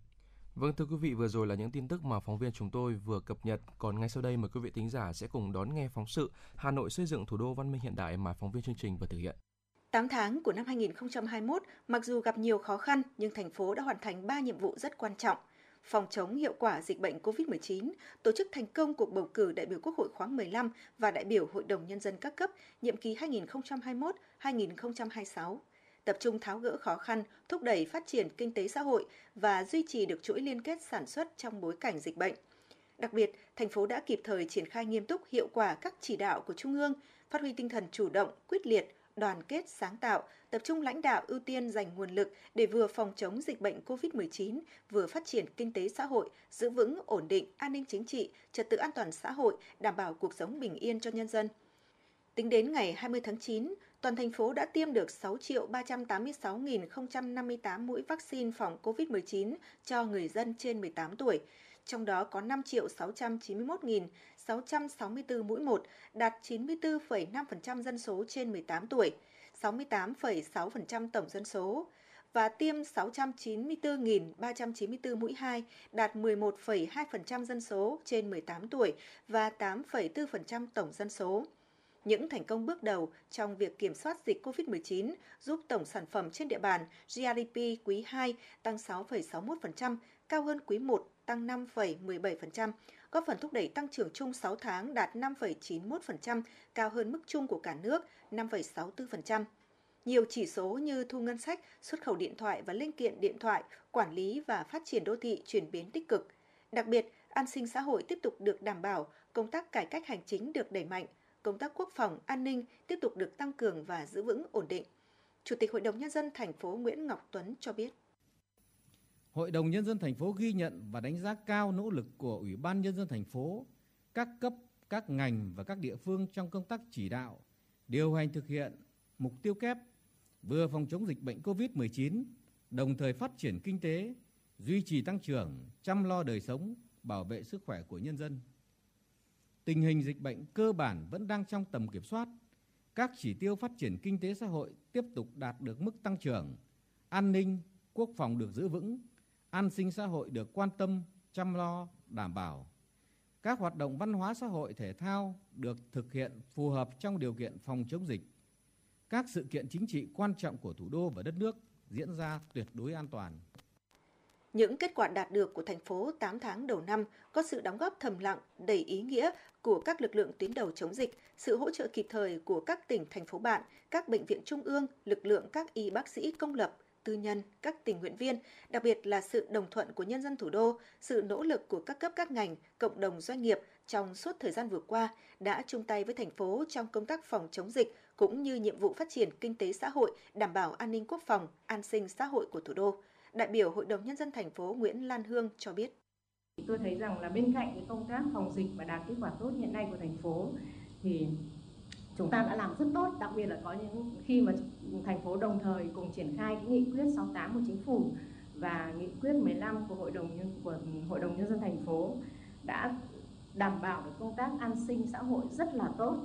Vâng thưa quý vị, vừa rồi là những tin tức mà phóng viên chúng tôi vừa cập nhật. Còn ngay sau đây mời quý vị thính giả sẽ cùng đón nghe phóng sự Hà Nội xây dựng thủ đô văn minh hiện đại mà phóng viên chương trình vừa thực hiện. 8 tháng của năm 2021, mặc dù gặp nhiều khó khăn nhưng thành phố đã hoàn thành 3 nhiệm vụ rất quan trọng. Phòng chống hiệu quả dịch bệnh COVID-19, tổ chức thành công cuộc bầu cử đại biểu Quốc hội khóa 15 và đại biểu Hội đồng Nhân dân các cấp nhiệm kỳ 2021-2026 tập trung tháo gỡ khó khăn, thúc đẩy phát triển kinh tế xã hội và duy trì được chuỗi liên kết sản xuất trong bối cảnh dịch bệnh. Đặc biệt, thành phố đã kịp thời triển khai nghiêm túc hiệu quả các chỉ đạo của Trung ương, phát huy tinh thần chủ động, quyết liệt, đoàn kết sáng tạo, tập trung lãnh đạo ưu tiên dành nguồn lực để vừa phòng chống dịch bệnh COVID-19, vừa phát triển kinh tế xã hội, giữ vững ổn định an ninh chính trị, trật tự an toàn xã hội, đảm bảo cuộc sống bình yên cho nhân dân. Tính đến ngày 20 tháng 9, toàn thành phố đã tiêm được 6.386.058 mũi vaccine phòng COVID-19 cho người dân trên 18 tuổi, trong đó có 5.691.000 664 mũi 1, đạt 94,5% dân số trên 18 tuổi, 68,6% tổng dân số và tiêm 694.394 mũi 2, đạt 11,2% dân số trên 18 tuổi và 8,4% tổng dân số. Những thành công bước đầu trong việc kiểm soát dịch COVID-19 giúp tổng sản phẩm trên địa bàn GDP quý 2 tăng 6,61%, cao hơn quý 1 tăng 5,17%, góp phần thúc đẩy tăng trưởng chung 6 tháng đạt 5,91%, cao hơn mức chung của cả nước 5,64%. Nhiều chỉ số như thu ngân sách, xuất khẩu điện thoại và linh kiện điện thoại, quản lý và phát triển đô thị chuyển biến tích cực. Đặc biệt, an sinh xã hội tiếp tục được đảm bảo, công tác cải cách hành chính được đẩy mạnh, công tác quốc phòng, an ninh tiếp tục được tăng cường và giữ vững ổn định. Chủ tịch Hội đồng Nhân dân thành phố Nguyễn Ngọc Tuấn cho biết. Hội đồng Nhân dân thành phố ghi nhận và đánh giá cao nỗ lực của Ủy ban Nhân dân thành phố, các cấp, các ngành và các địa phương trong công tác chỉ đạo, điều hành thực hiện mục tiêu kép vừa phòng chống dịch bệnh COVID-19, đồng thời phát triển kinh tế, duy trì tăng trưởng, chăm lo đời sống, bảo vệ sức khỏe của nhân dân. Tình hình dịch bệnh cơ bản vẫn đang trong tầm kiểm soát. Các chỉ tiêu phát triển kinh tế xã hội tiếp tục đạt được mức tăng trưởng, an ninh, quốc phòng được giữ vững, an sinh xã hội được quan tâm, chăm lo, đảm bảo. Các hoạt động văn hóa xã hội thể thao được thực hiện phù hợp trong điều kiện phòng chống dịch. Các sự kiện chính trị quan trọng của thủ đô và đất nước diễn ra tuyệt đối an toàn. Những kết quả đạt được của thành phố 8 tháng đầu năm có sự đóng góp thầm lặng, đầy ý nghĩa của các lực lượng tuyến đầu chống dịch, sự hỗ trợ kịp thời của các tỉnh, thành phố bạn, các bệnh viện trung ương, lực lượng các y bác sĩ công lập, tư nhân, các tình nguyện viên, đặc biệt là sự đồng thuận của nhân dân thủ đô, sự nỗ lực của các cấp các ngành, cộng đồng doanh nghiệp trong suốt thời gian vừa qua đã chung tay với thành phố trong công tác phòng chống dịch cũng như nhiệm vụ phát triển kinh tế xã hội, đảm bảo an ninh quốc phòng, an sinh xã hội của thủ đô. Đại biểu Hội đồng Nhân dân thành phố Nguyễn Lan Hương cho biết. Tôi thấy rằng là bên cạnh cái công tác phòng dịch và đạt kết quả tốt hiện nay của thành phố thì chúng ta đã làm rất tốt, đặc biệt là có những khi mà thành phố đồng thời cùng triển khai cái nghị quyết 68 của chính phủ và nghị quyết 15 của hội đồng nhân của hội đồng nhân dân thành phố đã đảm bảo được công tác an sinh xã hội rất là tốt.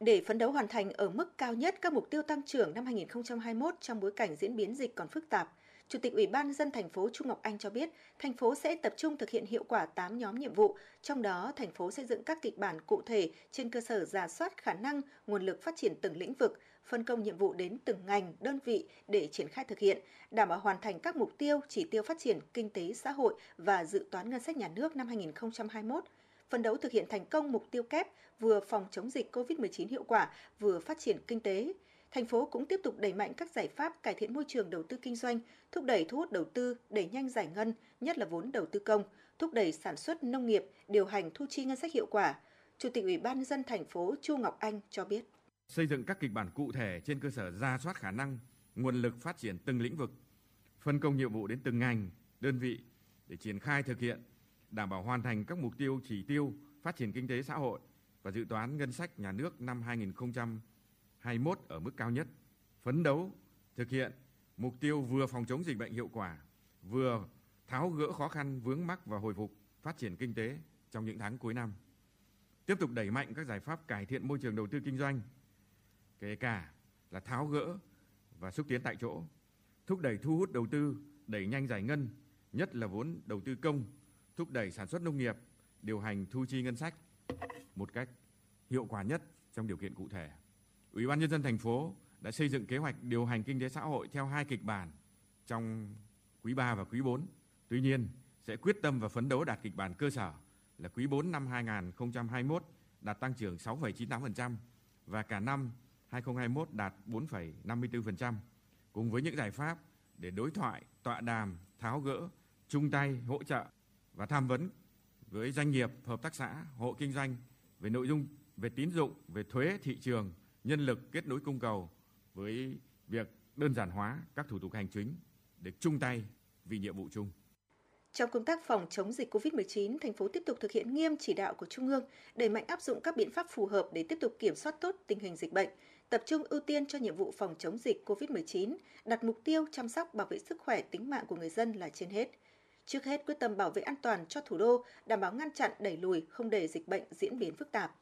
Để phấn đấu hoàn thành ở mức cao nhất các mục tiêu tăng trưởng năm 2021 trong bối cảnh diễn biến dịch còn phức tạp, Chủ tịch Ủy ban dân thành phố Trung Ngọc Anh cho biết, thành phố sẽ tập trung thực hiện hiệu quả 8 nhóm nhiệm vụ, trong đó thành phố xây dựng các kịch bản cụ thể trên cơ sở giả soát khả năng, nguồn lực phát triển từng lĩnh vực, phân công nhiệm vụ đến từng ngành, đơn vị để triển khai thực hiện, đảm bảo hoàn thành các mục tiêu, chỉ tiêu phát triển kinh tế xã hội và dự toán ngân sách nhà nước năm 2021 phấn đấu thực hiện thành công mục tiêu kép vừa phòng chống dịch COVID-19 hiệu quả, vừa phát triển kinh tế thành phố cũng tiếp tục đẩy mạnh các giải pháp cải thiện môi trường đầu tư kinh doanh, thúc đẩy thu hút đầu tư, đẩy nhanh giải ngân, nhất là vốn đầu tư công, thúc đẩy sản xuất nông nghiệp, điều hành thu chi ngân sách hiệu quả. Chủ tịch Ủy ban nhân dân thành phố Chu Ngọc Anh cho biết. Xây dựng các kịch bản cụ thể trên cơ sở ra soát khả năng, nguồn lực phát triển từng lĩnh vực, phân công nhiệm vụ đến từng ngành, đơn vị để triển khai thực hiện, đảm bảo hoàn thành các mục tiêu chỉ tiêu phát triển kinh tế xã hội và dự toán ngân sách nhà nước năm 2020 21 ở mức cao nhất, phấn đấu thực hiện mục tiêu vừa phòng chống dịch bệnh hiệu quả, vừa tháo gỡ khó khăn vướng mắc và hồi phục phát triển kinh tế trong những tháng cuối năm. Tiếp tục đẩy mạnh các giải pháp cải thiện môi trường đầu tư kinh doanh, kể cả là tháo gỡ và xúc tiến tại chỗ, thúc đẩy thu hút đầu tư, đẩy nhanh giải ngân, nhất là vốn đầu tư công, thúc đẩy sản xuất nông nghiệp, điều hành thu chi ngân sách một cách hiệu quả nhất trong điều kiện cụ thể. Ủy ban nhân dân thành phố đã xây dựng kế hoạch điều hành kinh tế xã hội theo hai kịch bản trong quý 3 và quý 4. Tuy nhiên, sẽ quyết tâm và phấn đấu đạt kịch bản cơ sở là quý 4 năm 2021 đạt tăng trưởng 6,98% và cả năm 2021 đạt 4,54%, cùng với những giải pháp để đối thoại, tọa đàm, tháo gỡ, chung tay, hỗ trợ và tham vấn với doanh nghiệp, hợp tác xã, hộ kinh doanh về nội dung về tín dụng, về thuế, thị trường, nhân lực kết nối cung cầu với việc đơn giản hóa các thủ tục hành chính để chung tay vì nhiệm vụ chung. Trong công tác phòng chống dịch COVID-19, thành phố tiếp tục thực hiện nghiêm chỉ đạo của Trung ương, đẩy mạnh áp dụng các biện pháp phù hợp để tiếp tục kiểm soát tốt tình hình dịch bệnh, tập trung ưu tiên cho nhiệm vụ phòng chống dịch COVID-19, đặt mục tiêu chăm sóc bảo vệ sức khỏe tính mạng của người dân là trên hết. Trước hết quyết tâm bảo vệ an toàn cho thủ đô, đảm bảo ngăn chặn đẩy lùi không để dịch bệnh diễn biến phức tạp.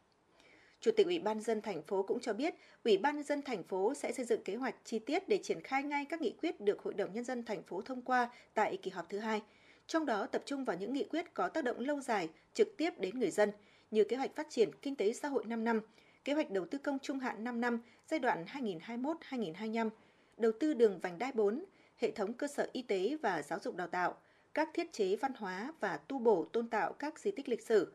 Chủ tịch Ủy ban dân thành phố cũng cho biết, Ủy ban nhân dân thành phố sẽ xây dựng kế hoạch chi tiết để triển khai ngay các nghị quyết được Hội đồng nhân dân thành phố thông qua tại kỳ họp thứ hai. Trong đó tập trung vào những nghị quyết có tác động lâu dài trực tiếp đến người dân như kế hoạch phát triển kinh tế xã hội 5 năm, kế hoạch đầu tư công trung hạn 5 năm giai đoạn 2021-2025, đầu tư đường vành đai 4, hệ thống cơ sở y tế và giáo dục đào tạo, các thiết chế văn hóa và tu bổ tôn tạo các di tích lịch sử,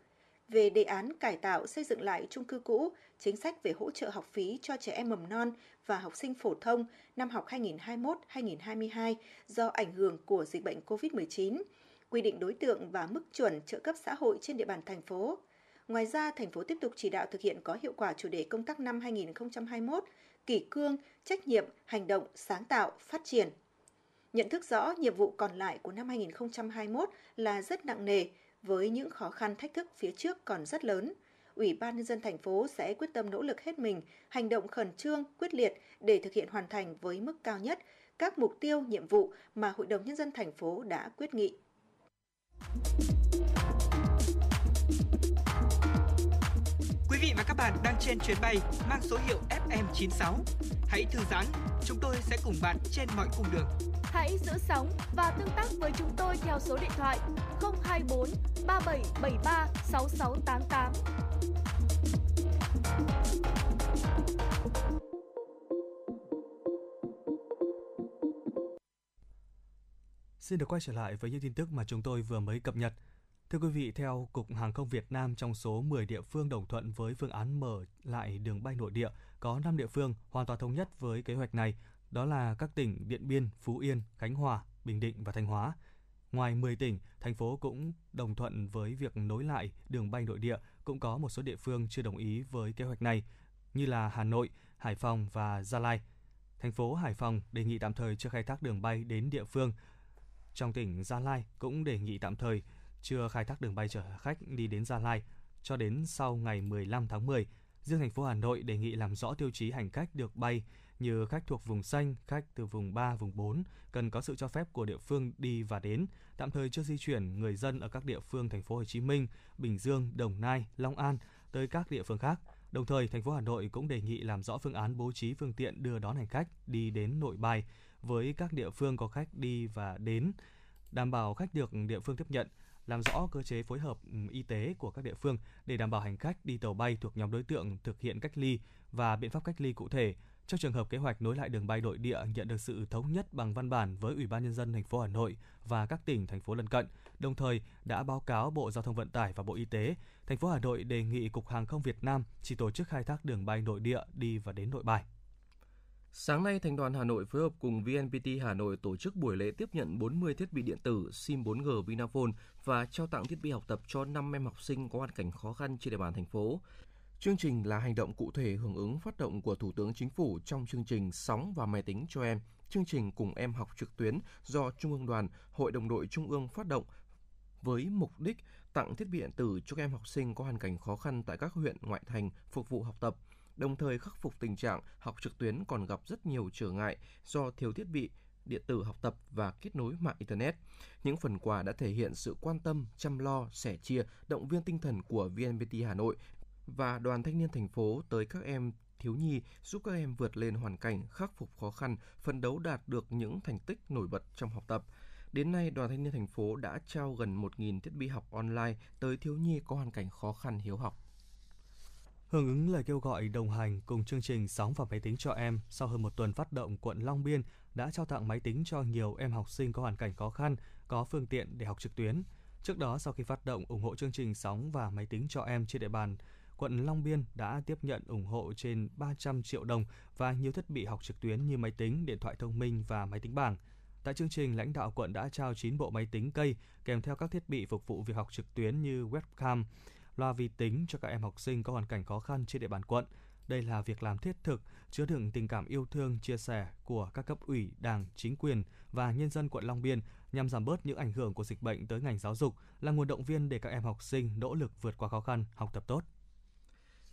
về đề án cải tạo xây dựng lại chung cư cũ, chính sách về hỗ trợ học phí cho trẻ em mầm non và học sinh phổ thông năm học 2021-2022 do ảnh hưởng của dịch bệnh COVID-19, quy định đối tượng và mức chuẩn trợ cấp xã hội trên địa bàn thành phố. Ngoài ra, thành phố tiếp tục chỉ đạo thực hiện có hiệu quả chủ đề công tác năm 2021, kỷ cương, trách nhiệm, hành động, sáng tạo, phát triển. Nhận thức rõ nhiệm vụ còn lại của năm 2021 là rất nặng nề, với những khó khăn thách thức phía trước còn rất lớn. Ủy ban nhân dân thành phố sẽ quyết tâm nỗ lực hết mình, hành động khẩn trương, quyết liệt để thực hiện hoàn thành với mức cao nhất các mục tiêu, nhiệm vụ mà Hội đồng nhân dân thành phố đã quyết nghị. Quý vị và các bạn đang trên chuyến bay mang số hiệu FM96. Hãy thư giãn, chúng tôi sẽ cùng bạn trên mọi cung đường. Hãy giữ sóng và tương tác với chúng tôi theo số điện thoại 024 3773 6688. Xin được quay trở lại với những tin tức mà chúng tôi vừa mới cập nhật. Thưa quý vị, theo Cục Hàng không Việt Nam, trong số 10 địa phương đồng thuận với phương án mở lại đường bay nội địa, có 5 địa phương hoàn toàn thống nhất với kế hoạch này, đó là các tỉnh Điện Biên, Phú Yên, Khánh Hòa, Bình Định và Thanh Hóa. Ngoài 10 tỉnh, thành phố cũng đồng thuận với việc nối lại đường bay nội địa, cũng có một số địa phương chưa đồng ý với kế hoạch này, như là Hà Nội, Hải Phòng và Gia Lai. Thành phố Hải Phòng đề nghị tạm thời chưa khai thác đường bay đến địa phương. Trong tỉnh Gia Lai cũng đề nghị tạm thời chưa khai thác đường bay chở khách đi đến Gia Lai cho đến sau ngày 15 tháng 10. Riêng thành phố Hà Nội đề nghị làm rõ tiêu chí hành khách được bay như khách thuộc vùng xanh, khách từ vùng 3, vùng 4 cần có sự cho phép của địa phương đi và đến, tạm thời chưa di chuyển người dân ở các địa phương thành phố Hồ Chí Minh, Bình Dương, Đồng Nai, Long An tới các địa phương khác. Đồng thời, thành phố Hà Nội cũng đề nghị làm rõ phương án bố trí phương tiện đưa đón hành khách đi đến nội bài với các địa phương có khách đi và đến, đảm bảo khách được địa phương tiếp nhận, làm rõ cơ chế phối hợp y tế của các địa phương để đảm bảo hành khách đi tàu bay thuộc nhóm đối tượng thực hiện cách ly và biện pháp cách ly cụ thể. Trong trường hợp kế hoạch nối lại đường bay nội địa nhận được sự thống nhất bằng văn bản với Ủy ban nhân dân thành phố Hà Nội và các tỉnh thành phố lân cận, đồng thời đã báo cáo Bộ Giao thông Vận tải và Bộ Y tế, thành phố Hà Nội đề nghị Cục Hàng không Việt Nam chỉ tổ chức khai thác đường bay nội địa đi và đến nội bài. Sáng nay, Thành đoàn Hà Nội phối hợp cùng VNPT Hà Nội tổ chức buổi lễ tiếp nhận 40 thiết bị điện tử SIM 4G Vinaphone và trao tặng thiết bị học tập cho 5 em học sinh có hoàn cảnh khó khăn trên địa bàn thành phố. Chương trình là hành động cụ thể hưởng ứng phát động của Thủ tướng Chính phủ trong chương trình Sóng và máy tính cho em, chương trình cùng em học trực tuyến do Trung ương Đoàn, Hội đồng đội Trung ương phát động với mục đích tặng thiết bị điện tử cho các em học sinh có hoàn cảnh khó khăn tại các huyện ngoại thành phục vụ học tập, đồng thời khắc phục tình trạng học trực tuyến còn gặp rất nhiều trở ngại do thiếu thiết bị điện tử học tập và kết nối mạng Internet. Những phần quà đã thể hiện sự quan tâm, chăm lo, sẻ chia, động viên tinh thần của VNPT Hà Nội và Đoàn Thanh niên thành phố tới các em thiếu nhi, giúp các em vượt lên hoàn cảnh, khắc phục khó khăn, phấn đấu đạt được những thành tích nổi bật trong học tập. Đến nay, Đoàn Thanh niên thành phố đã trao gần 1.000 thiết bị học online tới thiếu nhi có hoàn cảnh khó khăn hiếu học. Hưởng ứng lời kêu gọi đồng hành cùng chương trình Sóng và máy tính cho em, sau hơn một tuần phát động, quận Long Biên đã trao tặng máy tính cho nhiều em học sinh có hoàn cảnh khó khăn, có phương tiện để học trực tuyến. Trước đó, sau khi phát động ủng hộ chương trình Sóng và máy tính cho em trên địa bàn, quận Long Biên đã tiếp nhận ủng hộ trên 300 triệu đồng và nhiều thiết bị học trực tuyến như máy tính, điện thoại thông minh và máy tính bảng. Tại chương trình, lãnh đạo quận đã trao 9 bộ máy tính cây kèm theo các thiết bị phục vụ việc học trực tuyến như webcam, loa vi tính cho các em học sinh có hoàn cảnh khó khăn trên địa bàn quận. Đây là việc làm thiết thực, chứa đựng tình cảm yêu thương, chia sẻ của các cấp ủy, đảng, chính quyền và nhân dân quận Long Biên nhằm giảm bớt những ảnh hưởng của dịch bệnh tới ngành giáo dục, là nguồn động viên để các em học sinh nỗ lực vượt qua khó khăn, học tập tốt.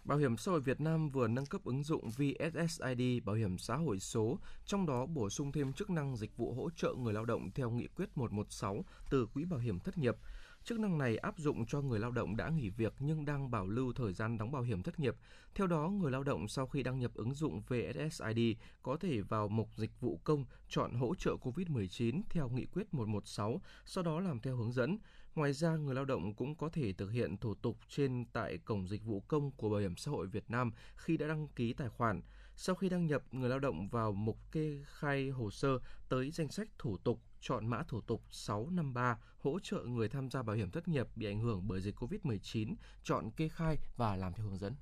Bảo hiểm xã hội Việt Nam vừa nâng cấp ứng dụng VSSID bảo hiểm xã hội số, trong đó bổ sung thêm chức năng dịch vụ hỗ trợ người lao động theo nghị quyết 116 từ Quỹ Bảo hiểm Thất nghiệp. Chức năng này áp dụng cho người lao động đã nghỉ việc nhưng đang bảo lưu thời gian đóng bảo hiểm thất nghiệp. Theo đó, người lao động sau khi đăng nhập ứng dụng VSSID có thể vào mục dịch vụ công chọn hỗ trợ COVID-19 theo nghị quyết 116, sau đó làm theo hướng dẫn. Ngoài ra, người lao động cũng có thể thực hiện thủ tục trên tại cổng dịch vụ công của Bảo hiểm xã hội Việt Nam khi đã đăng ký tài khoản. Sau khi đăng nhập, người lao động vào mục kê khai hồ sơ tới danh sách thủ tục chọn mã thủ tục 653 hỗ trợ người tham gia bảo hiểm thất nghiệp bị ảnh hưởng bởi dịch COVID-19, chọn kê khai và làm theo hướng dẫn.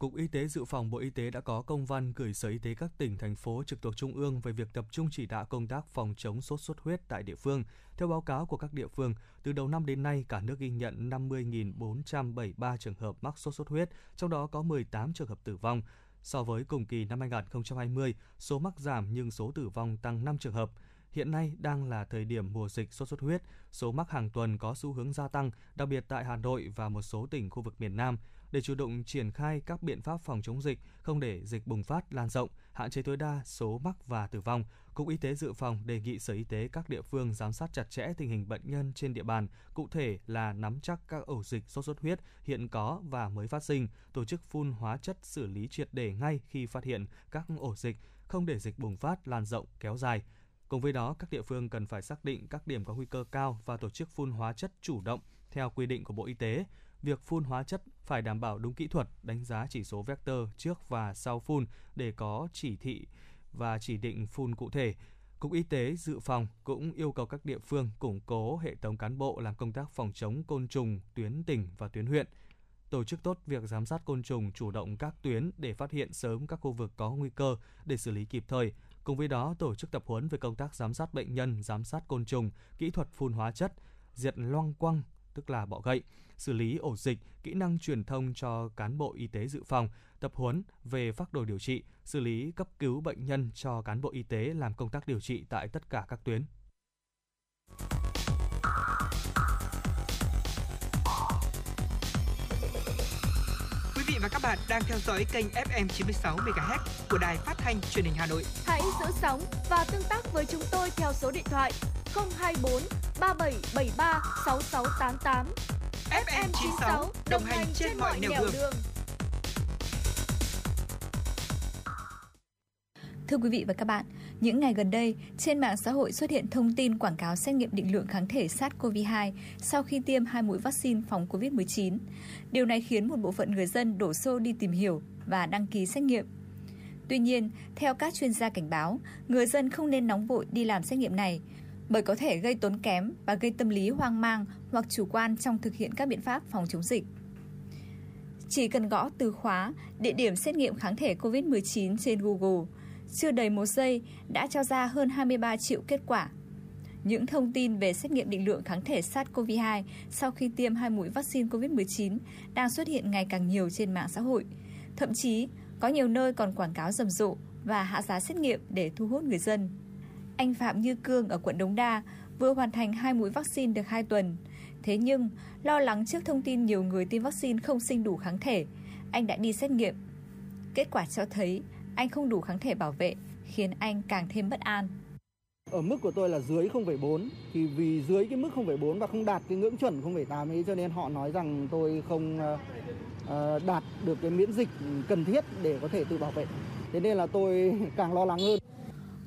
Cục Y tế Dự phòng Bộ Y tế đã có công văn gửi Sở Y tế các tỉnh, thành phố trực thuộc Trung ương về việc tập trung chỉ đạo công tác phòng chống sốt xuất huyết tại địa phương. Theo báo cáo của các địa phương, từ đầu năm đến nay, cả nước ghi nhận 50.473 trường hợp mắc sốt xuất huyết, trong đó có 18 trường hợp tử vong. So với cùng kỳ năm 2020, số mắc giảm nhưng số tử vong tăng 5 trường hợp. Hiện nay đang là thời điểm mùa dịch sốt xuất huyết, số mắc hàng tuần có xu hướng gia tăng, đặc biệt tại Hà Nội và một số tỉnh khu vực miền Nam để chủ động triển khai các biện pháp phòng chống dịch, không để dịch bùng phát lan rộng, hạn chế tối đa số mắc và tử vong, Cục Y tế Dự phòng đề nghị Sở Y tế các địa phương giám sát chặt chẽ tình hình bệnh nhân trên địa bàn, cụ thể là nắm chắc các ổ dịch sốt xuất huyết hiện có và mới phát sinh, tổ chức phun hóa chất xử lý triệt để ngay khi phát hiện các ổ dịch, không để dịch bùng phát lan rộng kéo dài. Cùng với đó, các địa phương cần phải xác định các điểm có nguy cơ cao và tổ chức phun hóa chất chủ động theo quy định của Bộ Y tế. Việc phun hóa chất phải đảm bảo đúng kỹ thuật, đánh giá chỉ số vector trước và sau phun để có chỉ thị và chỉ định phun cụ thể. Cục Y tế Dự phòng cũng yêu cầu các địa phương củng cố hệ thống cán bộ làm công tác phòng chống côn trùng tuyến tỉnh và tuyến huyện, tổ chức tốt việc giám sát côn trùng chủ động các tuyến để phát hiện sớm các khu vực có nguy cơ để xử lý kịp thời. Cùng với đó, tổ chức tập huấn về công tác giám sát bệnh nhân, giám sát côn trùng, kỹ thuật phun hóa chất, diệt loang quăng, tức là bọ gậy, xử lý ổ dịch, kỹ năng truyền thông cho cán bộ y tế dự phòng, tập huấn về phác đồ điều trị, xử lý cấp cứu bệnh nhân cho cán bộ y tế làm công tác điều trị tại tất cả các tuyến. Quý vị và các bạn đang theo dõi kênh FM 96 MHz của đài phát thanh truyền hình Hà Nội. Hãy giữ sóng và tương tác với chúng tôi theo số điện thoại 024 3773 6688. FM 96 đồng hành trên mọi nẻo đường. đường. Thưa quý vị và các bạn, những ngày gần đây, trên mạng xã hội xuất hiện thông tin quảng cáo xét nghiệm định lượng kháng thể SARS-CoV-2 sau khi tiêm hai mũi vaccine phòng COVID-19. Điều này khiến một bộ phận người dân đổ xô đi tìm hiểu và đăng ký xét nghiệm. Tuy nhiên, theo các chuyên gia cảnh báo, người dân không nên nóng vội đi làm xét nghiệm này bởi có thể gây tốn kém và gây tâm lý hoang mang hoặc chủ quan trong thực hiện các biện pháp phòng chống dịch. Chỉ cần gõ từ khóa địa điểm xét nghiệm kháng thể COVID-19 trên Google, chưa đầy một giây đã cho ra hơn 23 triệu kết quả. Những thông tin về xét nghiệm định lượng kháng thể SARS-CoV-2 sau khi tiêm hai mũi vaccine COVID-19 đang xuất hiện ngày càng nhiều trên mạng xã hội. Thậm chí, có nhiều nơi còn quảng cáo rầm rộ và hạ giá xét nghiệm để thu hút người dân. Anh Phạm Như Cương ở quận Đống Đa vừa hoàn thành hai mũi vaccine được 2 tuần. Thế nhưng, lo lắng trước thông tin nhiều người tiêm vaccine không sinh đủ kháng thể, anh đã đi xét nghiệm. Kết quả cho thấy anh không đủ kháng thể bảo vệ, khiến anh càng thêm bất an. Ở mức của tôi là dưới 0,4 thì vì dưới cái mức 0,4 và không đạt cái ngưỡng chuẩn 0,8 ấy cho nên họ nói rằng tôi không ờ, ờ, đạt được cái miễn dịch cần thiết để có thể tự bảo vệ. Thế nên là tôi *laughs* càng lo lắng hơn.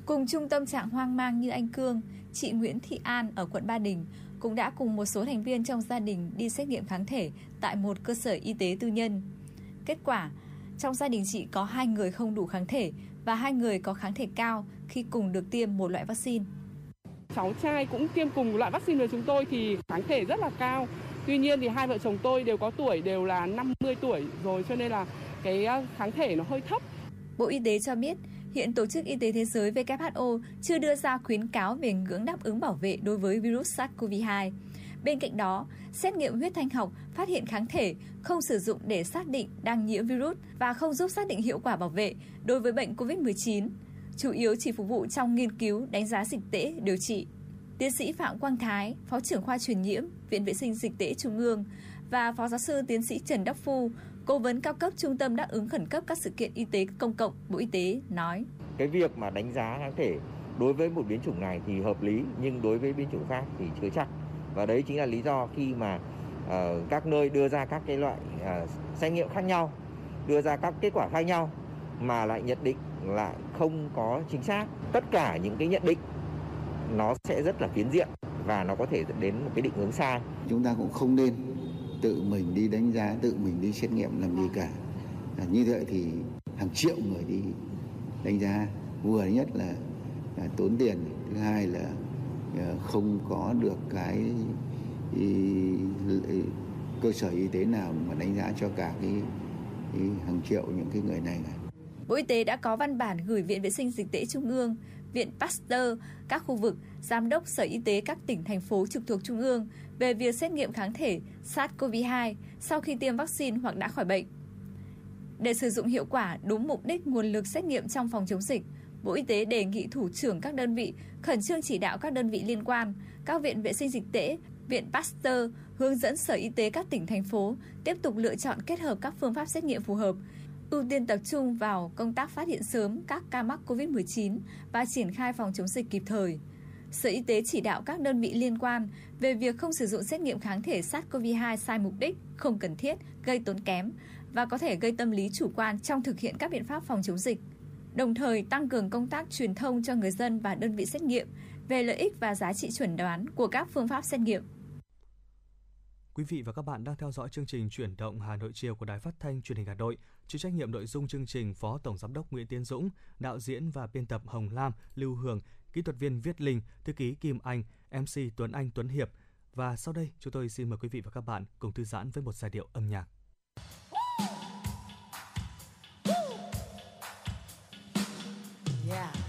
Cùng chung tâm trạng hoang mang như anh Cương, chị Nguyễn Thị An ở quận Ba Đình cũng đã cùng một số thành viên trong gia đình đi xét nghiệm kháng thể tại một cơ sở y tế tư nhân. Kết quả, trong gia đình chị có hai người không đủ kháng thể và hai người có kháng thể cao khi cùng được tiêm một loại vaccine. Cháu trai cũng tiêm cùng loại vaccine với chúng tôi thì kháng thể rất là cao. Tuy nhiên thì hai vợ chồng tôi đều có tuổi đều là 50 tuổi rồi cho nên là cái kháng thể nó hơi thấp. Bộ Y tế cho biết Hiện Tổ chức Y tế Thế giới WHO chưa đưa ra khuyến cáo về ngưỡng đáp ứng bảo vệ đối với virus SARS-CoV-2. Bên cạnh đó, xét nghiệm huyết thanh học phát hiện kháng thể không sử dụng để xác định đang nhiễm virus và không giúp xác định hiệu quả bảo vệ đối với bệnh COVID-19, chủ yếu chỉ phục vụ trong nghiên cứu đánh giá dịch tễ điều trị. Tiến sĩ Phạm Quang Thái, Phó trưởng khoa truyền nhiễm, Viện Vệ sinh Dịch tễ Trung ương và Phó giáo sư tiến sĩ Trần Đắc Phu, Cố vấn cao cấp Trung tâm đáp ứng khẩn cấp các sự kiện y tế công cộng Bộ Y tế nói. Cái việc mà đánh giá kháng thể đối với một biến chủng này thì hợp lý nhưng đối với biến chủng khác thì chưa chắc. Và đấy chính là lý do khi mà uh, các nơi đưa ra các cái loại uh, xét nghiệm khác nhau, đưa ra các kết quả khác nhau mà lại nhận định lại không có chính xác. Tất cả những cái nhận định nó sẽ rất là phiến diện và nó có thể dẫn đến một cái định hướng sai. Chúng ta cũng không nên tự mình đi đánh giá tự mình đi xét nghiệm làm gì cả. À, như vậy thì hàng triệu người đi đánh giá. Vừa nhất là, là tốn tiền thứ hai là à, không có được cái cơ sở y tế nào mà đánh giá cho cả cái, cái hàng triệu những cái người này Bộ Y tế đã có văn bản gửi Viện Vệ sinh Dịch tễ Trung ương, Viện Pasteur, các khu vực, Giám đốc Sở Y tế các tỉnh, thành phố trực thuộc Trung ương về việc xét nghiệm kháng thể SARS-CoV-2 sau khi tiêm vaccine hoặc đã khỏi bệnh. Để sử dụng hiệu quả đúng mục đích nguồn lực xét nghiệm trong phòng chống dịch, Bộ Y tế đề nghị thủ trưởng các đơn vị khẩn trương chỉ đạo các đơn vị liên quan, các viện vệ sinh dịch tễ, viện Pasteur hướng dẫn Sở Y tế các tỉnh thành phố tiếp tục lựa chọn kết hợp các phương pháp xét nghiệm phù hợp, ưu tiên tập trung vào công tác phát hiện sớm các ca mắc COVID-19 và triển khai phòng chống dịch kịp thời. Sở Y tế chỉ đạo các đơn vị liên quan về việc không sử dụng xét nghiệm kháng thể SARS-CoV-2 sai mục đích, không cần thiết, gây tốn kém và có thể gây tâm lý chủ quan trong thực hiện các biện pháp phòng chống dịch. Đồng thời tăng cường công tác truyền thông cho người dân và đơn vị xét nghiệm về lợi ích và giá trị chuẩn đoán của các phương pháp xét nghiệm. Quý vị và các bạn đang theo dõi chương trình Chuyển động Hà Nội chiều của Đài Phát thanh Truyền hình Hà Nội. Chịu trách nhiệm nội dung chương trình Phó Tổng giám đốc Nguyễn Tiến Dũng, đạo diễn và biên tập Hồng Lam, Lưu Hường kỹ thuật viên Viết Linh, thư ký Kim Anh, MC Tuấn Anh Tuấn Hiệp. Và sau đây, chúng tôi xin mời quý vị và các bạn cùng thư giãn với một giai điệu âm nhạc. Yeah.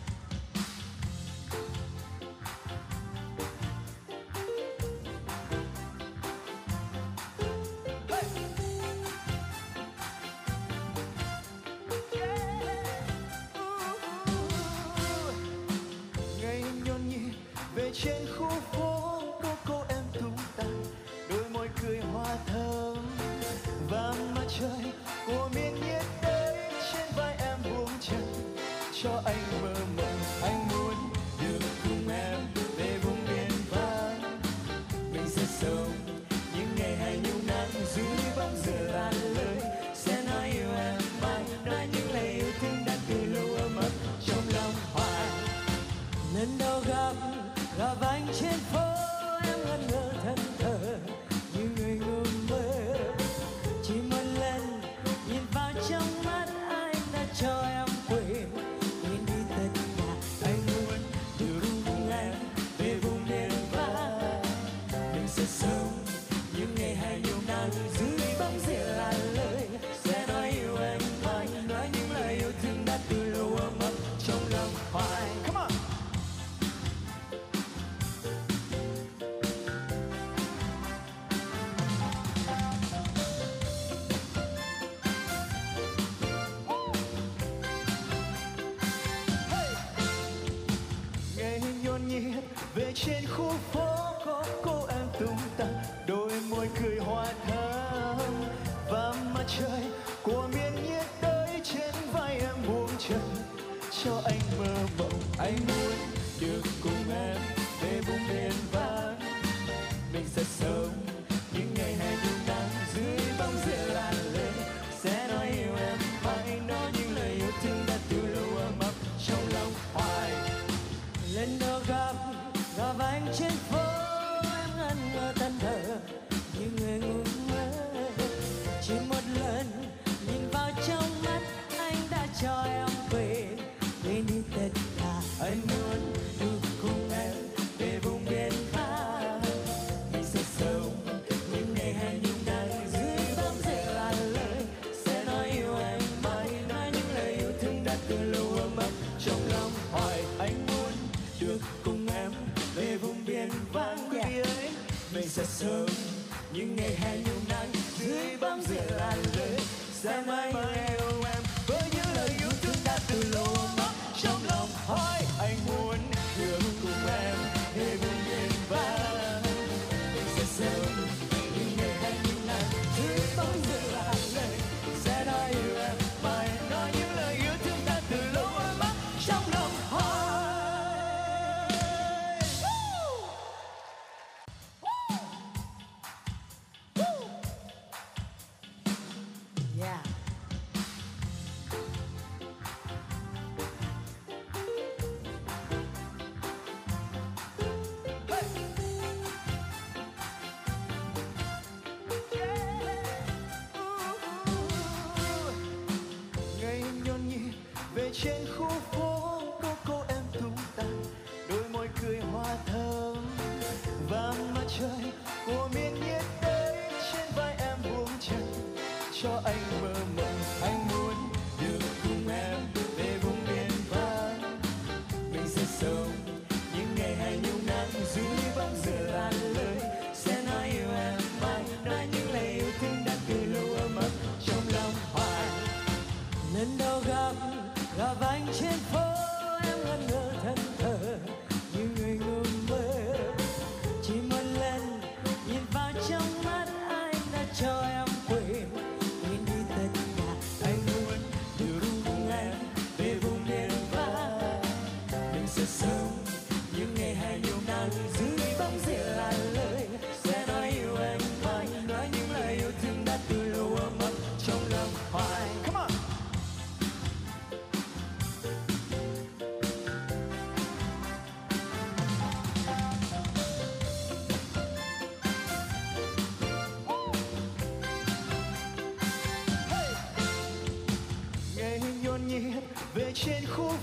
Jesień chłodna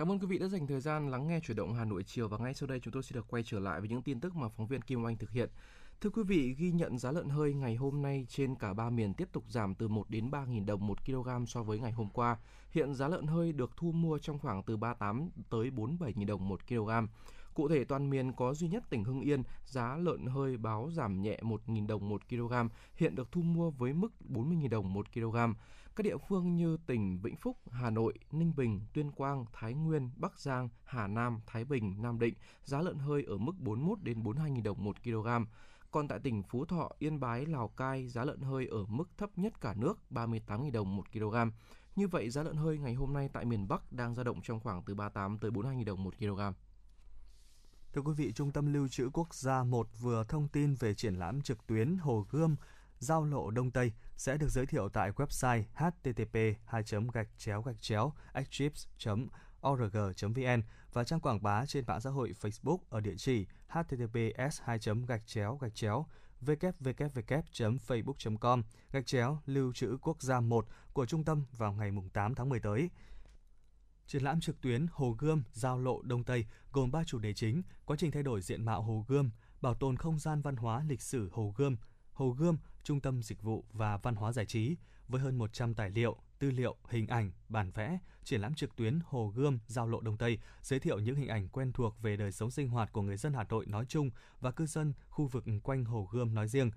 Cảm ơn quý vị đã dành thời gian lắng nghe chuyển động Hà Nội chiều và ngay sau đây chúng tôi sẽ được quay trở lại với những tin tức mà phóng viên Kim Oanh thực hiện. Thưa quý vị, ghi nhận giá lợn hơi ngày hôm nay trên cả ba miền tiếp tục giảm từ 1 đến 3.000 đồng một kg so với ngày hôm qua. Hiện giá lợn hơi được thu mua trong khoảng từ 38 tới 47.000 đồng một kg. Cụ thể toàn miền có duy nhất tỉnh Hưng Yên, giá lợn hơi báo giảm nhẹ 1.000 đồng 1 kg, hiện được thu mua với mức 40.000 đồng 1 kg. Các địa phương như tỉnh Vĩnh Phúc, Hà Nội, Ninh Bình, Tuyên Quang, Thái Nguyên, Bắc Giang, Hà Nam, Thái Bình, Nam Định, giá lợn hơi ở mức 41 đến 42.000 đồng 1 kg. Còn tại tỉnh Phú Thọ, Yên Bái, Lào Cai, giá lợn hơi ở mức thấp nhất cả nước 38.000 đồng 1 kg. Như vậy, giá lợn hơi ngày hôm nay tại miền Bắc đang dao động trong khoảng từ 38 tới 42.000 đồng 1 kg. Thưa quý vị, Trung tâm Lưu trữ Quốc gia 1 vừa thông tin về triển lãm trực tuyến Hồ Gươm Giao lộ Đông Tây sẽ được giới thiệu tại website http 2 gạch chéo gạch chéo org vn và trang quảng bá trên mạng xã hội Facebook ở địa chỉ https 2 gạch chéo gạch chéo www.facebook.com gạch chéo lưu trữ quốc gia 1 của trung tâm vào ngày 8 tháng 10 tới. Triển lãm trực tuyến Hồ Gươm Giao lộ Đông Tây gồm 3 chủ đề chính: quá trình thay đổi diện mạo Hồ Gươm, bảo tồn không gian văn hóa lịch sử Hồ Gươm, Hồ Gươm, Trung tâm Dịch vụ và Văn hóa Giải trí với hơn 100 tài liệu, tư liệu, hình ảnh, bản vẽ, triển lãm trực tuyến Hồ Gươm Giao lộ Đông Tây giới thiệu những hình ảnh quen thuộc về đời sống sinh hoạt của người dân Hà Nội nói chung và cư dân khu vực quanh Hồ Gươm nói riêng.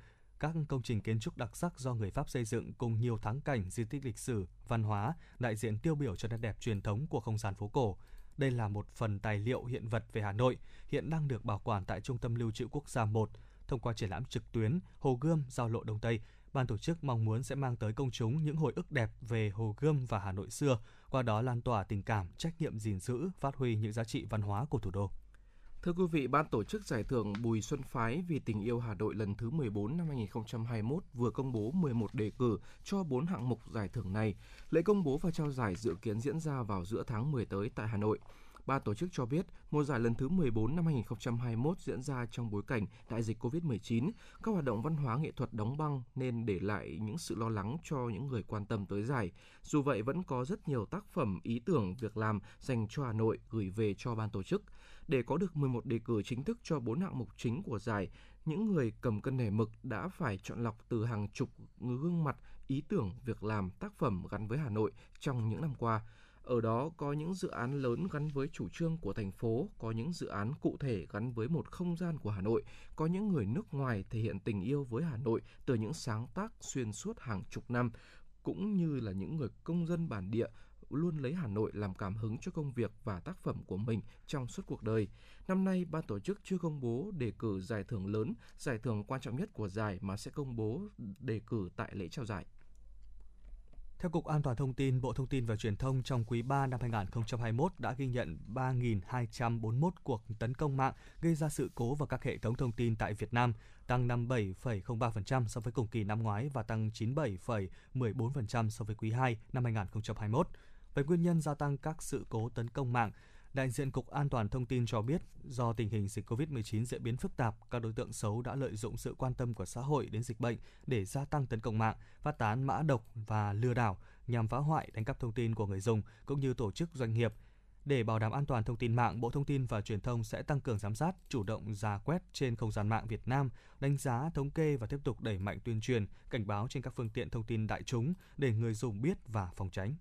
Các công trình kiến trúc đặc sắc do người Pháp xây dựng cùng nhiều thắng cảnh di tích lịch sử, văn hóa, đại diện tiêu biểu cho nét đẹp truyền thống của không gian phố cổ. Đây là một phần tài liệu hiện vật về Hà Nội, hiện đang được bảo quản tại Trung tâm Lưu trữ Quốc gia 1 thông qua triển lãm trực tuyến Hồ Gươm Giao lộ Đông Tây, ban tổ chức mong muốn sẽ mang tới công chúng những hồi ức đẹp về Hồ Gươm và Hà Nội xưa, qua đó lan tỏa tình cảm, trách nhiệm gìn giữ, phát huy những giá trị văn hóa của thủ đô. Thưa quý vị, ban tổ chức giải thưởng Bùi Xuân Phái vì tình yêu Hà Nội lần thứ 14 năm 2021 vừa công bố 11 đề cử cho 4 hạng mục giải thưởng này. Lễ công bố và trao giải dự kiến diễn ra vào giữa tháng 10 tới tại Hà Nội. Ban tổ chức cho biết, mùa giải lần thứ 14 năm 2021 diễn ra trong bối cảnh đại dịch COVID-19, các hoạt động văn hóa nghệ thuật đóng băng nên để lại những sự lo lắng cho những người quan tâm tới giải. Dù vậy, vẫn có rất nhiều tác phẩm, ý tưởng, việc làm dành cho Hà Nội gửi về cho ban tổ chức. Để có được 11 đề cử chính thức cho 4 hạng mục chính của giải, những người cầm cân nảy mực đã phải chọn lọc từ hàng chục gương mặt, ý tưởng, việc làm, tác phẩm gắn với Hà Nội trong những năm qua. Ở đó có những dự án lớn gắn với chủ trương của thành phố, có những dự án cụ thể gắn với một không gian của Hà Nội, có những người nước ngoài thể hiện tình yêu với Hà Nội từ những sáng tác xuyên suốt hàng chục năm, cũng như là những người công dân bản địa luôn lấy Hà Nội làm cảm hứng cho công việc và tác phẩm của mình trong suốt cuộc đời. Năm nay, ban tổ chức chưa công bố đề cử giải thưởng lớn, giải thưởng quan trọng nhất của giải mà sẽ công bố đề cử tại lễ trao giải. Theo Cục An toàn Thông tin, Bộ Thông tin và Truyền thông trong quý 3 năm 2021 đã ghi nhận 3.241 cuộc tấn công mạng gây ra sự cố vào các hệ thống thông tin tại Việt Nam, tăng 57,03% so với cùng kỳ năm ngoái và tăng 97,14% so với quý 2 năm 2021. Về nguyên nhân gia tăng các sự cố tấn công mạng, đại diện Cục An toàn Thông tin cho biết, do tình hình dịch COVID-19 diễn biến phức tạp, các đối tượng xấu đã lợi dụng sự quan tâm của xã hội đến dịch bệnh để gia tăng tấn công mạng, phát tán mã độc và lừa đảo nhằm phá hoại đánh cắp thông tin của người dùng cũng như tổ chức doanh nghiệp. Để bảo đảm an toàn thông tin mạng, Bộ Thông tin và Truyền thông sẽ tăng cường giám sát, chủ động ra quét trên không gian mạng Việt Nam, đánh giá, thống kê và tiếp tục đẩy mạnh tuyên truyền, cảnh báo trên các phương tiện thông tin đại chúng để người dùng biết và phòng tránh.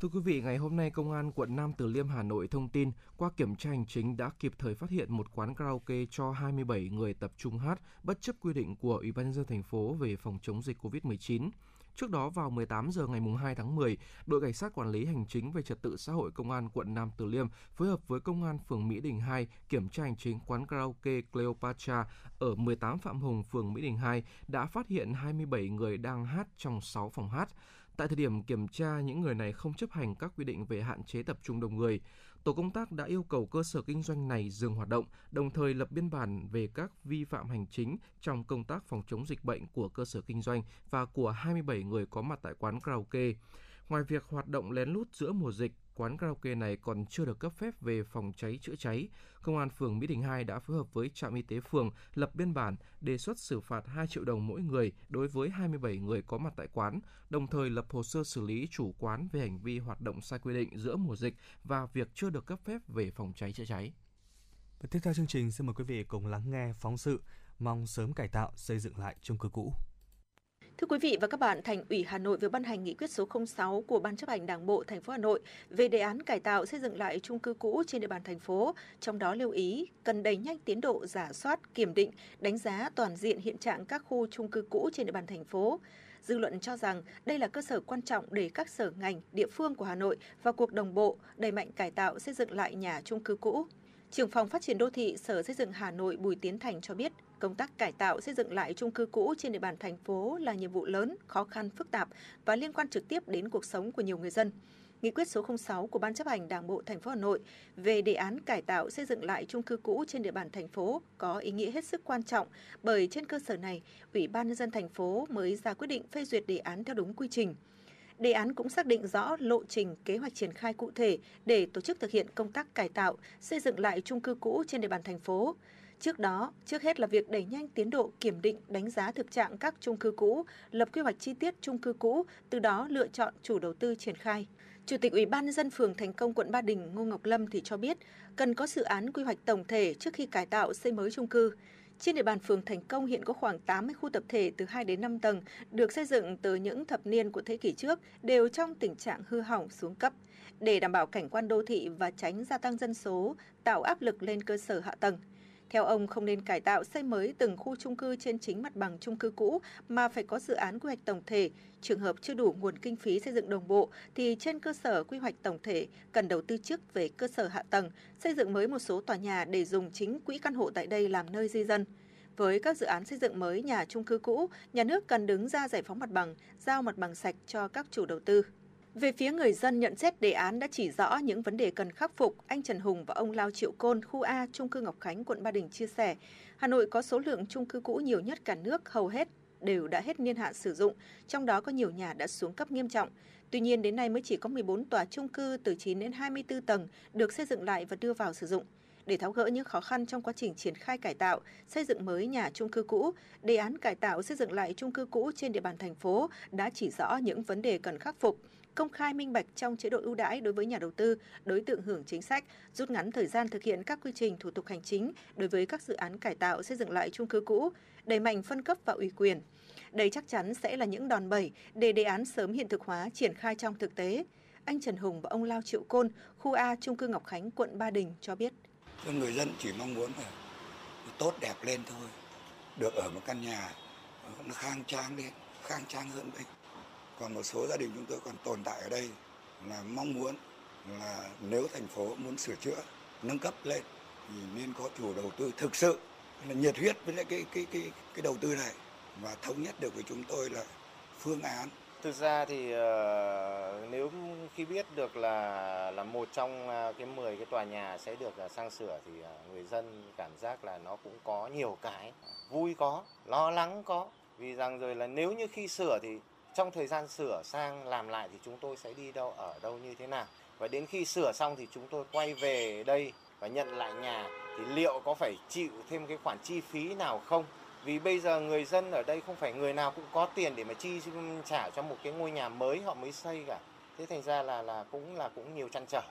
Thưa quý vị, ngày hôm nay Công an quận Nam Từ Liêm Hà Nội thông tin qua kiểm tra hành chính đã kịp thời phát hiện một quán karaoke cho 27 người tập trung hát bất chấp quy định của Ủy ban nhân dân thành phố về phòng chống dịch COVID-19. Trước đó vào 18 giờ ngày 2 tháng 10, đội cảnh sát quản lý hành chính về trật tự xã hội công an quận Nam Từ Liêm phối hợp với công an phường Mỹ Đình 2 kiểm tra hành chính quán karaoke Cleopatra ở 18 Phạm Hùng, phường Mỹ Đình 2 đã phát hiện 27 người đang hát trong 6 phòng hát. Tại thời điểm kiểm tra, những người này không chấp hành các quy định về hạn chế tập trung đông người. Tổ công tác đã yêu cầu cơ sở kinh doanh này dừng hoạt động, đồng thời lập biên bản về các vi phạm hành chính trong công tác phòng chống dịch bệnh của cơ sở kinh doanh và của 27 người có mặt tại quán karaoke. Ngoài việc hoạt động lén lút giữa mùa dịch, quán karaoke này còn chưa được cấp phép về phòng cháy chữa cháy. Công an phường Mỹ Đình 2 đã phối hợp với trạm y tế phường lập biên bản đề xuất xử phạt 2 triệu đồng mỗi người đối với 27 người có mặt tại quán, đồng thời lập hồ sơ xử lý chủ quán về hành vi hoạt động sai quy định giữa mùa dịch và việc chưa được cấp phép về phòng cháy chữa cháy. Và tiếp theo chương trình xin mời quý vị cùng lắng nghe phóng sự mong sớm cải tạo xây dựng lại chung cư cũ. Thưa quý vị và các bạn, Thành ủy Hà Nội vừa ban hành nghị quyết số 06 của Ban chấp hành Đảng bộ thành phố Hà Nội về đề án cải tạo xây dựng lại chung cư cũ trên địa bàn thành phố, trong đó lưu ý cần đẩy nhanh tiến độ giả soát, kiểm định, đánh giá toàn diện hiện trạng các khu chung cư cũ trên địa bàn thành phố. Dư luận cho rằng đây là cơ sở quan trọng để các sở ngành, địa phương của Hà Nội vào cuộc đồng bộ, đẩy mạnh cải tạo xây dựng lại nhà chung cư cũ. Trưởng phòng phát triển đô thị Sở Xây dựng Hà Nội Bùi Tiến Thành cho biết, công tác cải tạo xây dựng lại chung cư cũ trên địa bàn thành phố là nhiệm vụ lớn, khó khăn, phức tạp và liên quan trực tiếp đến cuộc sống của nhiều người dân. Nghị quyết số 06 của Ban chấp hành Đảng bộ thành phố Hà Nội về đề án cải tạo xây dựng lại chung cư cũ trên địa bàn thành phố có ý nghĩa hết sức quan trọng bởi trên cơ sở này, Ủy ban nhân dân thành phố mới ra quyết định phê duyệt đề án theo đúng quy trình. Đề án cũng xác định rõ lộ trình, kế hoạch triển khai cụ thể để tổ chức thực hiện công tác cải tạo, xây dựng lại chung cư cũ trên địa bàn thành phố. Trước đó, trước hết là việc đẩy nhanh tiến độ kiểm định, đánh giá thực trạng các chung cư cũ, lập quy hoạch chi tiết chung cư cũ, từ đó lựa chọn chủ đầu tư triển khai. Chủ tịch Ủy ban nhân dân phường Thành Công quận Ba Đình Ngô Ngọc Lâm thì cho biết, cần có dự án quy hoạch tổng thể trước khi cải tạo xây mới chung cư. Trên địa bàn phường Thành Công hiện có khoảng 80 khu tập thể từ 2 đến 5 tầng được xây dựng từ những thập niên của thế kỷ trước đều trong tình trạng hư hỏng xuống cấp. Để đảm bảo cảnh quan đô thị và tránh gia tăng dân số, tạo áp lực lên cơ sở hạ tầng. Theo ông, không nên cải tạo xây mới từng khu chung cư trên chính mặt bằng chung cư cũ mà phải có dự án quy hoạch tổng thể. Trường hợp chưa đủ nguồn kinh phí xây dựng đồng bộ thì trên cơ sở quy hoạch tổng thể cần đầu tư trước về cơ sở hạ tầng, xây dựng mới một số tòa nhà để dùng chính quỹ căn hộ tại đây làm nơi di dân. Với các dự án xây dựng mới nhà chung cư cũ, nhà nước cần đứng ra giải phóng mặt bằng, giao mặt bằng sạch cho các chủ đầu tư. Về phía người dân nhận xét đề án đã chỉ rõ những vấn đề cần khắc phục, anh Trần Hùng và ông Lao Triệu Côn, khu A, trung cư Ngọc Khánh, quận Ba Đình chia sẻ, Hà Nội có số lượng trung cư cũ nhiều nhất cả nước, hầu hết đều đã hết niên hạn sử dụng, trong đó có nhiều nhà đã xuống cấp nghiêm trọng. Tuy nhiên đến nay mới chỉ có 14 tòa trung cư từ 9 đến 24 tầng được xây dựng lại và đưa vào sử dụng. Để tháo gỡ những khó khăn trong quá trình triển khai cải tạo, xây dựng mới nhà trung cư cũ, đề án cải tạo xây dựng lại trung cư cũ trên địa bàn thành phố đã chỉ rõ những vấn đề cần khắc phục, công khai minh bạch trong chế độ ưu đãi đối với nhà đầu tư, đối tượng hưởng chính sách, rút ngắn thời gian thực hiện các quy trình thủ tục hành chính đối với các dự án cải tạo xây dựng lại chung cư cũ, đẩy mạnh phân cấp và ủy quyền. Đây chắc chắn sẽ là những đòn bẩy để đề án sớm hiện thực hóa triển khai trong thực tế. Anh Trần Hùng và ông Lao Triệu Côn, khu A, trung cư Ngọc Khánh, quận Ba Đình cho biết. Người dân chỉ mong muốn là tốt đẹp lên thôi, được ở một căn nhà nó khang trang lên, khang trang hơn đấy còn một số gia đình chúng tôi còn tồn tại ở đây là mong muốn là nếu thành phố muốn sửa chữa, nâng cấp lên thì nên có chủ đầu tư thực sự là nhiệt huyết với lại cái cái cái cái đầu tư này và thống nhất được với chúng tôi là phương án Thực ra thì uh, nếu khi biết được là là một trong uh, cái 10 cái tòa nhà sẽ được uh, sang sửa thì uh, người dân cảm giác là nó cũng có nhiều cái vui có, lo lắng có. Vì rằng rồi là nếu như khi sửa thì trong thời gian sửa sang làm lại thì chúng tôi sẽ đi đâu, ở đâu như thế nào? Và đến khi sửa xong thì chúng tôi quay về đây và nhận lại nhà. Thì liệu có phải chịu thêm cái khoản chi phí nào không? Vì bây giờ người dân ở đây không phải người nào cũng có tiền để mà chi trả cho một cái ngôi nhà mới họ mới xây cả. Thế thành ra là là cũng là cũng nhiều chăn trở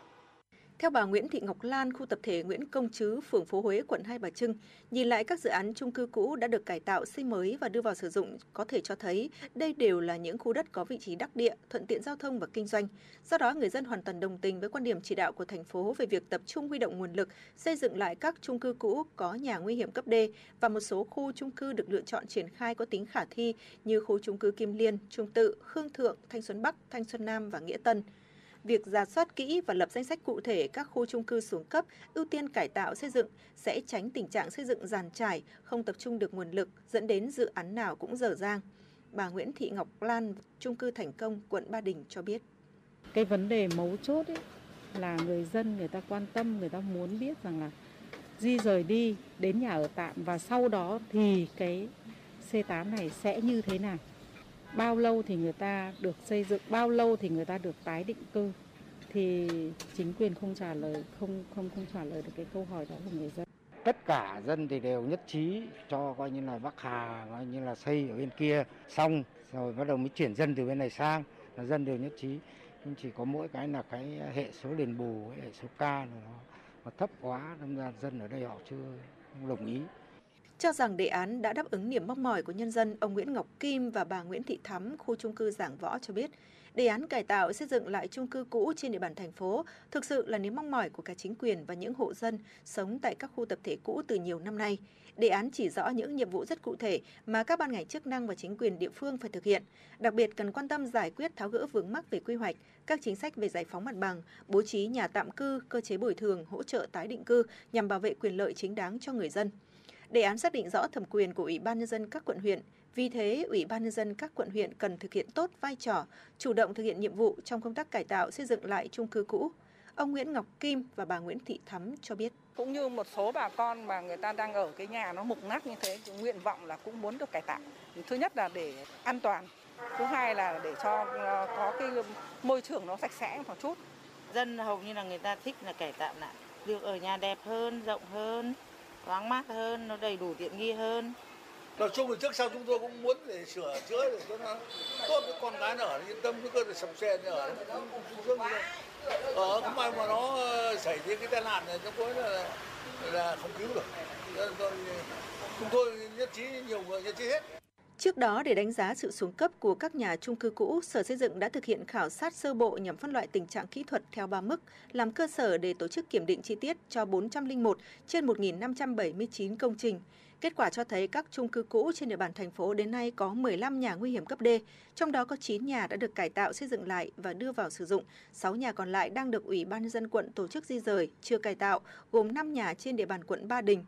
theo bà Nguyễn Thị Ngọc Lan, khu tập thể Nguyễn Công Trứ, phường phố Huế, quận Hai Bà Trưng, nhìn lại các dự án chung cư cũ đã được cải tạo, xây mới và đưa vào sử dụng có thể cho thấy đây đều là những khu đất có vị trí đắc địa, thuận tiện giao thông và kinh doanh. Do đó, người dân hoàn toàn đồng tình với quan điểm chỉ đạo của thành phố về việc tập trung huy động nguồn lực xây dựng lại các chung cư cũ có nhà nguy hiểm cấp D và một số khu chung cư được lựa chọn triển khai có tính khả thi như khu chung cư Kim Liên, Trung Tự, Khương Thượng, Thanh Xuân Bắc, Thanh Xuân Nam và Nghĩa Tân việc ra soát kỹ và lập danh sách cụ thể các khu chung cư xuống cấp, ưu tiên cải tạo xây dựng sẽ tránh tình trạng xây dựng giàn trải, không tập trung được nguồn lực, dẫn đến dự án nào cũng dở dang. Bà Nguyễn Thị Ngọc Lan, chung cư Thành Công, quận Ba Đình cho biết. Cái vấn đề mấu chốt ấy là người dân người ta quan tâm, người ta muốn biết rằng là di rời đi đến nhà ở tạm và sau đó thì cái C8 này sẽ như thế nào bao lâu thì người ta được xây dựng bao lâu thì người ta được tái định cư? Thì chính quyền không trả lời không không không trả lời được cái câu hỏi đó của người dân. Tất cả dân thì đều nhất trí cho coi như là Bắc Hà coi như là xây ở bên kia. Xong rồi bắt đầu mới chuyển dân từ bên này sang là dân đều nhất trí. Nhưng chỉ có mỗi cái là cái hệ số đền bù hệ số ca nó, nó thấp quá nên ra dân ở đây họ chưa đồng ý cho rằng đề án đã đáp ứng niềm mong mỏi của nhân dân, ông Nguyễn Ngọc Kim và bà Nguyễn Thị Thắm, khu trung cư Giảng Võ cho biết, đề án cải tạo xây dựng lại trung cư cũ trên địa bàn thành phố thực sự là niềm mong mỏi của cả chính quyền và những hộ dân sống tại các khu tập thể cũ từ nhiều năm nay. Đề án chỉ rõ những nhiệm vụ rất cụ thể mà các ban ngành chức năng và chính quyền địa phương phải thực hiện, đặc biệt cần quan tâm giải quyết tháo gỡ vướng mắc về quy hoạch, các chính sách về giải phóng mặt bằng, bố trí nhà tạm cư, cơ chế bồi thường, hỗ trợ tái định cư nhằm bảo vệ quyền lợi chính đáng cho người dân. Đề án xác định rõ thẩm quyền của Ủy ban nhân dân các quận huyện, vì thế Ủy ban nhân dân các quận huyện cần thực hiện tốt vai trò, chủ động thực hiện nhiệm vụ trong công tác cải tạo xây dựng lại chung cư cũ. Ông Nguyễn Ngọc Kim và bà Nguyễn Thị Thắm cho biết. Cũng như một số bà con mà người ta đang ở cái nhà nó mục nát như thế, nguyện vọng là cũng muốn được cải tạo. Thứ nhất là để an toàn, thứ hai là để cho ờ, có cái môi trường nó sạch sẽ một chút. Dân hầu như là người ta thích là cải tạo lại, được ở nhà đẹp hơn, rộng hơn, thoáng mát hơn, nó đầy đủ tiện nghi hơn. Nói chung là trước sau chúng tôi cũng muốn để sửa chữa để cho nó tốt với con cái nó ở yên tâm chứ cơ thể sập xe nó ở. Ở ờ, không may mà nó ờ, xảy ra cái tai nạn này trong cuối là là không cứu được. Chúng tôi nhất trí nhiều người nhất trí hết. Trước đó, để đánh giá sự xuống cấp của các nhà chung cư cũ, Sở Xây dựng đã thực hiện khảo sát sơ bộ nhằm phân loại tình trạng kỹ thuật theo ba mức, làm cơ sở để tổ chức kiểm định chi tiết cho 401 trên 1.579 công trình. Kết quả cho thấy các chung cư cũ trên địa bàn thành phố đến nay có 15 nhà nguy hiểm cấp D, trong đó có 9 nhà đã được cải tạo xây dựng lại và đưa vào sử dụng. 6 nhà còn lại đang được Ủy ban nhân dân quận tổ chức di rời, chưa cải tạo, gồm 5 nhà trên địa bàn quận Ba Đình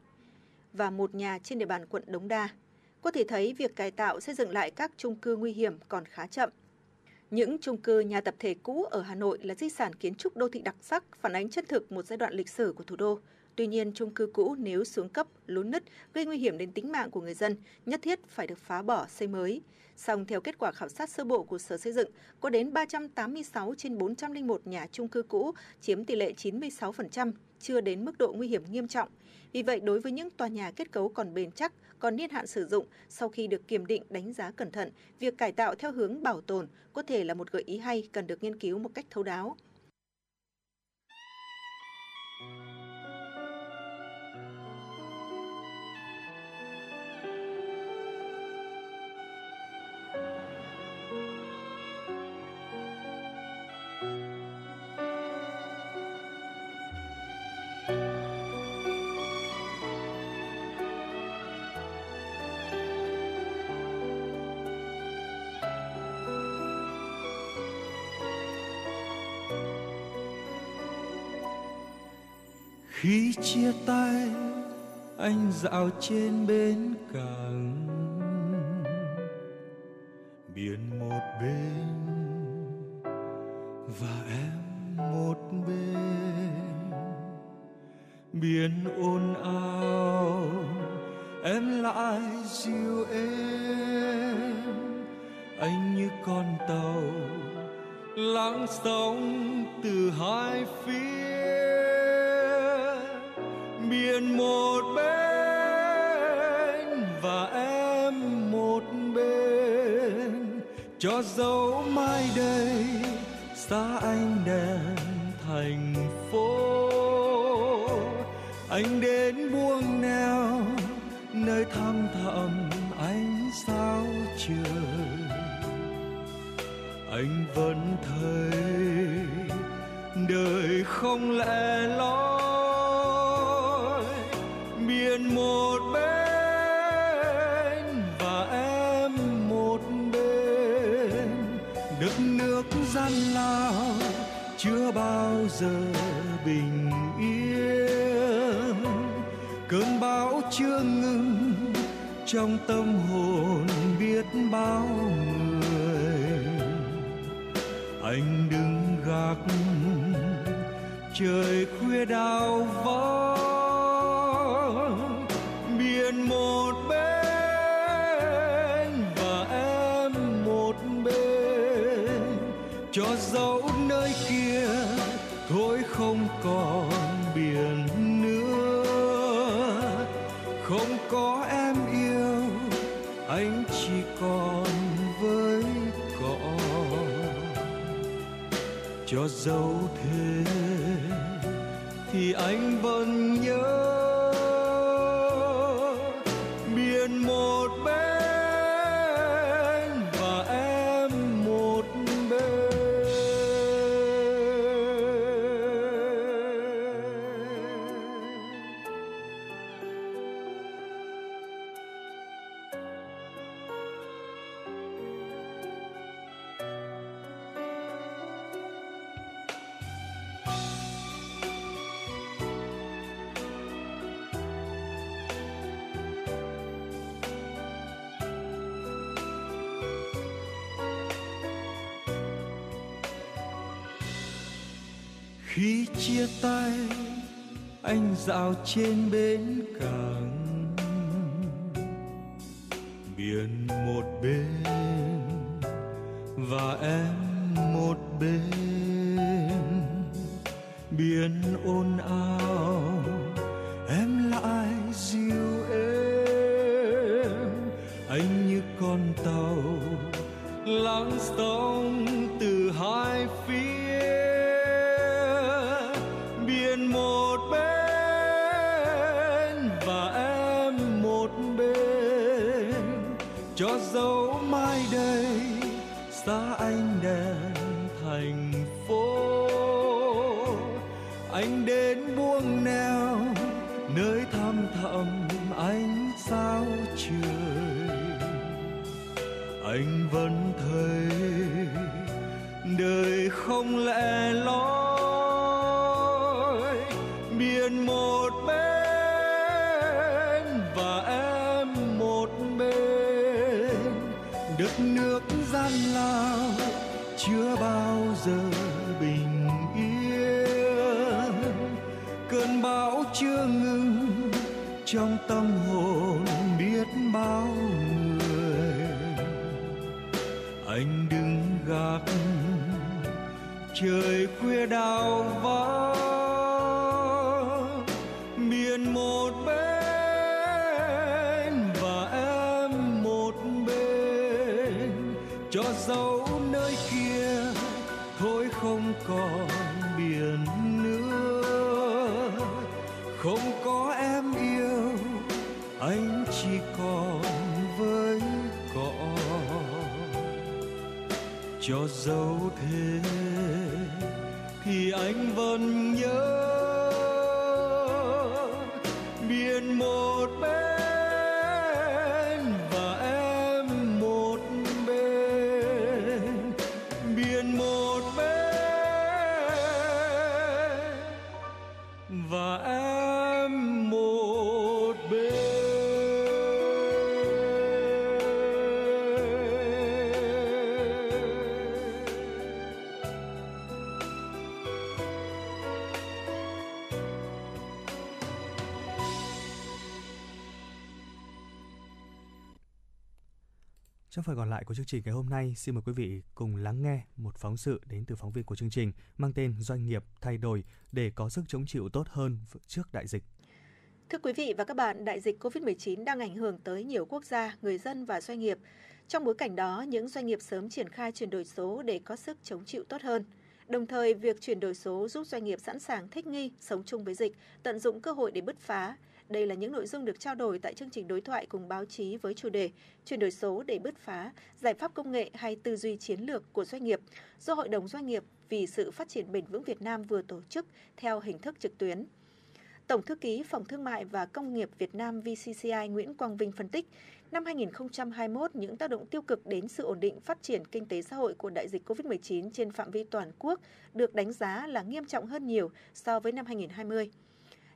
và một nhà trên địa bàn quận Đống Đa. Có thể thấy việc cải tạo xây dựng lại các chung cư nguy hiểm còn khá chậm. Những chung cư nhà tập thể cũ ở Hà Nội là di sản kiến trúc đô thị đặc sắc, phản ánh chân thực một giai đoạn lịch sử của thủ đô. Tuy nhiên, chung cư cũ nếu xuống cấp, lún nứt, gây nguy hiểm đến tính mạng của người dân, nhất thiết phải được phá bỏ, xây mới. Song theo kết quả khảo sát sơ bộ của Sở Xây dựng, có đến 386 trên 401 nhà chung cư cũ, chiếm tỷ lệ 96%, chưa đến mức độ nguy hiểm nghiêm trọng. Vì vậy, đối với những tòa nhà kết cấu còn bền chắc, còn niên hạn sử dụng, sau khi được kiểm định đánh giá cẩn thận, việc cải tạo theo hướng bảo tồn có thể là một gợi ý hay cần được nghiên cứu một cách thấu đáo. khi chia tay, anh dạo trên bến cảng. Biển một bên và em một bên. Biển ồn ào, em lại dịu êm anh như con tàu lắng sóng từ hai phía biển một bên và em một bên. Cho dấu mai đây, xa anh đèn thành phố. Anh đến buông neo, nơi thăm thẳm ánh sao trời. Anh vẫn thấy đời không lẽ loi biển một bên và em một bên. Đất nước gian lao chưa bao giờ bình yên. Cơn bão chưa ngừng trong tâm hồn biết bao người. Anh đứng gác, trời khuya đau vắng cho dấu thế thì anh vẫn nhớ khi chia tay anh dạo trên bến Trong phần còn lại của chương trình ngày hôm nay, xin mời quý vị cùng lắng nghe một phóng sự đến từ phóng viên của chương trình mang tên Doanh nghiệp thay đổi để có sức chống chịu tốt hơn trước đại dịch. Thưa quý vị và các bạn, đại dịch COVID-19 đang ảnh hưởng tới nhiều quốc gia, người dân và doanh nghiệp. Trong bối cảnh đó, những doanh nghiệp sớm triển khai chuyển đổi số để có sức chống chịu tốt hơn. Đồng thời, việc chuyển đổi số giúp doanh nghiệp sẵn sàng thích nghi, sống chung với dịch, tận dụng cơ hội để bứt phá. Đây là những nội dung được trao đổi tại chương trình đối thoại cùng báo chí với chủ đề Chuyển đổi số để bứt phá, giải pháp công nghệ hay tư duy chiến lược của doanh nghiệp do Hội đồng Doanh nghiệp vì sự phát triển bền vững Việt Nam vừa tổ chức theo hình thức trực tuyến. Tổng thư ký Phòng Thương mại và Công nghiệp Việt Nam VCCI Nguyễn Quang Vinh phân tích, năm 2021, những tác động tiêu cực đến sự ổn định phát triển kinh tế xã hội của đại dịch COVID-19 trên phạm vi toàn quốc được đánh giá là nghiêm trọng hơn nhiều so với năm 2020.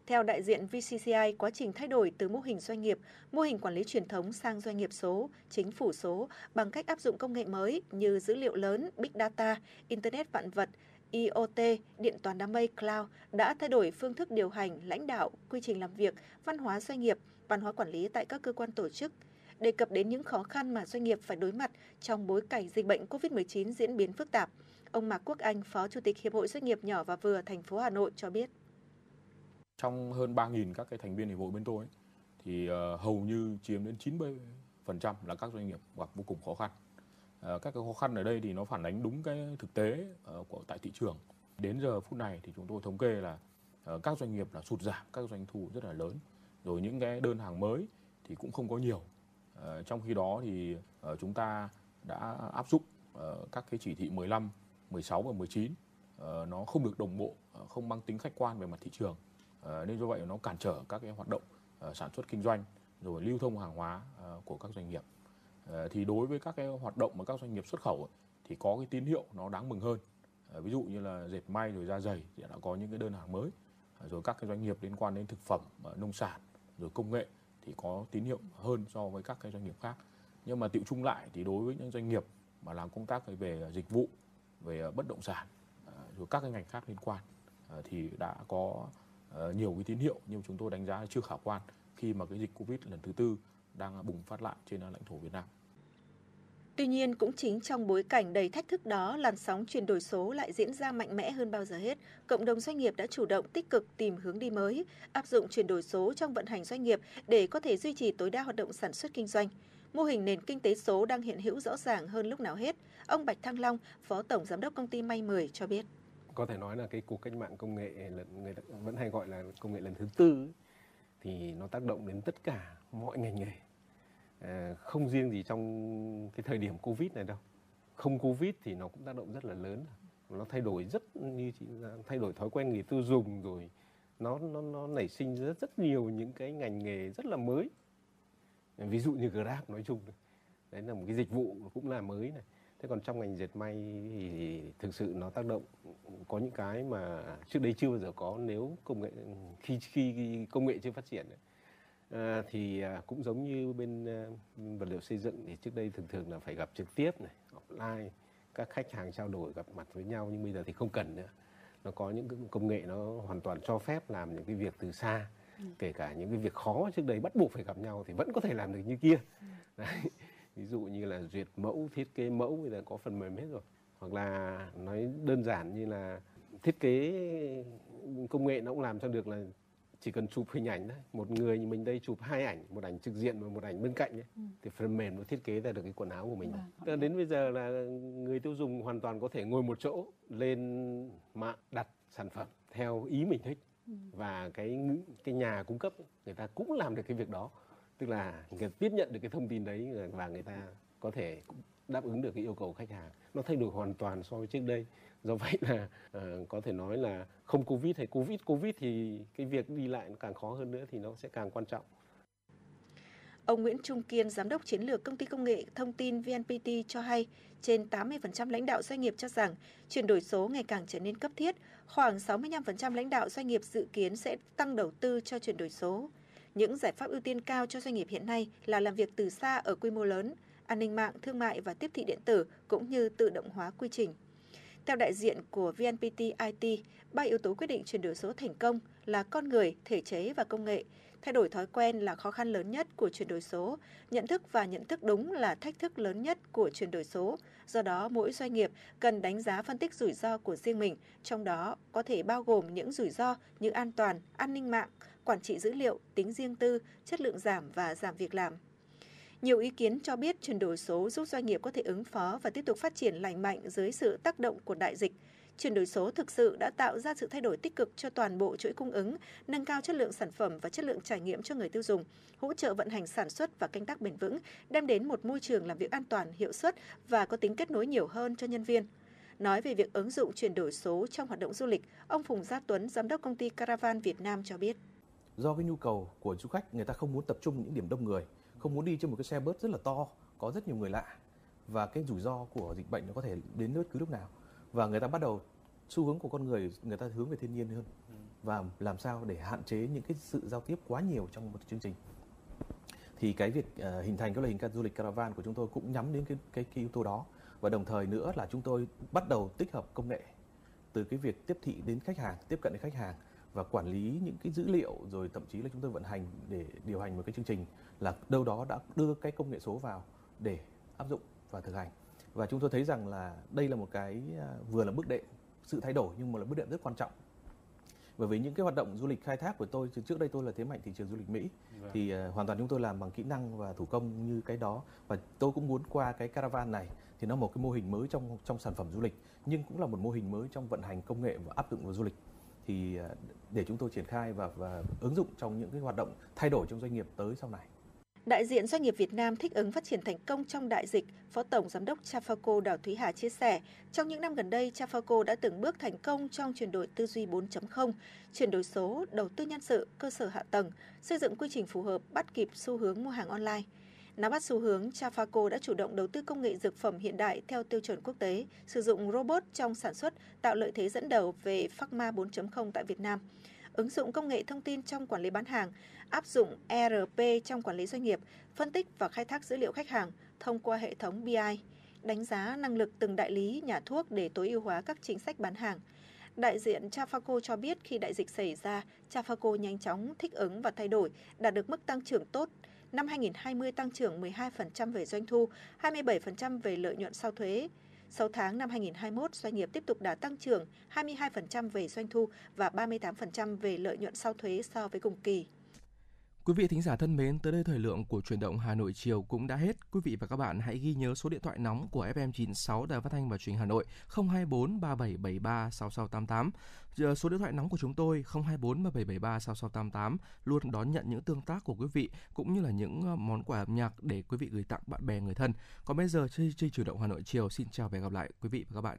Theo đại diện VCCI, quá trình thay đổi từ mô hình doanh nghiệp, mô hình quản lý truyền thống sang doanh nghiệp số, chính phủ số bằng cách áp dụng công nghệ mới như dữ liệu lớn, big data, internet vạn vật, IoT, điện toán đám mây cloud đã thay đổi phương thức điều hành, lãnh đạo, quy trình làm việc, văn hóa doanh nghiệp, văn hóa quản lý tại các cơ quan tổ chức. Đề cập đến những khó khăn mà doanh nghiệp phải đối mặt trong bối cảnh dịch bệnh COVID-19 diễn biến phức tạp, ông Mạc Quốc Anh, Phó Chủ tịch Hiệp hội Doanh nghiệp nhỏ và vừa thành phố Hà Nội cho biết. Trong hơn 3.000 các cái thành viên hiệp hội bên tôi thì uh, hầu như chiếm đến 90% là các doanh nghiệp gặp vô cùng khó khăn. Uh, các cái khó khăn ở đây thì nó phản ánh đúng cái thực tế uh, của tại thị trường. Đến giờ phút này thì chúng tôi thống kê là uh, các doanh nghiệp là sụt giảm các doanh thu rất là lớn. Rồi những cái đơn hàng mới thì cũng không có nhiều. Uh, trong khi đó thì uh, chúng ta đã áp dụng uh, các cái chỉ thị 15, 16 và 19 uh, nó không được đồng bộ, uh, không mang tính khách quan về mặt thị trường Ờ, nên do vậy nó cản trở các cái hoạt động ờ, sản xuất kinh doanh rồi lưu thông hàng hóa ờ, của các doanh nghiệp. Thì đối với các cái hoạt động mà các doanh nghiệp xuất khẩu thì có cái tín hiệu nó đáng mừng hơn. Ví dụ như là dệt may rồi da dày thì đã có những cái đơn hàng mới. Rồi các cái doanh nghiệp liên quan đến thực phẩm nông sản rồi công nghệ thì có tín hiệu hơn so với các cái doanh nghiệp khác. Nhưng mà tiệu chung lại thì đối với những doanh nghiệp mà làm công tác về dịch vụ, về bất động sản rồi các cái ngành khác liên quan thì đã có Ờ, nhiều cái tín hiệu nhưng chúng tôi đánh giá chưa khả quan khi mà cái dịch Covid lần thứ tư đang bùng phát lại trên lãnh thổ Việt Nam. Tuy nhiên, cũng chính trong bối cảnh đầy thách thức đó, làn sóng chuyển đổi số lại diễn ra mạnh mẽ hơn bao giờ hết. Cộng đồng doanh nghiệp đã chủ động tích cực tìm hướng đi mới, áp dụng chuyển đổi số trong vận hành doanh nghiệp để có thể duy trì tối đa hoạt động sản xuất kinh doanh. Mô hình nền kinh tế số đang hiện hữu rõ ràng hơn lúc nào hết. Ông Bạch Thăng Long, Phó Tổng Giám đốc công ty May 10 cho biết có thể nói là cái cuộc cách mạng công nghệ lần người ta vẫn hay gọi là công nghệ lần thứ tư thì nó tác động đến tất cả mọi ngành nghề. À, không riêng gì trong cái thời điểm covid này đâu. Không covid thì nó cũng tác động rất là lớn. Nó thay đổi rất như chị thay đổi thói quen người tiêu dùng rồi. Nó nó nó nảy sinh rất rất nhiều những cái ngành nghề rất là mới. Ví dụ như grab nói chung đấy là một cái dịch vụ cũng là mới này thế còn trong ngành dệt may thì thực sự nó tác động có những cái mà trước đây chưa bao giờ có nếu công nghệ khi khi công nghệ chưa phát triển à, thì à, cũng giống như bên à, vật liệu xây dựng thì trước đây thường thường là phải gặp trực tiếp này offline các khách hàng trao đổi gặp mặt với nhau nhưng bây giờ thì không cần nữa nó có những công nghệ nó hoàn toàn cho phép làm những cái việc từ xa ừ. kể cả những cái việc khó trước đây bắt buộc phải gặp nhau thì vẫn có thể làm được như kia ừ. Đấy ví dụ như là duyệt mẫu thiết kế mẫu bây giờ có phần mềm hết rồi hoặc là nói đơn giản như là thiết kế công nghệ nó cũng làm cho được là chỉ cần chụp hình ảnh thôi một người như mình đây chụp hai ảnh một ảnh trực diện và một ảnh bên cạnh ấy, ừ. thì phần mềm nó thiết kế ra được cái quần áo của mình vâng. đến bây giờ là người tiêu dùng hoàn toàn có thể ngồi một chỗ lên mạng đặt sản phẩm theo ý mình thích ừ. và cái cái nhà cung cấp người ta cũng làm được cái việc đó tức là người tiếp nhận được cái thông tin đấy và người ta có thể đáp ứng được cái yêu cầu khách hàng. Nó thay đổi hoàn toàn so với trước đây. Do *laughs* vậy là uh, có thể nói là không covid hay covid covid thì cái việc đi lại nó càng khó hơn nữa thì nó sẽ càng quan trọng. Ông Nguyễn Trung Kiên, Giám đốc Chiến lược Công ty Công nghệ Thông tin VNPT cho hay, trên 80% lãnh đạo doanh nghiệp cho rằng chuyển đổi số ngày càng trở nên cấp thiết, khoảng 65% lãnh đạo doanh nghiệp dự kiến sẽ tăng đầu tư cho chuyển đổi số. Những giải pháp ưu tiên cao cho doanh nghiệp hiện nay là làm việc từ xa ở quy mô lớn, an ninh mạng, thương mại và tiếp thị điện tử cũng như tự động hóa quy trình. Theo đại diện của VNPT IT, ba yếu tố quyết định chuyển đổi số thành công là con người, thể chế và công nghệ. Thay đổi thói quen là khó khăn lớn nhất của chuyển đổi số, nhận thức và nhận thức đúng là thách thức lớn nhất của chuyển đổi số. Do đó, mỗi doanh nghiệp cần đánh giá phân tích rủi ro của riêng mình, trong đó có thể bao gồm những rủi ro như an toàn, an ninh mạng, quản trị dữ liệu, tính riêng tư, chất lượng giảm và giảm việc làm. Nhiều ý kiến cho biết chuyển đổi số giúp doanh nghiệp có thể ứng phó và tiếp tục phát triển lành mạnh dưới sự tác động của đại dịch. Chuyển đổi số thực sự đã tạo ra sự thay đổi tích cực cho toàn bộ chuỗi cung ứng, nâng cao chất lượng sản phẩm và chất lượng trải nghiệm cho người tiêu dùng, hỗ trợ vận hành sản xuất và canh tác bền vững, đem đến một môi trường làm việc an toàn, hiệu suất và có tính kết nối nhiều hơn cho nhân viên. Nói về việc ứng dụng chuyển đổi số trong hoạt động du lịch, ông Phùng Gia Tuấn, giám đốc công ty Caravan Việt Nam cho biết. Do cái nhu cầu của du khách, người ta không muốn tập trung những điểm đông người, không muốn đi trên một cái xe bus rất là to, có rất nhiều người lạ. Và cái rủi ro của dịch bệnh nó có thể đến bất cứ lúc nào. Và người ta bắt đầu xu hướng của con người người ta hướng về thiên nhiên hơn. Và làm sao để hạn chế những cái sự giao tiếp quá nhiều trong một chương trình? Thì cái việc uh, hình thành cái loại hình du lịch caravan của chúng tôi cũng nhắm đến cái, cái cái yếu tố đó. Và đồng thời nữa là chúng tôi bắt đầu tích hợp công nghệ từ cái việc tiếp thị đến khách hàng tiếp cận đến khách hàng và quản lý những cái dữ liệu rồi thậm chí là chúng tôi vận hành để điều hành một cái chương trình là đâu đó đã đưa cái công nghệ số vào để áp dụng và thực hành. Và chúng tôi thấy rằng là đây là một cái à, vừa là bước đệm sự thay đổi nhưng mà là bước đệm rất quan trọng. Bởi vì những cái hoạt động du lịch khai thác của tôi trước đây tôi là thế mạnh thị trường du lịch Mỹ vâng. thì uh, hoàn toàn chúng tôi làm bằng kỹ năng và thủ công như cái đó. Và tôi cũng muốn qua cái caravan này thì nó một cái mô hình mới trong trong sản phẩm du lịch nhưng cũng là một mô hình mới trong vận hành công nghệ và áp dụng vào du lịch thì à, để chúng tôi triển khai và và ứng dụng trong những cái hoạt động thay đổi trong doanh nghiệp tới sau này. Đại diện doanh nghiệp Việt Nam thích ứng phát triển thành công trong đại dịch, Phó Tổng Giám đốc Trafaco Đào Thúy Hà chia sẻ, trong những năm gần đây, Trafaco đã từng bước thành công trong chuyển đổi tư duy 4.0, chuyển đổi số, đầu tư nhân sự, cơ sở hạ tầng, xây dựng quy trình phù hợp bắt kịp xu hướng mua hàng online. Nắm bắt xu hướng, Trafaco đã chủ động đầu tư công nghệ dược phẩm hiện đại theo tiêu chuẩn quốc tế, sử dụng robot trong sản xuất, tạo lợi thế dẫn đầu về Pharma 4.0 tại Việt Nam ứng dụng công nghệ thông tin trong quản lý bán hàng, áp dụng ERP trong quản lý doanh nghiệp, phân tích và khai thác dữ liệu khách hàng thông qua hệ thống BI, đánh giá năng lực từng đại lý, nhà thuốc để tối ưu hóa các chính sách bán hàng. Đại diện Trafaco cho biết khi đại dịch xảy ra, Trafaco nhanh chóng thích ứng và thay đổi, đạt được mức tăng trưởng tốt. Năm 2020 tăng trưởng 12% về doanh thu, 27% về lợi nhuận sau thuế, 6 tháng năm 2021, doanh nghiệp tiếp tục đã tăng trưởng 22% về doanh thu và 38% về lợi nhuận sau thuế so với cùng kỳ. Quý vị thính giả thân mến, tới đây thời lượng của chuyển động Hà Nội chiều cũng đã hết. Quý vị và các bạn hãy ghi nhớ số điện thoại nóng của FM96 Đài Phát thanh và Truyền hình Hà Nội 024 3773 6688. Giờ số điện thoại nóng của chúng tôi 024 3773 6688 luôn đón nhận những tương tác của quý vị cũng như là những ờ, món quà âm nhạc để quý vị gửi tặng bạn bè người thân. Còn bây giờ chương trình chuyển động Hà Nội chiều xin chào và hẹn gặp lại quý vị và các bạn